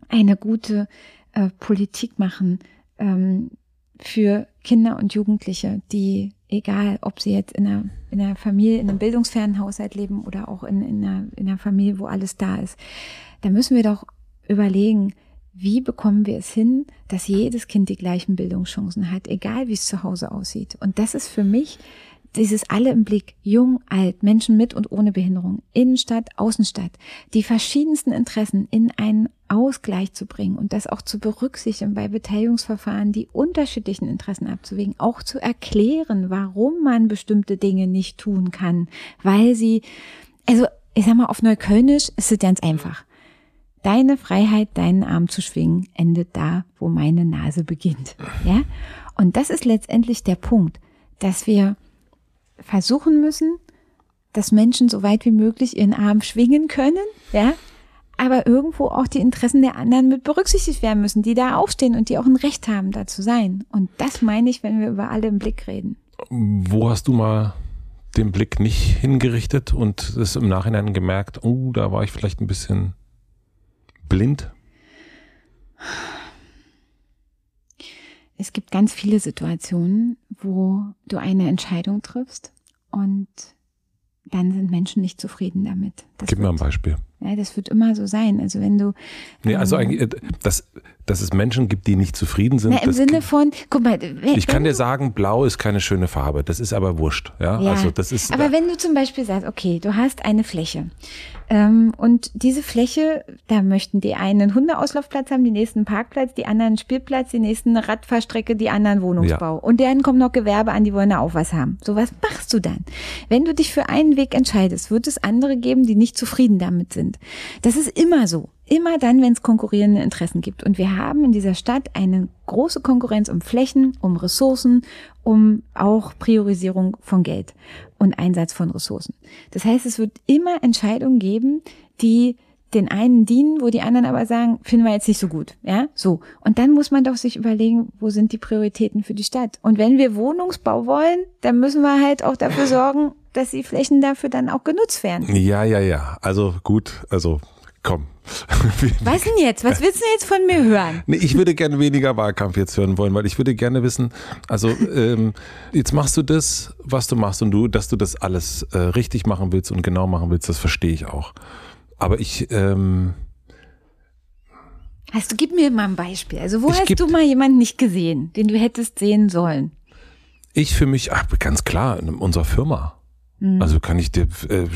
A: eine gute äh, Politik machen ähm, für Kinder und Jugendliche, die egal, ob sie jetzt in einer, in einer Familie, in einem bildungsfernen Haushalt leben oder auch in, in, einer, in einer Familie, wo alles da ist, da müssen wir doch überlegen, wie bekommen wir es hin, dass jedes Kind die gleichen Bildungschancen hat, egal wie es zu Hause aussieht. Und das ist für mich dieses alle im Blick, jung, alt, Menschen mit und ohne Behinderung, Innenstadt, Außenstadt, die verschiedensten Interessen in einen Ausgleich zu bringen und das auch zu berücksichtigen bei Beteiligungsverfahren, die unterschiedlichen Interessen abzuwägen, auch zu erklären, warum man bestimmte Dinge nicht tun kann, weil sie, also ich sag mal auf Neuköllnisch ist es ganz einfach. Deine Freiheit, deinen Arm zu schwingen, endet da, wo meine Nase beginnt. Ja? Und das ist letztendlich der Punkt, dass wir versuchen müssen, dass Menschen so weit wie möglich ihren Arm schwingen können, ja, aber irgendwo auch die Interessen der anderen mit berücksichtigt werden müssen, die da aufstehen und die auch ein Recht haben, da zu sein. Und das meine ich, wenn wir über alle im Blick reden.
B: Wo hast du mal den Blick nicht hingerichtet und es im Nachhinein gemerkt, oh, da war ich vielleicht ein bisschen blind?
A: Es gibt ganz viele Situationen, wo du eine Entscheidung triffst und dann sind Menschen nicht zufrieden damit.
B: Das Gib mir ein Beispiel.
A: Ja, das wird immer so sein. Also wenn du.
B: Nee, also ähm, eigentlich, äh, dass, dass es Menschen gibt, die nicht zufrieden sind.
A: Na, Im Sinne von, guck mal.
B: Wenn, ich kann dir sagen, blau ist keine schöne Farbe. Das ist aber wurscht. Ja,
A: ja
B: also das ist.
A: Aber wenn du zum Beispiel sagst, okay, du hast eine Fläche ähm, und diese Fläche, da möchten die einen einen Hundeauslaufplatz haben, die nächsten einen Parkplatz, die anderen einen Spielplatz, die nächsten eine Radfahrstrecke, die anderen Wohnungsbau. Ja. Und deren kommt noch Gewerbe an, die wollen da auch was haben. So was machst du dann? Wenn du dich für einen Weg entscheidest, wird es andere geben, die nicht zufrieden damit sind. Das ist immer so. Immer dann, wenn es konkurrierende Interessen gibt. Und wir haben in dieser Stadt eine große Konkurrenz um Flächen, um Ressourcen, um auch Priorisierung von Geld und Einsatz von Ressourcen. Das heißt, es wird immer Entscheidungen geben, die den einen dienen, wo die anderen aber sagen, finden wir jetzt nicht so gut. Ja, so. Und dann muss man doch sich überlegen, wo sind die Prioritäten für die Stadt? Und wenn wir Wohnungsbau wollen, dann müssen wir halt auch dafür sorgen, dass die Flächen dafür dann auch genutzt werden.
B: Ja, ja, ja. Also gut, also komm.
A: Was denn jetzt? Was willst du jetzt von mir hören?
B: Nee, ich würde gerne weniger Wahlkampf jetzt hören wollen, weil ich würde gerne wissen, also ähm, jetzt machst du das, was du machst und du, dass du das alles äh, richtig machen willst und genau machen willst, das verstehe ich auch. Aber ich, ähm,
A: Hast du, gib mir mal ein Beispiel. Also wo hast
B: geb-
A: du mal jemanden nicht gesehen, den du hättest sehen sollen?
B: ich für mich, ach, ganz klar, in unserer Firma.
A: Mhm.
B: Also kann ich dir, äh,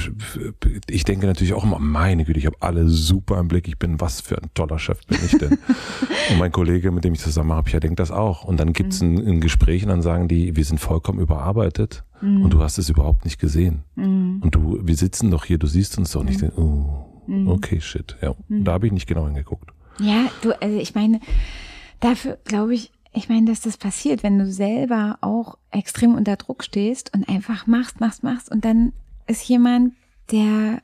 B: ich denke natürlich auch immer, meine Güte, ich habe alle super im Blick, ich bin, was für ein toller Chef bin ich denn? und mein Kollege, mit dem ich zusammen habe, ja, denkt das auch. Und dann gibt's ein, ein Gespräch und dann sagen die, wir sind vollkommen überarbeitet
A: Mhm.
B: und du hast es überhaupt nicht gesehen. Und du, wir sitzen doch hier, du siehst uns doch
A: Mhm.
B: nicht. Oh, okay, shit. Ja, da habe ich nicht genau hingeguckt.
A: Ja, du, also ich meine, dafür glaube ich, ich meine, dass das passiert, wenn du selber auch extrem unter Druck stehst und einfach machst, machst, machst und dann ist jemand, der,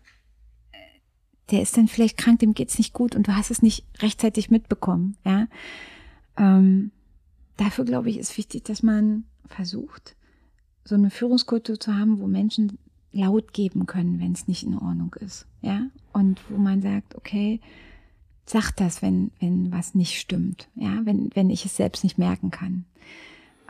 A: der ist dann vielleicht krank, dem geht's nicht gut und du hast es nicht rechtzeitig mitbekommen, ja. Ähm, dafür glaube ich, ist wichtig, dass man versucht, so eine Führungskultur zu haben, wo Menschen laut geben können, wenn es nicht in Ordnung ist, ja. Und wo man sagt, okay, sag das, wenn, wenn was nicht stimmt, ja, wenn, wenn ich es selbst nicht merken kann.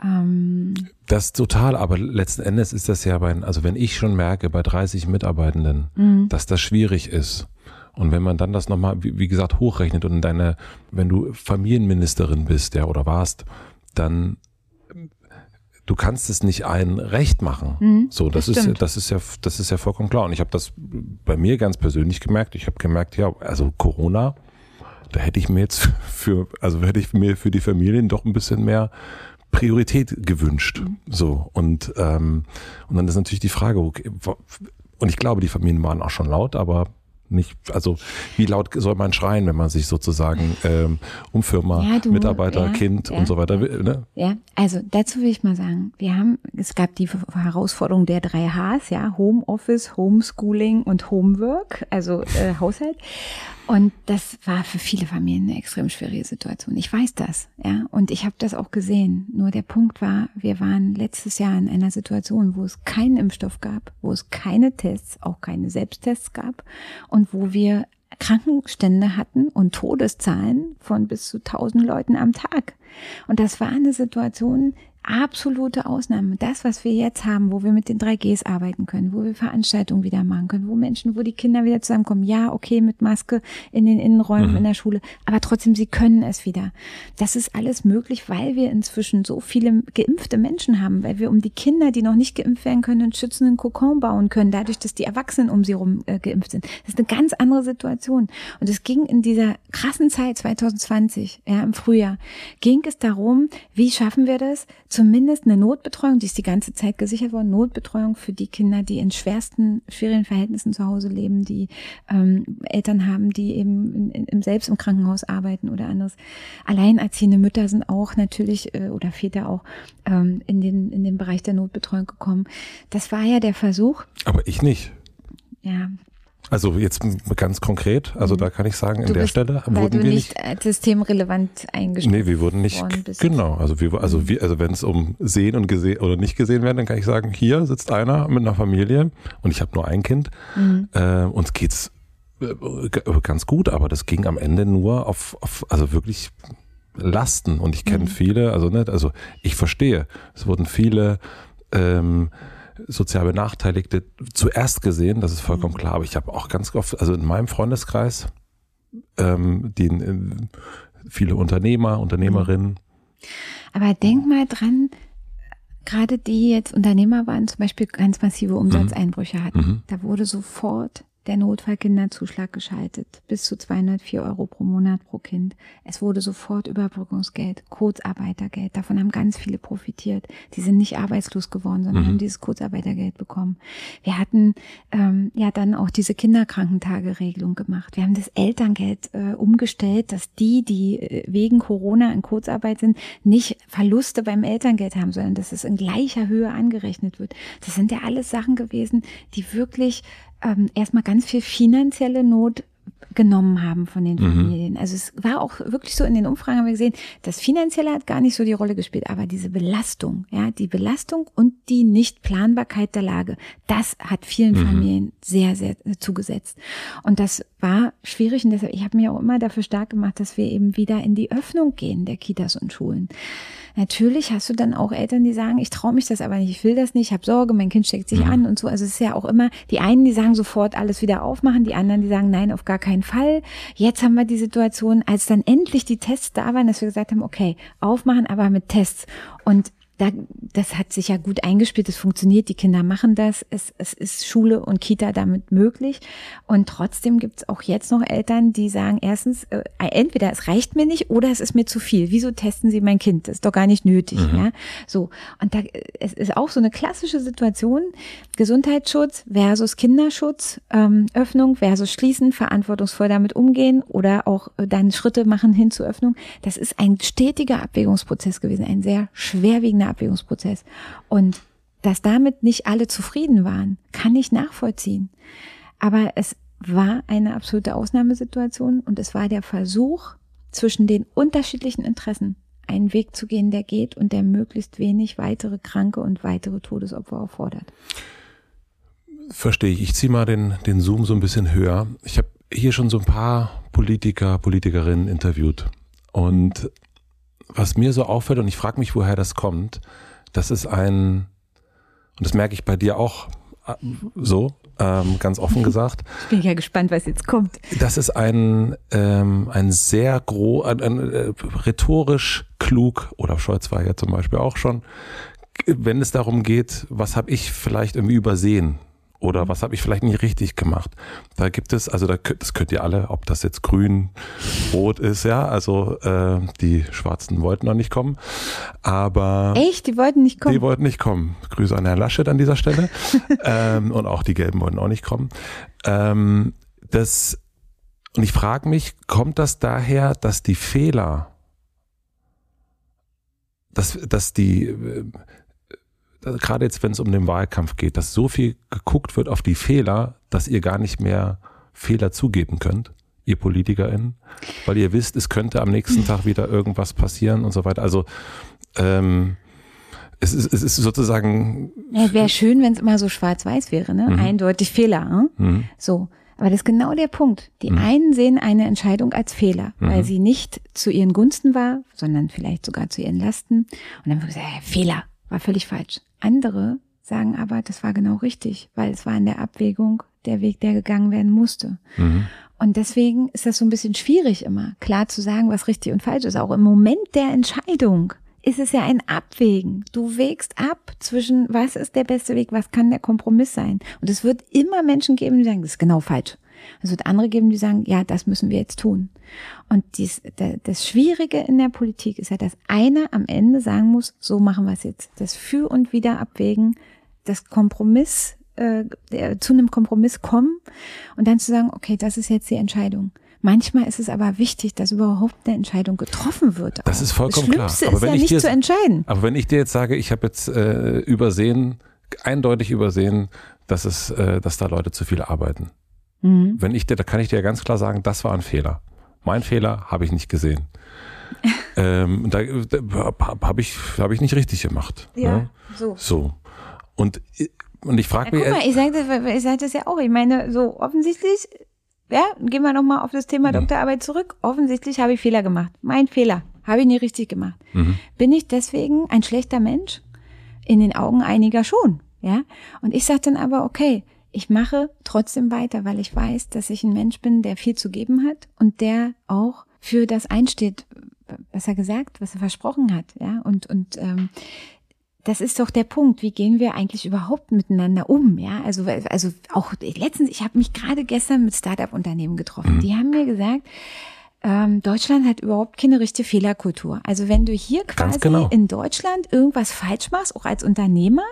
A: Ähm,
B: Das total, aber letzten Endes ist das ja bei, also wenn ich schon merke, bei 30 Mitarbeitenden,
A: Mhm.
B: dass das schwierig ist. Und wenn man dann das nochmal, wie, wie gesagt, hochrechnet und deine, wenn du Familienministerin bist, ja, oder warst, dann du kannst es nicht allen recht machen.
A: Mhm,
B: so, das,
A: das
B: ist
A: stimmt.
B: das ist ja, das ist ja vollkommen klar. Und ich habe das bei mir ganz persönlich gemerkt. Ich habe gemerkt, ja, also Corona, da hätte ich mir jetzt für, also hätte ich mir für die Familien doch ein bisschen mehr Priorität gewünscht. So und ähm, und dann ist natürlich die Frage, okay, und ich glaube, die Familien waren auch schon laut, aber nicht, also wie laut soll man schreien, wenn man sich sozusagen ähm, um Firma,
A: Ja, du-
B: Mitarbeiter,
A: ja,
B: Kind
A: ja,
B: und so weiter, will, ne?
A: Ja, also dazu will ich mal sagen, wir haben, es gab die Herausforderung der drei Hs, ja, Homeoffice, Homeschooling und Homework, also äh, Haushalt. Und das war für viele Familien eine extrem schwierige Situation. Ich weiß das, ja, und ich habe das auch gesehen. Nur der Punkt war, wir waren letztes Jahr in einer Situation, wo es keinen Impfstoff gab, wo es keine Tests, auch keine Selbsttests gab und wo wir Krankenstände hatten und Todeszahlen von bis zu 1000 Leuten am Tag. Und das war eine Situation, absolute Ausnahme. Das, was wir jetzt haben, wo wir mit den 3Gs arbeiten können, wo wir Veranstaltungen wieder machen können, wo Menschen, wo die Kinder wieder zusammenkommen. Ja, okay, mit Maske in den Innenräumen in der Schule, aber trotzdem, sie können es wieder. Das ist alles möglich, weil wir inzwischen so viele geimpfte Menschen haben, weil wir um die Kinder, die noch nicht geimpft werden können, einen schützenden Kokon bauen können, dadurch, dass die Erwachsenen um sie rum äh, geimpft sind. Das ist eine ganz andere Situation. Und es ging in dieser krassen Zeit 2020, ja, im Frühjahr, ging es darum, wie schaffen wir das, zumindest eine Notbetreuung, die ist die ganze Zeit gesichert worden, Notbetreuung für die Kinder, die in schwersten, schwierigen Verhältnissen zu Hause leben, die ähm, Eltern haben, die eben in, in, selbst im Krankenhaus arbeiten oder anderes. Alleinerziehende Mütter sind auch natürlich äh, oder Väter auch ähm, in, den, in den Bereich der Notbetreuung gekommen. Das war ja der Versuch,
B: Aber ich nicht.
A: ja,
B: Also jetzt ganz konkret, also da kann ich sagen, an
A: du
B: der
A: bist,
B: Stelle
A: weil
B: wurden wir
A: nicht
B: nicht
A: als systemrelevant eingestuft
B: Nee, wir wurden nicht. Genau, also wir, also wir, also wenn es um sehen und gesehen oder nicht gesehen werden, dann kann ich sagen, hier sitzt einer mit einer Familie und ich habe nur ein Kind.
A: Mhm.
B: Äh, uns geht's äh, ganz gut, aber das ging am Ende nur auf, auf also wirklich Lasten und ich kenne
A: Mhm.
B: viele, also nicht, also ich verstehe, es wurden viele ähm, sozial Benachteiligte zuerst gesehen, das ist vollkommen
A: Mhm.
B: klar, aber ich habe auch ganz oft, also in meinem Freundeskreis, ähm, die äh, viele Unternehmer, Unternehmerinnen,
A: Aber denk mal dran, gerade die jetzt Unternehmer waren, zum Beispiel ganz massive Umsatzeinbrüche hatten.
B: Mhm.
A: Da wurde sofort der Notfallkinderzuschlag geschaltet, bis zu 204 Euro pro Monat pro Kind. Es wurde sofort Überbrückungsgeld, Kurzarbeitergeld. Davon haben ganz viele profitiert. Die sind nicht arbeitslos geworden, sondern
B: Mhm.
A: haben dieses Kurzarbeitergeld bekommen. Wir hatten ähm, ja dann auch diese Kinderkrankentageregelung gemacht. Wir haben das Elterngeld äh, umgestellt, dass die, die äh, wegen Corona in Kurzarbeit sind, nicht Verluste beim Elterngeld haben, sondern dass es in gleicher Höhe angerechnet wird. Das sind ja alles Sachen gewesen, die wirklich ähm, erstmal ganz viel finanzielle Not genommen haben von den
B: Mhm.
A: Familien. Also es war auch wirklich so in den Umfragen haben wir gesehen, das Finanzielle hat gar nicht so die Rolle gespielt, aber diese Belastung, ja, die Belastung und die Nichtplanbarkeit der Lage, das hat vielen
B: Mhm.
A: Familien sehr, sehr zugesetzt. Und das war schwierig und deshalb, ich habe mich auch immer dafür stark gemacht, dass wir eben wieder in die Öffnung gehen der Kitas und Schulen. Natürlich hast du dann auch Eltern, die sagen, ich traue mich das aber nicht, ich will das nicht, ich habe Sorge, mein Kind steckt sich
B: Mhm.
A: an und so. Also es ist ja auch immer, die einen, die sagen sofort alles wieder aufmachen, die anderen, die sagen, nein, auf gar keinen Fall. Jetzt haben wir die Situation, als dann endlich die Tests da waren, dass wir gesagt haben, okay, aufmachen, aber mit Tests. Und da, das hat sich ja gut eingespielt, es funktioniert, die Kinder machen das, es, es ist Schule und Kita damit möglich. Und trotzdem gibt es auch jetzt noch Eltern, die sagen, erstens, äh, entweder es reicht mir nicht oder es ist mir zu viel. Wieso testen sie mein Kind? Das ist doch gar nicht nötig. Ja? So. Und da es ist auch so eine klassische Situation, Gesundheitsschutz versus Kinderschutz, ähm, Öffnung versus Schließen, verantwortungsvoll damit umgehen oder auch äh, dann Schritte machen hin zur Öffnung. Das ist ein stetiger Abwägungsprozess gewesen, ein sehr schwerwiegender Abwägungsprozess. Und dass damit nicht alle zufrieden waren, kann ich nachvollziehen. Aber es war eine absolute Ausnahmesituation und es war der Versuch, zwischen den unterschiedlichen Interessen einen Weg zu gehen, der geht und der möglichst wenig weitere Kranke und weitere Todesopfer erfordert.
B: Verstehe ich. Ich ziehe mal den, den Zoom so ein bisschen höher. Ich habe hier schon so ein paar Politiker, Politikerinnen interviewt. Und was mir so auffällt, und ich frage mich, woher das kommt, das ist ein, und das merke ich bei dir auch äh, so, ähm, ganz offen gesagt,
A: Ich bin ja gespannt, was jetzt kommt.
B: das ist ein, ähm, ein sehr gro, ein, ein, äh, rhetorisch klug, oder Scholz war ja zum Beispiel auch schon, wenn es darum geht, was habe ich vielleicht irgendwie übersehen oder was habe ich vielleicht nicht richtig gemacht. Da gibt es, also da, das könnt ihr alle, ob das jetzt grün, rot ist, ja, also äh, die Schwarzen wollten noch nicht kommen, aber
A: Echt? Die wollten nicht kommen.
B: die wollten nicht kommen. Grüße an Herrn Laschet an dieser Stelle. ähm, und auch die Gelben wollten auch nicht kommen. Ähm, das, und ich frage mich, kommt das daher, dass die Fehler, dass, dass die, äh, gerade jetzt, wenn es um den Wahlkampf geht, dass so viel geguckt wird auf die Fehler, dass ihr gar nicht mehr Fehler zugeben könnt, ihr PolitikerInnen, weil ihr wisst, es könnte am nächsten Tag wieder irgendwas passieren und so weiter. Also ähm, es ist, es ist sozusagen
A: Ja, Wäre schön, wenn es immer so schwarz-weiß wäre, ne? Eindeutig Fehler. Ne?
B: Mhm.
A: So. Aber das ist genau der Punkt. Die einen sehen eine Entscheidung als Fehler, weil sie nicht zu ihren Gunsten war, sondern vielleicht sogar zu ihren Lasten. Und dann wird gesagt, Fehler, war völlig falsch. Andere sagen aber, das war genau richtig, weil es war in der Abwägung der Weg, der gegangen werden musste.
B: Mhm.
A: Und deswegen ist das so ein bisschen schwierig immer, klar zu sagen, was richtig und falsch ist. Auch im Moment der Entscheidung ist es ja ein Abwägen. Du wägst ab zwischen, was ist der beste Weg, was kann der Kompromiss sein. Und es wird immer Menschen geben, die sagen, das ist genau falsch. Es wird andere geben, die sagen, ja, das müssen wir jetzt tun. Und dies, da- das Schwierige in der Politik ist ja, dass einer am Ende sagen muss, so machen wir es jetzt. Das Für und Wider abwägen, das Kompromiss, äh, der- zu einem Kompromiss kommen und dann zu sagen, okay, das ist jetzt die Entscheidung. Manchmal ist es aber wichtig, dass überhaupt eine Entscheidung getroffen wird.
B: Das
A: auch.
B: ist vollkommen klar.
A: das Schlimmste
B: Aber
A: ist
B: wenn
A: ja
B: ich
A: nicht
B: dir-
A: zu entscheiden.
B: Aber wenn ich dir jetzt sage, ich habe jetzt äh, übersehen, eindeutig übersehen, dass es, äh, dass da Leute zu viel arbeiten.
A: Mhm.
B: Wenn ich dir, da kann ich dir ganz klar sagen, das war ein Fehler. Mein Fehler habe ich nicht gesehen. ähm, da da habe ich, habe ich nicht richtig gemacht. ne?
A: so.
B: So. Und, und ich frage
A: Ja,
B: mich,
A: guck mal, ich sage das, ich sag das ja auch. Ich meine, so offensichtlich, ja, gehen wir nochmal auf das Thema Doktorarbeit zurück. Offensichtlich habe ich Fehler gemacht. Mein Fehler. Habe ich nicht richtig gemacht.
B: Mhm.
A: Bin ich deswegen ein schlechter Mensch? In den Augen einiger schon, ja. Und ich sage dann aber, okay, ich mache trotzdem weiter, weil ich weiß, dass ich ein Mensch bin, der viel zu geben hat und der auch für das einsteht, was er gesagt, was er versprochen hat, ja. Und, und ähm, das ist doch der Punkt. Wie gehen wir eigentlich überhaupt miteinander um? Ja, also also auch letztens. Ich habe mich gerade gestern mit Startup-Unternehmen getroffen. Die haben mir gesagt, ähm, Deutschland hat überhaupt keine richtige Fehlerkultur. Also wenn du hier quasi
B: genau.
A: in Deutschland irgendwas falsch machst, auch als Unternehmer,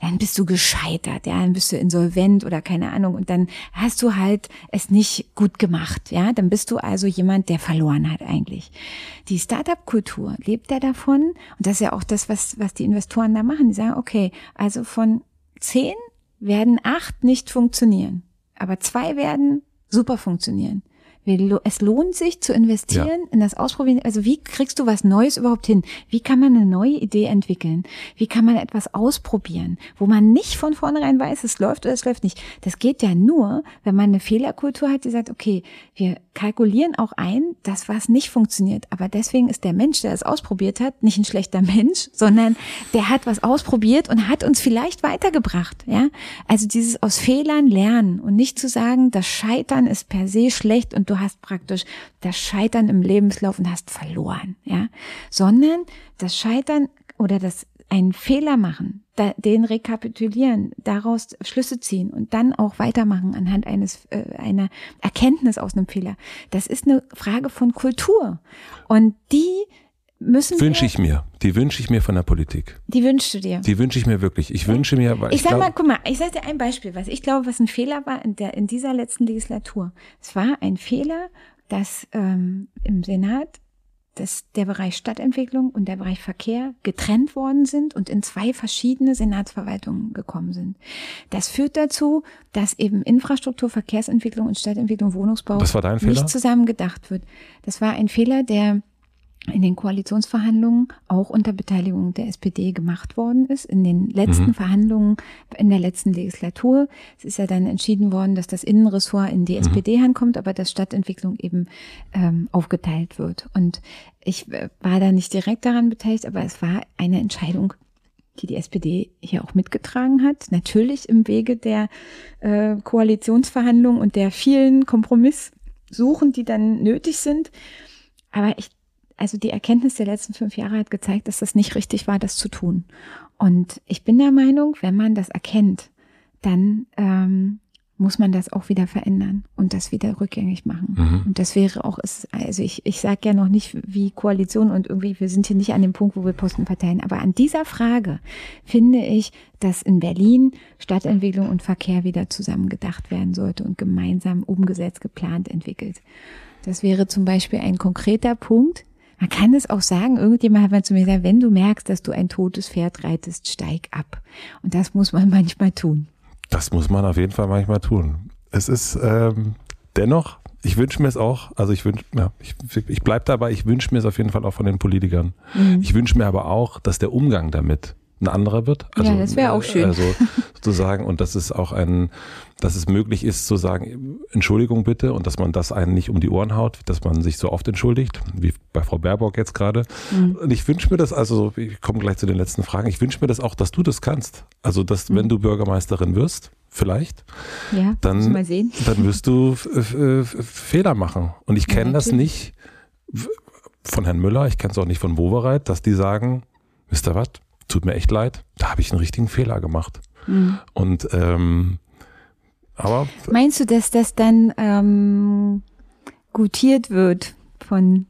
A: dann bist du gescheitert, ja, dann bist du insolvent oder keine Ahnung und dann hast du halt es nicht gut gemacht, ja, dann bist du also jemand, der verloren hat eigentlich. Die Startup-Kultur lebt ja davon und das ist ja auch das, was, was die Investoren da machen. Die sagen, okay, also von zehn werden acht nicht funktionieren, aber zwei werden super funktionieren. Es lohnt sich zu investieren ja. in das Ausprobieren. Also wie kriegst du was Neues überhaupt hin? Wie kann man eine neue Idee entwickeln? Wie kann man etwas ausprobieren, wo man nicht von vornherein weiß, es läuft oder es läuft nicht? Das geht ja nur, wenn man eine Fehlerkultur hat, die sagt, okay, wir kalkulieren auch ein, dass was nicht funktioniert. Aber deswegen ist der Mensch, der es ausprobiert hat, nicht ein schlechter Mensch, sondern der hat was ausprobiert und hat uns vielleicht weitergebracht. Ja, also dieses aus Fehlern lernen und nicht zu sagen, das Scheitern ist per se schlecht und du hast praktisch das Scheitern im Lebenslauf und hast verloren, ja, sondern das Scheitern oder das einen Fehler machen, den rekapitulieren, daraus Schlüsse ziehen und dann auch weitermachen anhand eines äh, einer Erkenntnis aus einem Fehler. Das ist eine Frage von Kultur und die müssen
B: wünsche ich mir. Die wünsche ich mir von der Politik.
A: Die wünschst du dir.
B: Die wünsche ich mir wirklich. Ich wünsche mir,
A: weil ich, ich sag mal, guck mal, ich sag dir ein Beispiel, was ich glaube, was ein Fehler war in der in dieser letzten Legislatur. Es war ein Fehler, dass ähm, im Senat dass der Bereich Stadtentwicklung und der Bereich Verkehr getrennt worden sind und in zwei verschiedene Senatsverwaltungen gekommen sind. Das führt dazu, dass eben Infrastruktur, Verkehrsentwicklung und Stadtentwicklung, Wohnungsbau nicht zusammen gedacht wird. Das war ein Fehler, der in den Koalitionsverhandlungen auch unter Beteiligung der SPD gemacht worden ist. In den letzten mhm. Verhandlungen in der letzten Legislatur. Es ist ja dann entschieden worden, dass das Innenressort in die mhm. SPD-Hand kommt, aber dass Stadtentwicklung eben ähm, aufgeteilt wird. Und ich äh, war da nicht direkt daran beteiligt, aber es war eine Entscheidung, die die SPD hier auch mitgetragen hat. Natürlich im Wege der äh, Koalitionsverhandlungen und der vielen Kompromisssuchen, die dann nötig sind. Aber ich also die Erkenntnis der letzten fünf Jahre hat gezeigt, dass das nicht richtig war, das zu tun. Und ich bin der Meinung, wenn man das erkennt, dann ähm, muss man das auch wieder verändern und das wieder rückgängig machen. Mhm. Und das wäre auch, also ich, ich sage ja noch nicht wie Koalition und irgendwie, wir sind hier nicht an dem Punkt, wo wir Posten verteilen, aber an dieser Frage finde ich, dass in Berlin Stadtentwicklung und Verkehr wieder zusammen gedacht werden sollte und gemeinsam umgesetzt, geplant, entwickelt. Das wäre zum Beispiel ein konkreter Punkt, man kann es auch sagen, irgendjemand hat mal zu mir gesagt, wenn du merkst, dass du ein totes Pferd reitest, steig ab. Und das muss man manchmal tun.
B: Das muss man auf jeden Fall manchmal tun. Es ist ähm, dennoch, ich wünsche mir es auch, also ich wünsche, ja, ich, ich bleibe dabei, ich wünsche mir es auf jeden Fall auch von den Politikern. Mhm. Ich wünsche mir aber auch, dass der Umgang damit ein anderer wird.
A: Also, ja, das wäre auch schön.
B: Also sozusagen, und dass es auch ein, dass es möglich ist zu sagen, Entschuldigung bitte, und dass man das einen nicht um die Ohren haut, dass man sich so oft entschuldigt, wie bei Frau Baerbock jetzt gerade. Mhm. Und ich wünsche mir das, also ich komme gleich zu den letzten Fragen, ich wünsche mir das auch, dass du das kannst. Also, dass mhm. wenn du Bürgermeisterin wirst, vielleicht,
A: ja,
B: dann, dann wirst du Fehler machen. Und ich kenne ja, das nicht von Herrn Müller, ich kenne es auch nicht von Wowereit, dass die sagen, wisst ihr was, tut mir echt leid, da habe ich einen richtigen Fehler gemacht. Mhm. Und ähm, aber
A: meinst du, dass das dann ähm, gutiert wird von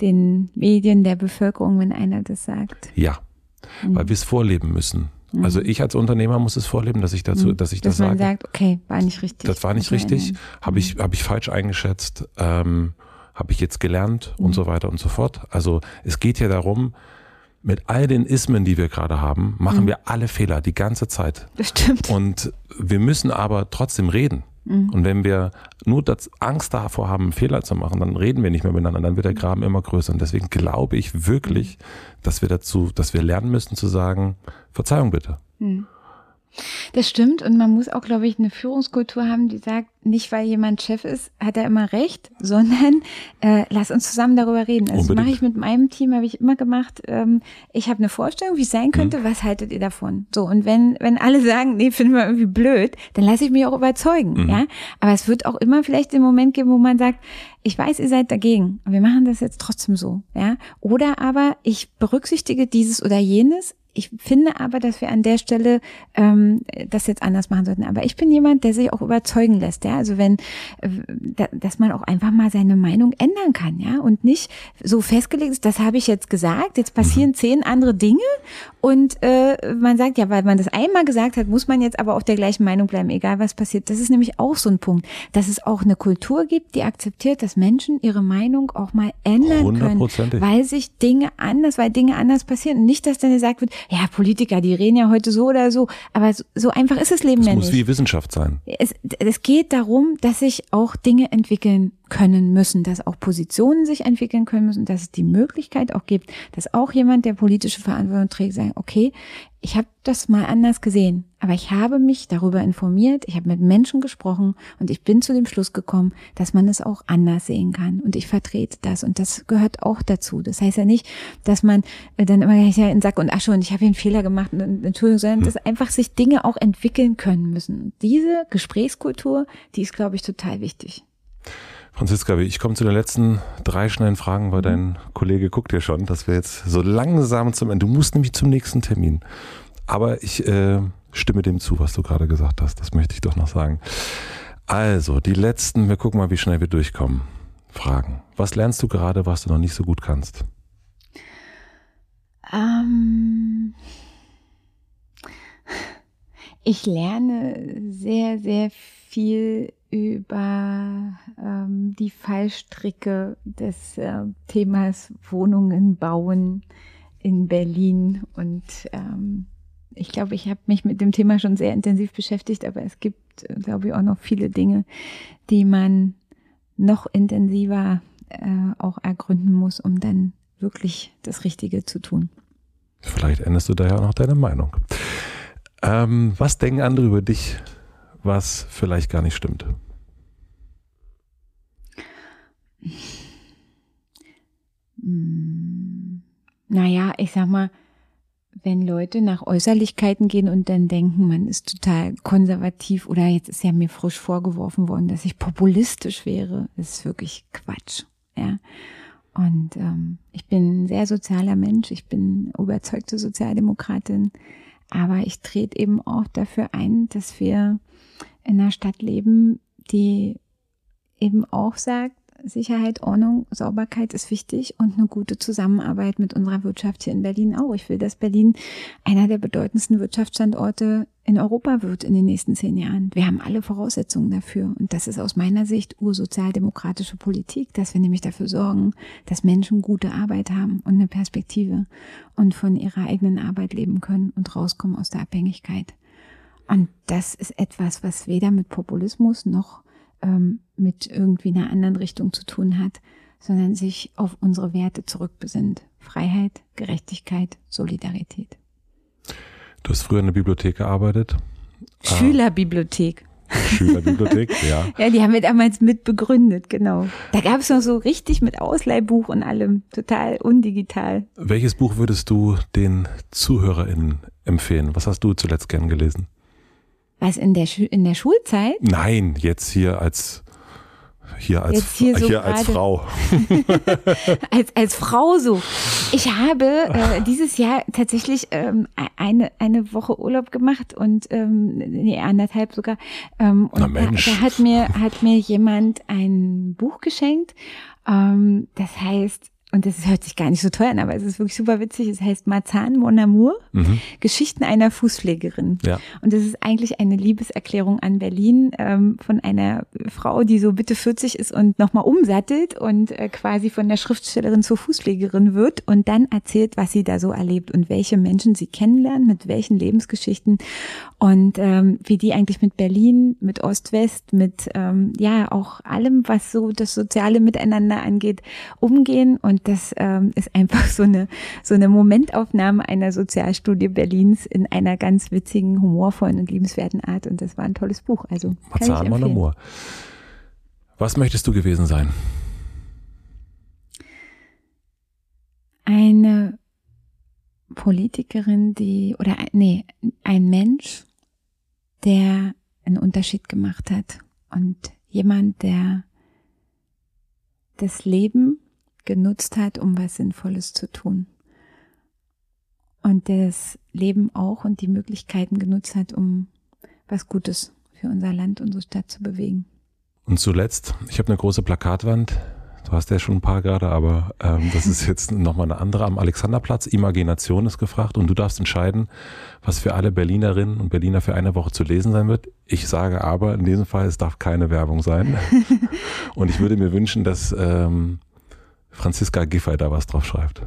A: den Medien der Bevölkerung, wenn einer das sagt?
B: Ja, mhm. weil wir es vorleben müssen. Mhm. Also ich als Unternehmer muss es vorleben, dass ich dazu, mhm. dass ich dass das sage.
A: Man sagt, okay, war nicht richtig.
B: Das war nicht richtig, habe ich, habe ich falsch eingeschätzt, ähm, habe ich jetzt gelernt und mhm. so weiter und so fort. Also es geht ja darum, mit all den Ismen, die wir gerade haben, machen mhm. wir alle Fehler die ganze Zeit.
A: Das stimmt.
B: Und wir müssen aber trotzdem reden. Mhm. Und wenn wir nur das Angst davor haben, Fehler zu machen, dann reden wir nicht mehr miteinander, dann wird der Graben immer größer. Und deswegen glaube ich wirklich, dass wir dazu, dass wir lernen müssen zu sagen, Verzeihung bitte. Mhm.
A: Das stimmt und man muss auch, glaube ich, eine Führungskultur haben, die sagt, nicht weil jemand Chef ist, hat er immer recht, sondern äh, lass uns zusammen darüber reden. Also mache ich mit meinem Team, habe ich immer gemacht. Ähm, ich habe eine Vorstellung, wie es sein könnte. Mhm. Was haltet ihr davon? So und wenn wenn alle sagen, nee, finden wir irgendwie blöd, dann lasse ich mich auch überzeugen. Mhm. Ja, aber es wird auch immer vielleicht den Moment geben, wo man sagt, ich weiß, ihr seid dagegen, aber wir machen das jetzt trotzdem so. Ja, oder aber ich berücksichtige dieses oder jenes ich finde aber, dass wir an der Stelle ähm, das jetzt anders machen sollten. Aber ich bin jemand, der sich auch überzeugen lässt, ja. Also wenn, äh, dass man auch einfach mal seine Meinung ändern kann, ja, und nicht so festgelegt ist, das habe ich jetzt gesagt, jetzt passieren mhm. zehn andere Dinge und äh, man sagt, ja, weil man das einmal gesagt hat, muss man jetzt aber auf der gleichen Meinung bleiben, egal was passiert. Das ist nämlich auch so ein Punkt, dass es auch eine Kultur gibt, die akzeptiert, dass Menschen ihre Meinung auch mal ändern können, weil sich Dinge anders, weil Dinge anders passieren. Und nicht, dass dann gesagt wird, ja, Politiker, die reden ja heute so oder so, aber so, so einfach ist das Leben
B: Es
A: ja
B: muss
A: nicht.
B: wie Wissenschaft sein.
A: Es, es geht darum, dass sich auch Dinge entwickeln können müssen, dass auch Positionen sich entwickeln können müssen, dass es die Möglichkeit auch gibt, dass auch jemand, der politische Verantwortung trägt, sagt, okay, ich habe das mal anders gesehen, aber ich habe mich darüber informiert, ich habe mit Menschen gesprochen und ich bin zu dem Schluss gekommen, dass man es auch anders sehen kann und ich vertrete das und das gehört auch dazu. Das heißt ja nicht, dass man äh, dann immer ja in Sack und Asche und ich habe hier einen Fehler gemacht und Entschuldigung, sondern dass einfach sich Dinge auch entwickeln können müssen. Diese Gesprächskultur, die ist, glaube ich, total wichtig.
B: Franziska, ich komme zu den letzten drei schnellen Fragen, weil dein Kollege guckt ja schon, dass wir jetzt so langsam zum Ende. Du musst nämlich zum nächsten Termin. Aber ich äh, stimme dem zu, was du gerade gesagt hast. Das möchte ich doch noch sagen. Also, die letzten, wir gucken mal, wie schnell wir durchkommen. Fragen. Was lernst du gerade, was du noch nicht so gut kannst?
A: Ähm, ich lerne sehr, sehr viel über ähm, die Fallstricke des äh, Themas Wohnungen bauen in Berlin. Und ähm, ich glaube, ich habe mich mit dem Thema schon sehr intensiv beschäftigt, aber es gibt, glaube ich, auch noch viele Dinge, die man noch intensiver äh, auch ergründen muss, um dann wirklich das Richtige zu tun.
B: Vielleicht änderst du da ja auch noch deine Meinung. Ähm, was denken andere über dich, was vielleicht gar nicht stimmt?
A: Hm, Naja, ich sag mal, wenn Leute nach Äußerlichkeiten gehen und dann denken, man ist total konservativ oder jetzt ist ja mir frisch vorgeworfen worden, dass ich populistisch wäre, ist wirklich Quatsch. Ja. Und ähm, ich bin ein sehr sozialer Mensch, ich bin überzeugte Sozialdemokratin, aber ich trete eben auch dafür ein, dass wir in einer Stadt leben, die eben auch sagt, Sicherheit, Ordnung, Sauberkeit ist wichtig und eine gute Zusammenarbeit mit unserer Wirtschaft hier in Berlin auch. Ich will, dass Berlin einer der bedeutendsten Wirtschaftsstandorte in Europa wird in den nächsten zehn Jahren. Wir haben alle Voraussetzungen dafür. Und das ist aus meiner Sicht ursozialdemokratische Politik, dass wir nämlich dafür sorgen, dass Menschen gute Arbeit haben und eine Perspektive und von ihrer eigenen Arbeit leben können und rauskommen aus der Abhängigkeit. Und das ist etwas, was weder mit Populismus noch ähm, mit irgendwie einer anderen Richtung zu tun hat, sondern sich auf unsere Werte zurückbesinnt. Freiheit, Gerechtigkeit, Solidarität.
B: Du hast früher in der Bibliothek gearbeitet.
A: Schülerbibliothek.
B: Schülerbibliothek, ja.
A: Ja, die haben wir damals mit begründet, genau. Da gab es noch so richtig mit Ausleihbuch und allem, total undigital.
B: Welches Buch würdest du den ZuhörerInnen empfehlen? Was hast du zuletzt gern gelesen?
A: Was in der, Schu in der Schulzeit?
B: Nein, jetzt hier als hier als,
A: hier so
B: hier als. Frau.
A: als, als Frau so. Ich habe äh, dieses Jahr tatsächlich ähm, eine, eine Woche Urlaub gemacht und ähm, nee, anderthalb sogar. Ähm, und
B: Na
A: da,
B: Mensch.
A: da hat mir, hat mir jemand ein Buch geschenkt. Ähm, das heißt, und das hört sich gar nicht so toll an, aber es ist wirklich super witzig. Es heißt Marzahn Mon Amour,
B: Mhm.
A: Geschichten einer Fußpflegerin.
B: Ja.
A: Und das ist eigentlich eine Liebeserklärung an Berlin ähm, von einer Frau, die so bitte 40 ist und nochmal umsattelt und äh, quasi von der Schriftstellerin zur Fußpflegerin wird und dann erzählt, was sie da so erlebt und welche Menschen sie kennenlernt, mit welchen Lebensgeschichten und ähm, wie die eigentlich mit Berlin, mit Ost-West, mit ähm, ja auch allem, was so das soziale Miteinander angeht, umgehen. Und das ähm, ist einfach so eine so eine Momentaufnahme einer Sozialstudie Berlins in einer ganz witzigen, humorvollen und liebenswerten Art. Und das war ein tolles Buch. Also
B: Marzahn Mon. Amour. Was möchtest du gewesen sein?
A: eine Politikerin, die, oder nee, ein Mensch, der einen Unterschied gemacht hat und jemand, der das Leben genutzt hat, um was Sinnvolles zu tun. Und das Leben auch und die Möglichkeiten genutzt hat, um was Gutes für unser Land, unsere Stadt zu bewegen.
B: Und zuletzt, ich habe eine große Plakatwand. Du hast ja schon ein paar gerade, aber ähm, das ist jetzt nochmal eine andere am Alexanderplatz. Imagination ist gefragt und du darfst entscheiden, was für alle Berlinerinnen und Berliner für eine Woche zu lesen sein wird. Ich sage aber, in diesem Fall, es darf keine Werbung sein. und ich würde mir wünschen, dass ähm, Franziska Giffey da was drauf schreibt.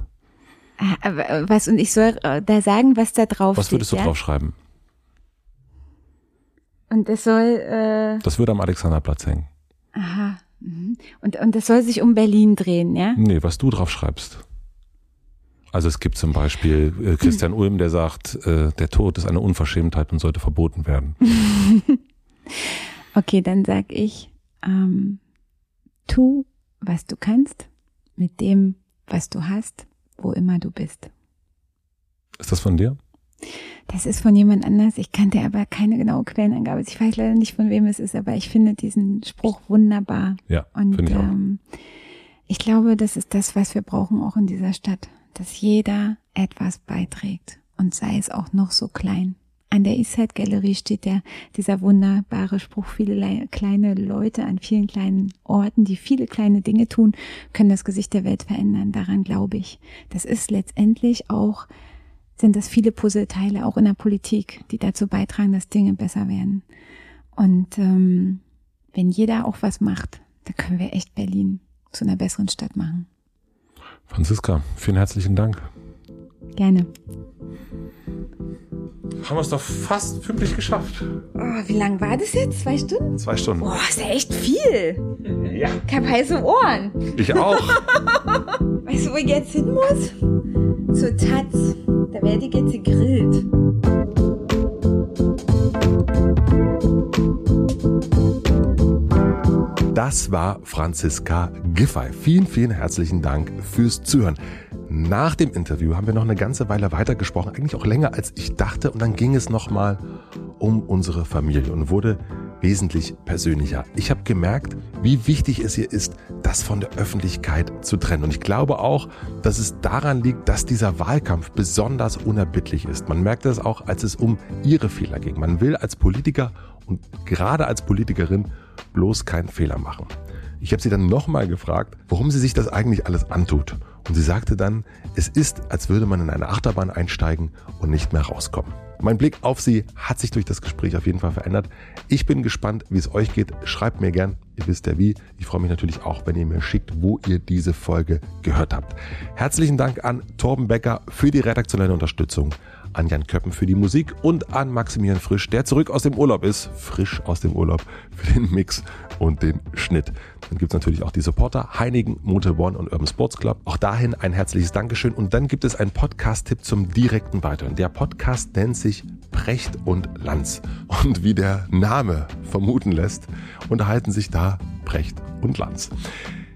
A: Ah, was, und ich soll äh, da sagen, was da drauf
B: Was würdest
A: steht,
B: du
A: ja?
B: draufschreiben?
A: Und das soll, äh,
B: Das würde am Alexanderplatz hängen.
A: aha. mhm. Und, und das soll sich um Berlin drehen, ja?
B: Nee, was du draufschreibst. Also es gibt zum Beispiel äh, Christian Ulm, der sagt, äh, der Tod ist eine Unverschämtheit und sollte verboten werden.
A: Okay, dann sag ich, ähm, tu, was du kannst, mit dem, was du hast, wo immer du bist.
B: Ist das von dir?
A: Das ist von jemand anders. Ich kannte aber keine genaue Quellenangabe. Ich weiß leider nicht, von wem es ist, aber ich finde diesen Spruch wunderbar.
B: Ja,
A: Und
B: ich auch.
A: ähm, ich glaube, das ist das, was wir brauchen auch in dieser Stadt, dass jeder etwas beiträgt und sei es auch noch so klein. An der Eastside Gallery steht der, dieser wunderbare Spruch, viele lei- kleine Leute an vielen kleinen Orten, die viele kleine Dinge tun, können das Gesicht der Welt verändern. Daran glaube ich. Das ist letztendlich auch, sind das viele Puzzleteile, auch in der Politik, die dazu beitragen, dass Dinge besser werden. Und ähm, wenn jeder auch was macht, dann können wir echt Berlin zu einer besseren Stadt machen.
B: Franziska, vielen herzlichen Dank.
A: Gerne.
B: Haben wir es doch fast pünktlich geschafft.
A: Oh, wie lang war das jetzt? Zwei Stunden?
B: Zwei Stunden.
A: Boah, ist ja echt viel.
B: Ja.
A: Ich hab heiße Ohren.
B: Ich auch.
A: Weißt du, wo ich jetzt hin muss? Zur Taz. Da werde ich jetzt gegrillt.
B: Das war Franziska Giffey. Vielen, vielen herzlichen Dank fürs Zuhören. Nach dem Interview haben wir noch eine ganze Weile weitergesprochen, eigentlich auch länger als ich dachte. Und dann ging es nochmal um unsere Familie und wurde wesentlich persönlicher. Ich habe gemerkt, wie wichtig es hier ist, das von der Öffentlichkeit zu trennen. Und ich glaube auch, dass es daran liegt, dass dieser Wahlkampf besonders unerbittlich ist. Man merkt das auch, als es um ihre Fehler ging. Man will als Politiker und gerade als Politikerin bloß keinen Fehler machen. Ich habe sie dann nochmal gefragt, warum sie sich das eigentlich alles antut. Und sie sagte dann, es ist, als würde man in eine Achterbahn einsteigen und nicht mehr rauskommen. Mein Blick auf sie hat sich durch das Gespräch auf jeden Fall verändert. Ich bin gespannt, wie es euch geht. Schreibt mir gern, ihr wisst ja wie. Ich freue mich natürlich auch, wenn ihr mir schickt, wo ihr diese Folge gehört habt. Herzlichen Dank an Torben Becker für die redaktionelle Unterstützung, an Jan Köppen für die Musik und an Maximilian Frisch, der zurück aus dem Urlaub ist, frisch aus dem Urlaub, für den Mix und den Schnitt. Dann gibt's natürlich auch die Supporter Heinigen, Motor One und Urban Sports Club. Auch dahin ein herzliches Dankeschön. Und dann gibt es einen Podcast-Tipp zum direkten Weiterhören. Der Podcast nennt sich Precht und Lanz. Und wie der Name vermuten lässt, unterhalten sich da Precht und Lanz.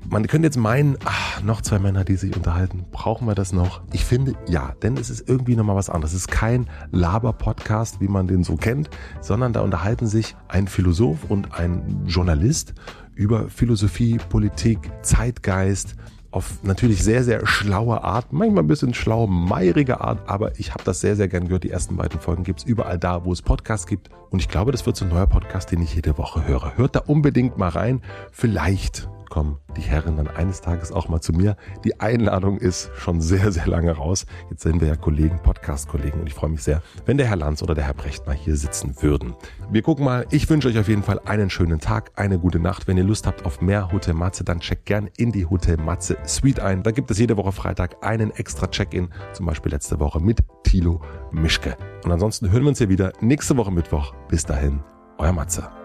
B: Man könnte jetzt meinen, ach, noch zwei Männer, die sich unterhalten, brauchen wir das noch? Ich finde ja, denn es ist irgendwie nochmal was anderes. Es ist kein Laber-Podcast, wie man den so kennt, sondern da unterhalten sich ein Philosoph und ein Journalist über Philosophie, Politik, Zeitgeist, auf natürlich sehr, sehr schlaue Art, manchmal ein bisschen schlau, meierige Art, aber ich habe das sehr, sehr gern gehört. Die ersten beiden Folgen gibt's überall da, wo es Podcasts gibt. Und ich glaube, das wird so ein neuer Podcast, den ich jede Woche höre. Hört da unbedingt mal rein. Vielleicht kommen die Herren dann eines Tages auch mal zu mir. Die Einladung ist schon sehr, sehr lange raus. Jetzt sind wir ja Kollegen, Podcast-Kollegen und ich freue mich sehr, wenn der Herr Lanz oder der Herr Brecht mal hier sitzen würden. Wir gucken mal. Ich wünsche euch auf jeden Fall einen schönen Tag, eine gute Nacht. Wenn ihr Lust habt auf mehr Hotel Matze, dann checkt gern in die Hotel Matze Suite ein. Da gibt es jede Woche Freitag einen extra Check-in, zum Beispiel letzte Woche mit Thilo Mischke. Und ansonsten hören wir uns hier wieder nächste Woche Mittwoch. Bis dahin, euer Matze.